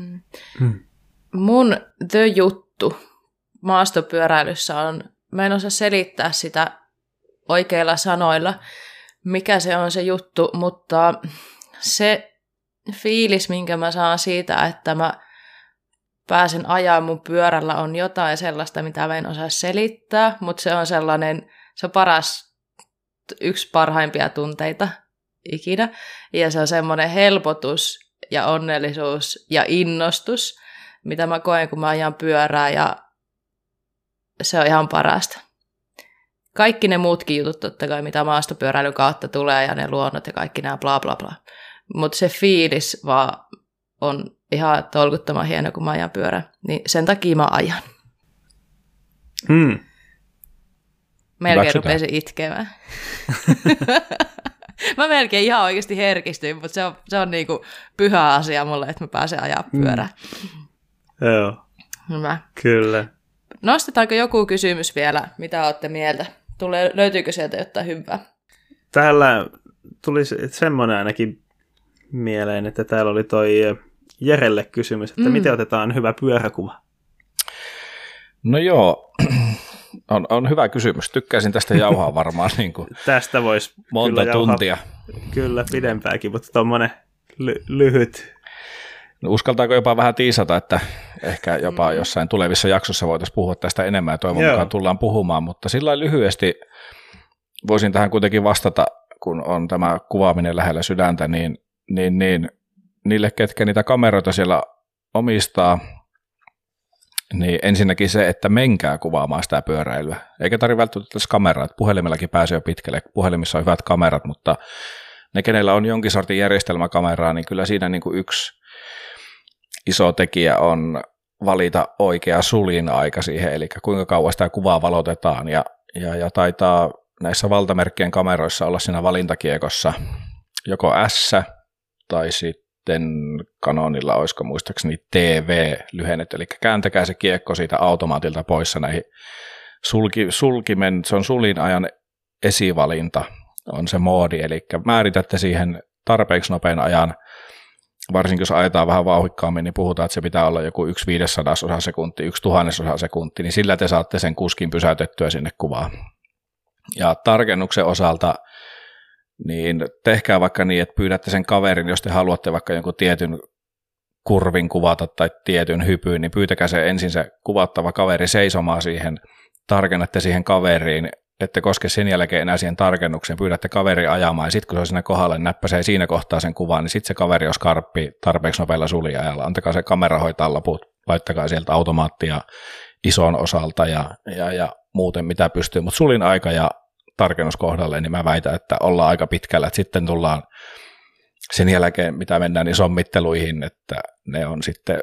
Mm. Mm. Mun the juttu maastopyöräilyssä on, mä en osaa selittää sitä oikeilla sanoilla, mikä se on se juttu, mutta se fiilis, minkä mä saan siitä, että mä pääsen ajaa mun pyörällä, on jotain sellaista, mitä mä en osaa selittää, mutta se on sellainen, se on paras yksi parhaimpia tunteita ikinä. Ja se on semmoinen helpotus ja onnellisuus ja innostus, mitä mä koen, kun mä ajan pyörää ja se on ihan parasta. Kaikki ne muutkin jutut totta kai, mitä maastopyöräilyn kautta tulee ja ne luonnot ja kaikki nämä bla bla bla. Mutta se fiilis vaan on ihan tolkuttoman hieno, kun mä ajan pyörää. Niin sen takia mä ajan. Hmm. Melkein rupesin itkemään. mä melkein ihan oikeasti herkistyin, mutta se on, se on niinku pyhä asia mulle, että mä pääsen ajaa pyörää. Mm. Joo. Hyvä. Kyllä. Nostetaanko joku kysymys vielä, mitä olette mieltä? Tulee, löytyykö sieltä jotain hyvää? Täällä tuli semmoinen ainakin mieleen, että täällä oli toi Jerelle kysymys, että mm. miten otetaan hyvä pyöräkuva? No joo, on, on hyvä kysymys. Tykkäisin tästä jauhaa varmaan niin kuin Tästä voisi monta kyllä tuntia. Jauhaa, kyllä, pidempääkin, mutta tuommoinen ly- lyhyt. No, uskaltaako jopa vähän tiisata, että ehkä jopa mm. jossain tulevissa jaksossa voitaisiin puhua tästä enemmän ja toivon Joo. mukaan tullaan puhumaan, mutta sillä lyhyesti voisin tähän kuitenkin vastata, kun on tämä kuvaaminen lähellä sydäntä, niin, niin, niin niille, ketkä niitä kameroita siellä omistaa, niin ensinnäkin se, että menkää kuvaamaan sitä pyöräilyä. Eikä tarvitse välttämättä kameraa, että puhelimellakin pääsee jo pitkälle. Puhelimissa on hyvät kamerat, mutta ne, kenellä on jonkin sortin järjestelmäkameraa, niin kyllä siinä niin kuin yksi iso tekijä on valita oikea sulin aika siihen, eli kuinka kauan sitä kuvaa valotetaan, ja, ja, ja taitaa näissä valtamerkkien kameroissa olla siinä valintakiekossa joko S tai sitten kanonilla olisiko muistaakseni TV-lyhennet, eli kääntäkää se kiekko siitä automaatilta poissa näihin sulki, sulkimen, se on sulin ajan esivalinta, on se moodi, eli määritätte siihen tarpeeksi nopean ajan, varsinkin jos ajetaan vähän vauhikkaammin, niin puhutaan, että se pitää olla joku yksi viidesadasosa sekunti, yksi tuhannesosa sekunti, niin sillä te saatte sen kuskin pysäytettyä sinne kuvaan. Ja tarkennuksen osalta, niin tehkää vaikka niin, että pyydätte sen kaverin, jos te haluatte vaikka jonkun tietyn kurvin kuvata tai tietyn hypyyn, niin pyytäkää se ensin se kuvattava kaveri seisomaan siihen, tarkennatte siihen kaveriin, ette koske sen jälkeen enää siihen tarkennukseen, pyydätte kaveri ajamaan, ja sitten kun se on siinä kohdalle, näppäsee siinä kohtaa sen kuvan, niin sitten se kaveri on skarppi tarpeeksi nopealla suliajalla, antakaa se kamera hoitaa loput, laittakaa sieltä automaattia ison osalta ja, ja, ja muuten mitä pystyy, mutta sulin aika ja tarkennus kohdalle, niin mä väitän, että ollaan aika pitkällä, että sitten tullaan sen jälkeen, mitä mennään niin sommitteluihin, että ne on sitten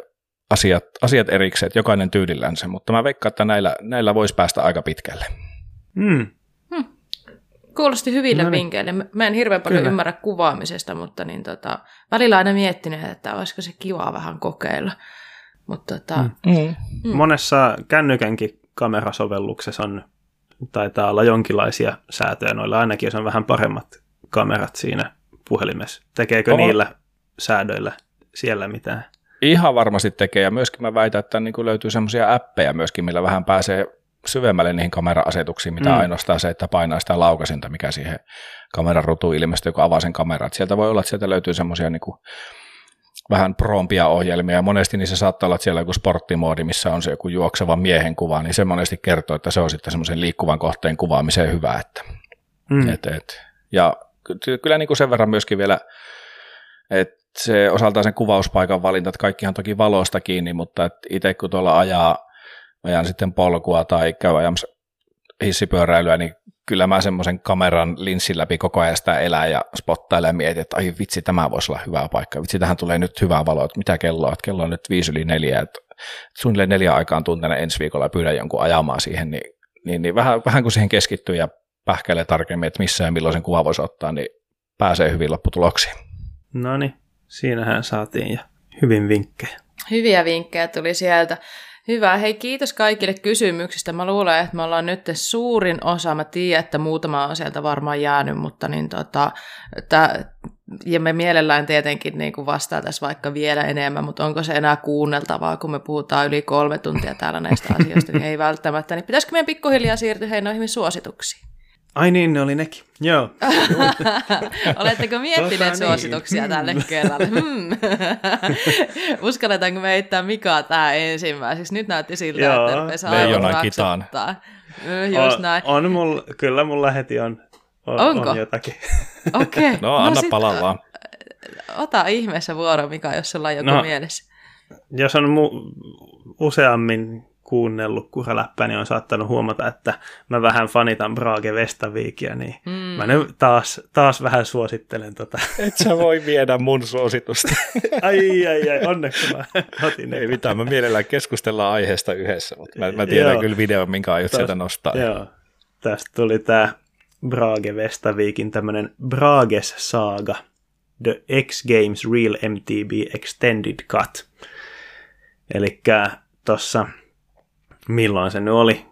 asiat, asiat erikseen, että jokainen tyylillänsä, mutta mä veikkaan, että näillä, näillä voisi päästä aika pitkälle. Mm. Hmm. Kuulosti hyville No niin. vinkkeille. Mä en hirveän paljon Kyllä. ymmärrä kuvaamisesta, mutta niin tota, välillä aina miettinyt, että olisiko se kiva vähän kokeilla. Mutta tota, Mm. Mm. Mm. Monessa kännykänkin kamerasovelluksessa on, taitaa olla jonkinlaisia säätöjä noilla, ainakin jos on vähän paremmat kamerat siinä puhelimessa. Tekeekö On. niillä säädöillä siellä mitään? Ihan varmasti tekee, ja myöskin mä väitän, että niin kuin löytyy semmoisia appeja myöskin, millä vähän pääsee syvemmälle niihin kamera-asetuksiin, mitä Mm. ainoastaan se, että painaa sitä laukasinta, mikä siihen kameran rutuun ilmestyy, kun avaa sen kameran. Sieltä voi olla, että sieltä löytyy semmoisia niin kuin vähän prompia ohjelmia, ja monesti niissä saattaa olla että siellä joku sporttimoodi, missä on se joku juokseva miehen kuva, niin se monesti kertoo, että se on sitten semmoisen liikkuvan kohteen kuvaamiseen hyvä. Että, Mm. et, et. Ja ky- kyllä niin kuin sen verran myöskin vielä, että se osaltaan sen kuvauspaikan valinta, että kaikkihan toki valosta kiinni, mutta itse kun tuolla ajaa, ajan sitten polkua tai käy ajamassa hissipyöräilyä, niin kyllä mä semmoisen kameran linssin läpi koko ajan sitä elää ja spottailen ja mietin, että ai vitsi, tämä voisi olla hyvä paikka. Vitsi, tähän tulee nyt hyvää valoa, että mitä kello on, että kello on nyt viisi yli neljä, että suunnilleen neljä aikaan tunteena ensi viikolla pyydän jonkun ajamaan siihen, niin, niin, niin vähän, vähän kun siihen keskittyy ja pähkäilee tarkemmin, että missä ja milloin sen kuva voisi ottaa, niin pääsee hyvin lopputuloksiin. No niin, siinähän saatiin ja hyvin vinkkejä. hyviä vinkkejä tuli sieltä. Hyvä. Hei, kiitos kaikille kysymyksistä. Mä luulen, että me ollaan nyt suurin osa, mä tiedän, että muutama on sieltä varmaan jäänyt, mutta niin tota, tää, ja me mielellään tietenkin niin kuin vastailtaisiin vaikka vielä enemmän, mutta onko se enää kuunneltavaa, kun me puhutaan yli kolme tuntia täällä näistä asioista, niin ei välttämättä. Niin pitäisikö meidän pikkuhiljaa siirtyä hei noihin suosituksiin? Ai niin, ne oli nekin. Joo. Oletteko miettineet Tota niin. suosituksia Hmm. tälle kerralle? Hmm. Uskalletaanko me heittää Mikaa tähän ensimmäiseksi? Nyt näytti siltä, Joo, että rupesi aivan kitaan. Mm, Just on, näin. on mulla, kyllä mulla heti on, on, Onko? on jotakin. Okei. Okay. No, anna sit palaa vaan. Ota ihmeessä vuoro, Mika, jos sulla on joku No. mielessä. Jos on mu- useammin kuunnellut kuraläppää, niin on saattanut huomata, että mä vähän fanitan Brage Vestavikia, niin Mm. mä nyt taas, taas vähän suosittelen tota. Et sä voi viedä mun suositusta. Ai, ai, ai, onneksi mä otin. Ei mitään, me mielellään keskustellaan aiheesta yhdessä, mutta mä, mä tiedän Joo. kyllä videon, minkä aiot Tos- sieltä nostaa. Joo. Tästä tuli tää Brage Vestavikin tämmönen Brages Saga. The X Games Real MTB Extended Cut. Eli tossa, milloin se nyt oli?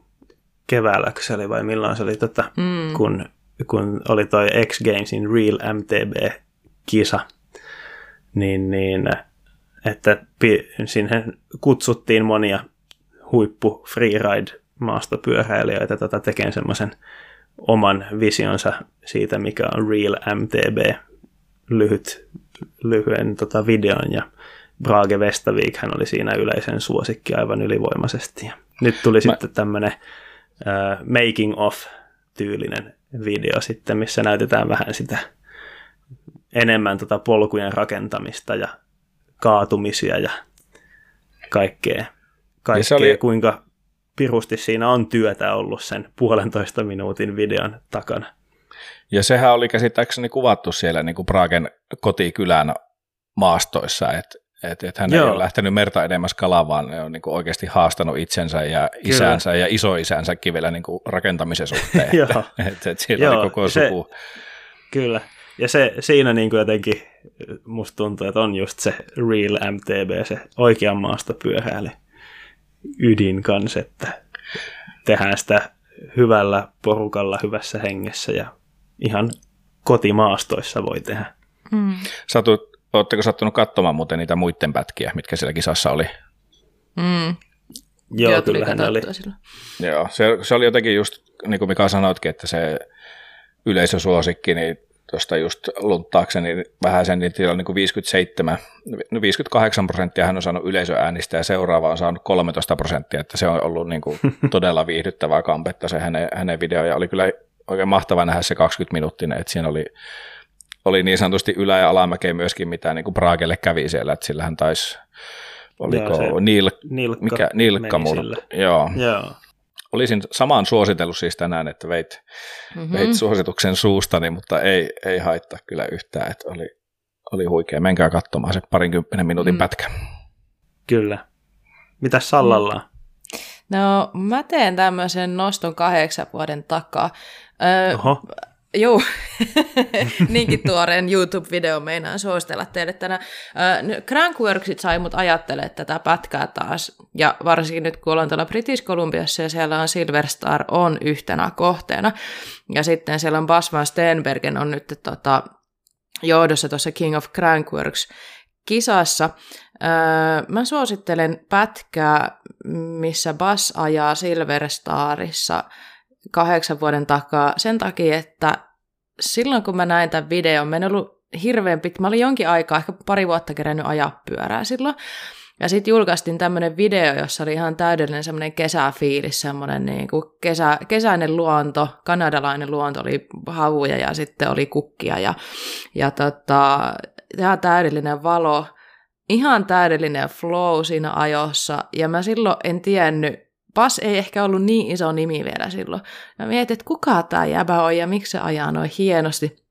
Keväällä se oli vai milloin se oli, tota, Mm. kun, kun oli toi X Gamesin Real MTB-kisa, niin, niin että pi- sinne kutsuttiin monia huippu freeride maastopyöräilijöitä tota, tekemään semmoisen oman visionsa siitä, mikä on Real MTB, lyhyt, lyhyen tota, videon, ja Brage Vestavik hän oli siinä yleisen suosikki aivan ylivoimaisesti. Ja nyt tuli Mä... sitten tämmöinen uh, making of tyylinen video sitten, missä näytetään vähän sitä enemmän tota polkujen rakentamista ja kaatumisia ja kaikkea, kaikkea se oli- kuinka pirusti siinä on työtä ollut sen puolentoista minuutin videon takana. Ja sehän oli käsittääkseni kuvattu siellä niin kuin Pragen kotikylän maastoissa, että et, et hän Joo. ei ole lähtenyt merta edemmäs kalaan, vaan ne on niin kuin oikeasti haastanut itsensä ja isänsä ja isoisänsäkin vielä niin kuin rakentamisen suhteen. Joo. että et siellä Joo, oli koko se- suku. Kyllä. Ja se, siinä niin kuin jotenkin musta tuntuu, että on just se real MTB, se oikean maasta pyöräily ydin kanssa, että tehdään sitä hyvällä porukalla, hyvässä hengessä ja ihan kotimaastoissa voi tehdä. Mm. Satut, ootteko sattunut katsomaan muuten niitä muiden pätkiä, mitkä siellä kisassa oli? Mm. Joo, Joo, tuli kyllähän ne oli. silloin. Joo, se, se oli jotenkin just, niin kuin Mika sanoitkin, että se yleisösuosikki, niin tuosta just lunttaakseni vähän sen, niin siellä on niin kuin 57, no 58 prosenttia hän on saanut yleisöäänistä ja seuraava on saanut 13 prosenttia, että se on ollut niin kuin todella viihdyttävää kampetta se hänen, hänen video ja oli kyllä oikein mahtava nähdä se 20 minuuttinen, että siinä oli, oli niin sanotusti ylä- ja alamäkeä myöskin, mitä niin kuin Praagelle kävi siellä, että sillä hän taisi, oliko Joo, se Nil, Nilkka, mikä, Nilkka sille. joo, Joo. olisin samaan suositellut siis tänään, että veit, Mhm. veit suosituksen suustani, mutta ei, ei haittaa kyllä yhtään, että oli, oli huikea. Menkää katsomaan se parinkymmenen minuutin Mm. mm. pätkä. Kyllä. Mitäs Sallalla on? No, mä teen tämmöisen noston kahdeksan vuoden takaa. Öö, Oho, Joo, niinkin tuoreen YouTube-video meinaan suositella teille tänään. Ö, Crankworksit sai mut ajattelemaan tätä pätkää taas, ja varsinkin nyt kun ollaan tuolla British Columbiassa ja siellä on Silver Star on yhtenä kohteena, ja sitten siellä on Bas van Steenbergen on nyt tota, johdossa tuossa King of Crankworks kisassa. Mä suosittelen pätkää, missä Bas ajaa Silver Starissa kahdeksan vuoden takaa sen takia, että silloin kun mä näin tämän videon, mä en ollut hirveän pit, mä olin jonkin aikaa, ehkä pari vuotta kerännyt ajaa pyörää silloin, ja sitten julkaistiin tämmöinen video, jossa oli ihan täydellinen semmoinen kesäfiilis, semmoinen niin kuin kesä, kesäinen luonto, kanadalainen luonto, oli havuja ja sitten oli kukkia ja, ja tota, ihan täydellinen valo, ihan täydellinen flow siinä ajossa, ja mä silloin en tiennyt, Pas ei ehkä ollut niin iso nimi vielä silloin. Mä mietin, että kuka tämä jäbä on ja miksi se ajaa noin hienosti.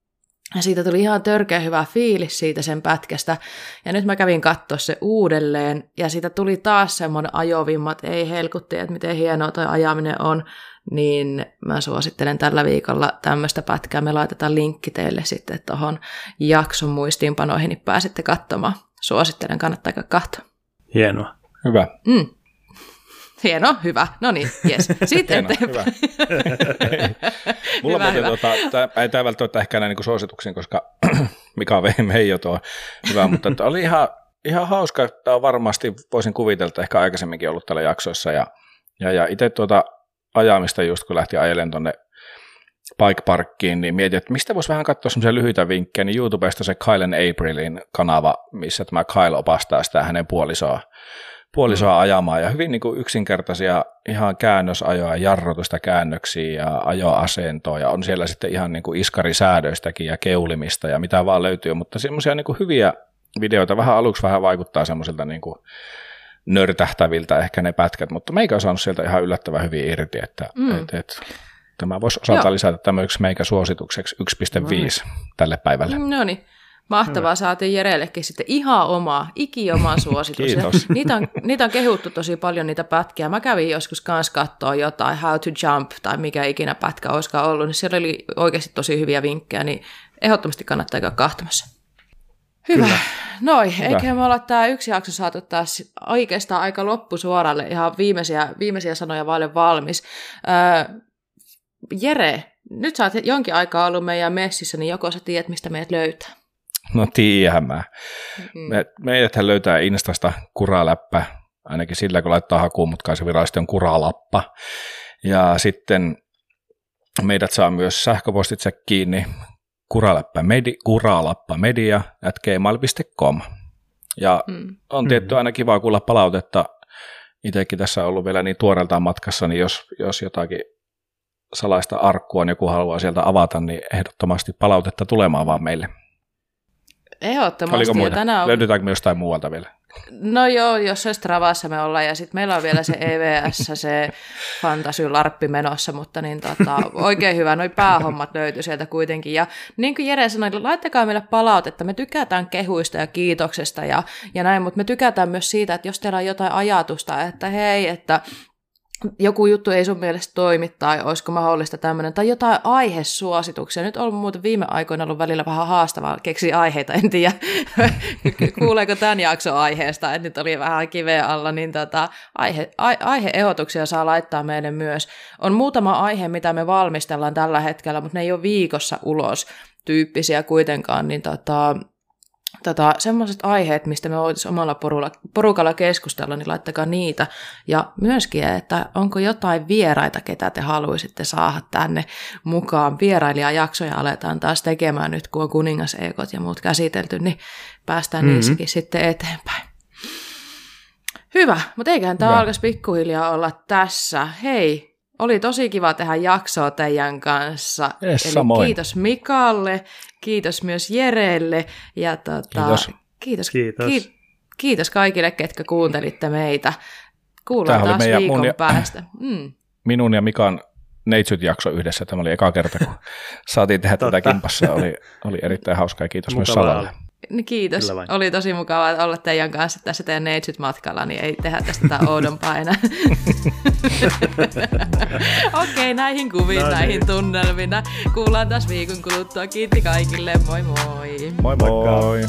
Ja siitä tuli ihan törkeä hyvä fiilis siitä sen pätkästä. Ja nyt mä kävin katsoa se uudelleen, ja siitä tuli taas semmoinen ajovimmat, ei helkutti, että miten hienoa toi ajaminen on. Niin mä suosittelen tällä viikolla tämmöistä pätkää. Me laitetaan linkki teille sitten tuohon jakson muistiinpanoihin, niin pääsette katsomaan. Suosittelen, kannattaa katsoa. hienoa. Hyvä. Mm. Hieno, hyvä. No niin, jes. Sitten Hieno, eteenpäin. Mulla Hyvä, hyvä, muuten, hyvä. tota, tää, ei tämä välttämättä ehkä enää niinku suosituksiin, koska Mika vei mei tuo hyvä, mutta että oli ihan, ihan hauska. Tämä on varmasti, voisin kuvitella, että ehkä aikaisemminkin ollut tällä jaksoissa. Ja, ja, ja itse tuota ajamista just kun lähti ajelemaan tuonne Bike Parkkiin, niin mietin, että mistä voisi vähän katsoa semmoisia lyhyitä vinkkejä, niin YouTubesta se Kylen Aprilin kanava, missä tämä Kyle opastaa sitä hänen puolisoa, puolisoa ajamaan, ja hyvin niin kuin yksinkertaisia ihan käännösajoja, jarrutusta käännöksiä ja ajoasentoa, ja on siellä sitten ihan niin kuin iskarisäädöistäkin ja keulimista ja mitä vaan löytyy, mutta semmoisia niin kuin hyviä videoita, vähän aluksi vähän vaikuttaa semmoisilta niin kuin nörtähtäviltä ehkä ne pätkät, mutta meikä on saanut sieltä ihan yllättävän hyvin irti, että Mm. et, et, tämä voisi osalta Joo. lisätä tämmöiseksi meikä suositukseksi 1.5 tälle päivälle. No niin. Mahtavaa, saatiin Jerellekin sitten ihan oma, iki oma suositus. Ja Kiitos. Niitä on, niitä on kehuttu tosi paljon niitä pätkiä. Mä kävin joskus kans katsoa jotain How to Jump tai mikä ikinä pätkä olisikaan ollut, niin siellä oli oikeasti tosi hyviä vinkkejä, niin ehdottomasti kannattaa käydä kahtamassa. Hyvä. Kyllä. Noi, Hyvä. eiköhän me olla tämä yksi jakso saatu taas oikeastaan aika loppusuoralle, ihan viimeisiä, viimeisiä sanoja vaille valmis. Öö, Jere, nyt sä oot jonkin aikaa ollut meidän messissä, niin joko sä tiedät, mistä meidät löytää? No tiedähän mä. Mm. Me, meidäthän löytää Instasta kuraläppä, ainakin sillä kun laittaa hakuun, mutta kai se virallisesti on kuralappa. Ja sitten meidät saa myös sähköpostitse kiinni kuraläppä, medi, kuralappa media at gmail.com. Ja Mm. on tietty aina kiva kuulla palautetta. Itsekin tässä on ollut vielä niin tuoreeltaan matkassa, niin jos, jos jotakin salaista arkkua joku haluaa sieltä avata, niin ehdottomasti palautetta tulemaan vaan meille. Ehdottomasti. Oliko muita? tänään on... Löydetäänkö me jostain muualta vielä? No joo, jos se Stravassa me ollaan, ja sitten meillä on vielä se EVS, se Fantasy-larppi menossa, mutta niin tota, oikein hyvä, noi päähommat löytyy sieltä kuitenkin. Ja niin kuin Jere sanoi, laittakaa meille palautetta, me tykätään kehuista ja kiitoksesta ja, ja näin, mutta me tykätään myös siitä, että jos teillä on jotain ajatusta, että hei, että joku juttu ei sun mielestä toimi tai olisiko mahdollista tämmöinen, tai jotain aihesuosituksia. Nyt on muuten viime aikoina ollut välillä vähän haastavaa keksiä aiheita, en tiedä kuuleeko tämän jakson aiheesta, että nyt oli vähän kiveä alla, niin tota, aihe, a, aiheehdotuksia saa laittaa meille myös. On muutama aihe, mitä me valmistellaan tällä hetkellä, mutta ne ei ole viikossa ulos tyyppisiä kuitenkaan, niin tota, tota, semmoiset aiheet, mistä me voitaisiin omalla porukalla, porukalla keskustella, niin laittakaa niitä. Ja myöskin, että onko jotain vieraita, ketä te haluaisitte saada tänne mukaan. Vierailijajaksoja aletaan taas tekemään nyt, kun on kuningaseekot ja muut käsitelty, niin päästään mm-hmm. niissäkin sitten eteenpäin. Hyvä, mutta eiköhän tämä alkaisi pikkuhiljaa olla tässä. Hei, oli tosi kiva tehdä jaksoa teidän kanssa. Yes, Eli samoin. kiitos Mikalle, kiitos myös Jerelle ja tota, Kiitos. Kiitos, Kiitos. Ki, kiitos kaikille, ketkä kuuntelitte meitä. Kuullaan Tämähän taas meidän- viikon mun ja- päästä. Mm. Minun ja Mikan Neitsyt-jakso yhdessä. Tämä oli eka kerta, kun saatiin tehdä tätä kimpassa. Oli, oli erittäin hauskaa ja kiitos myös Mukavaa Salalle. Niin Kiitos. Oli tosi mukavaa olla teidän kanssa tässä teidän neitsyt matkalla, niin ei tehdä tästä tätä oudompaa enää. Okei, näihin kuviin, No niin. näihin tunnelmiin. Kuullaan taas viikon kuluttua. Kiitti kaikille. Moi moi. Moi Moikka. moi!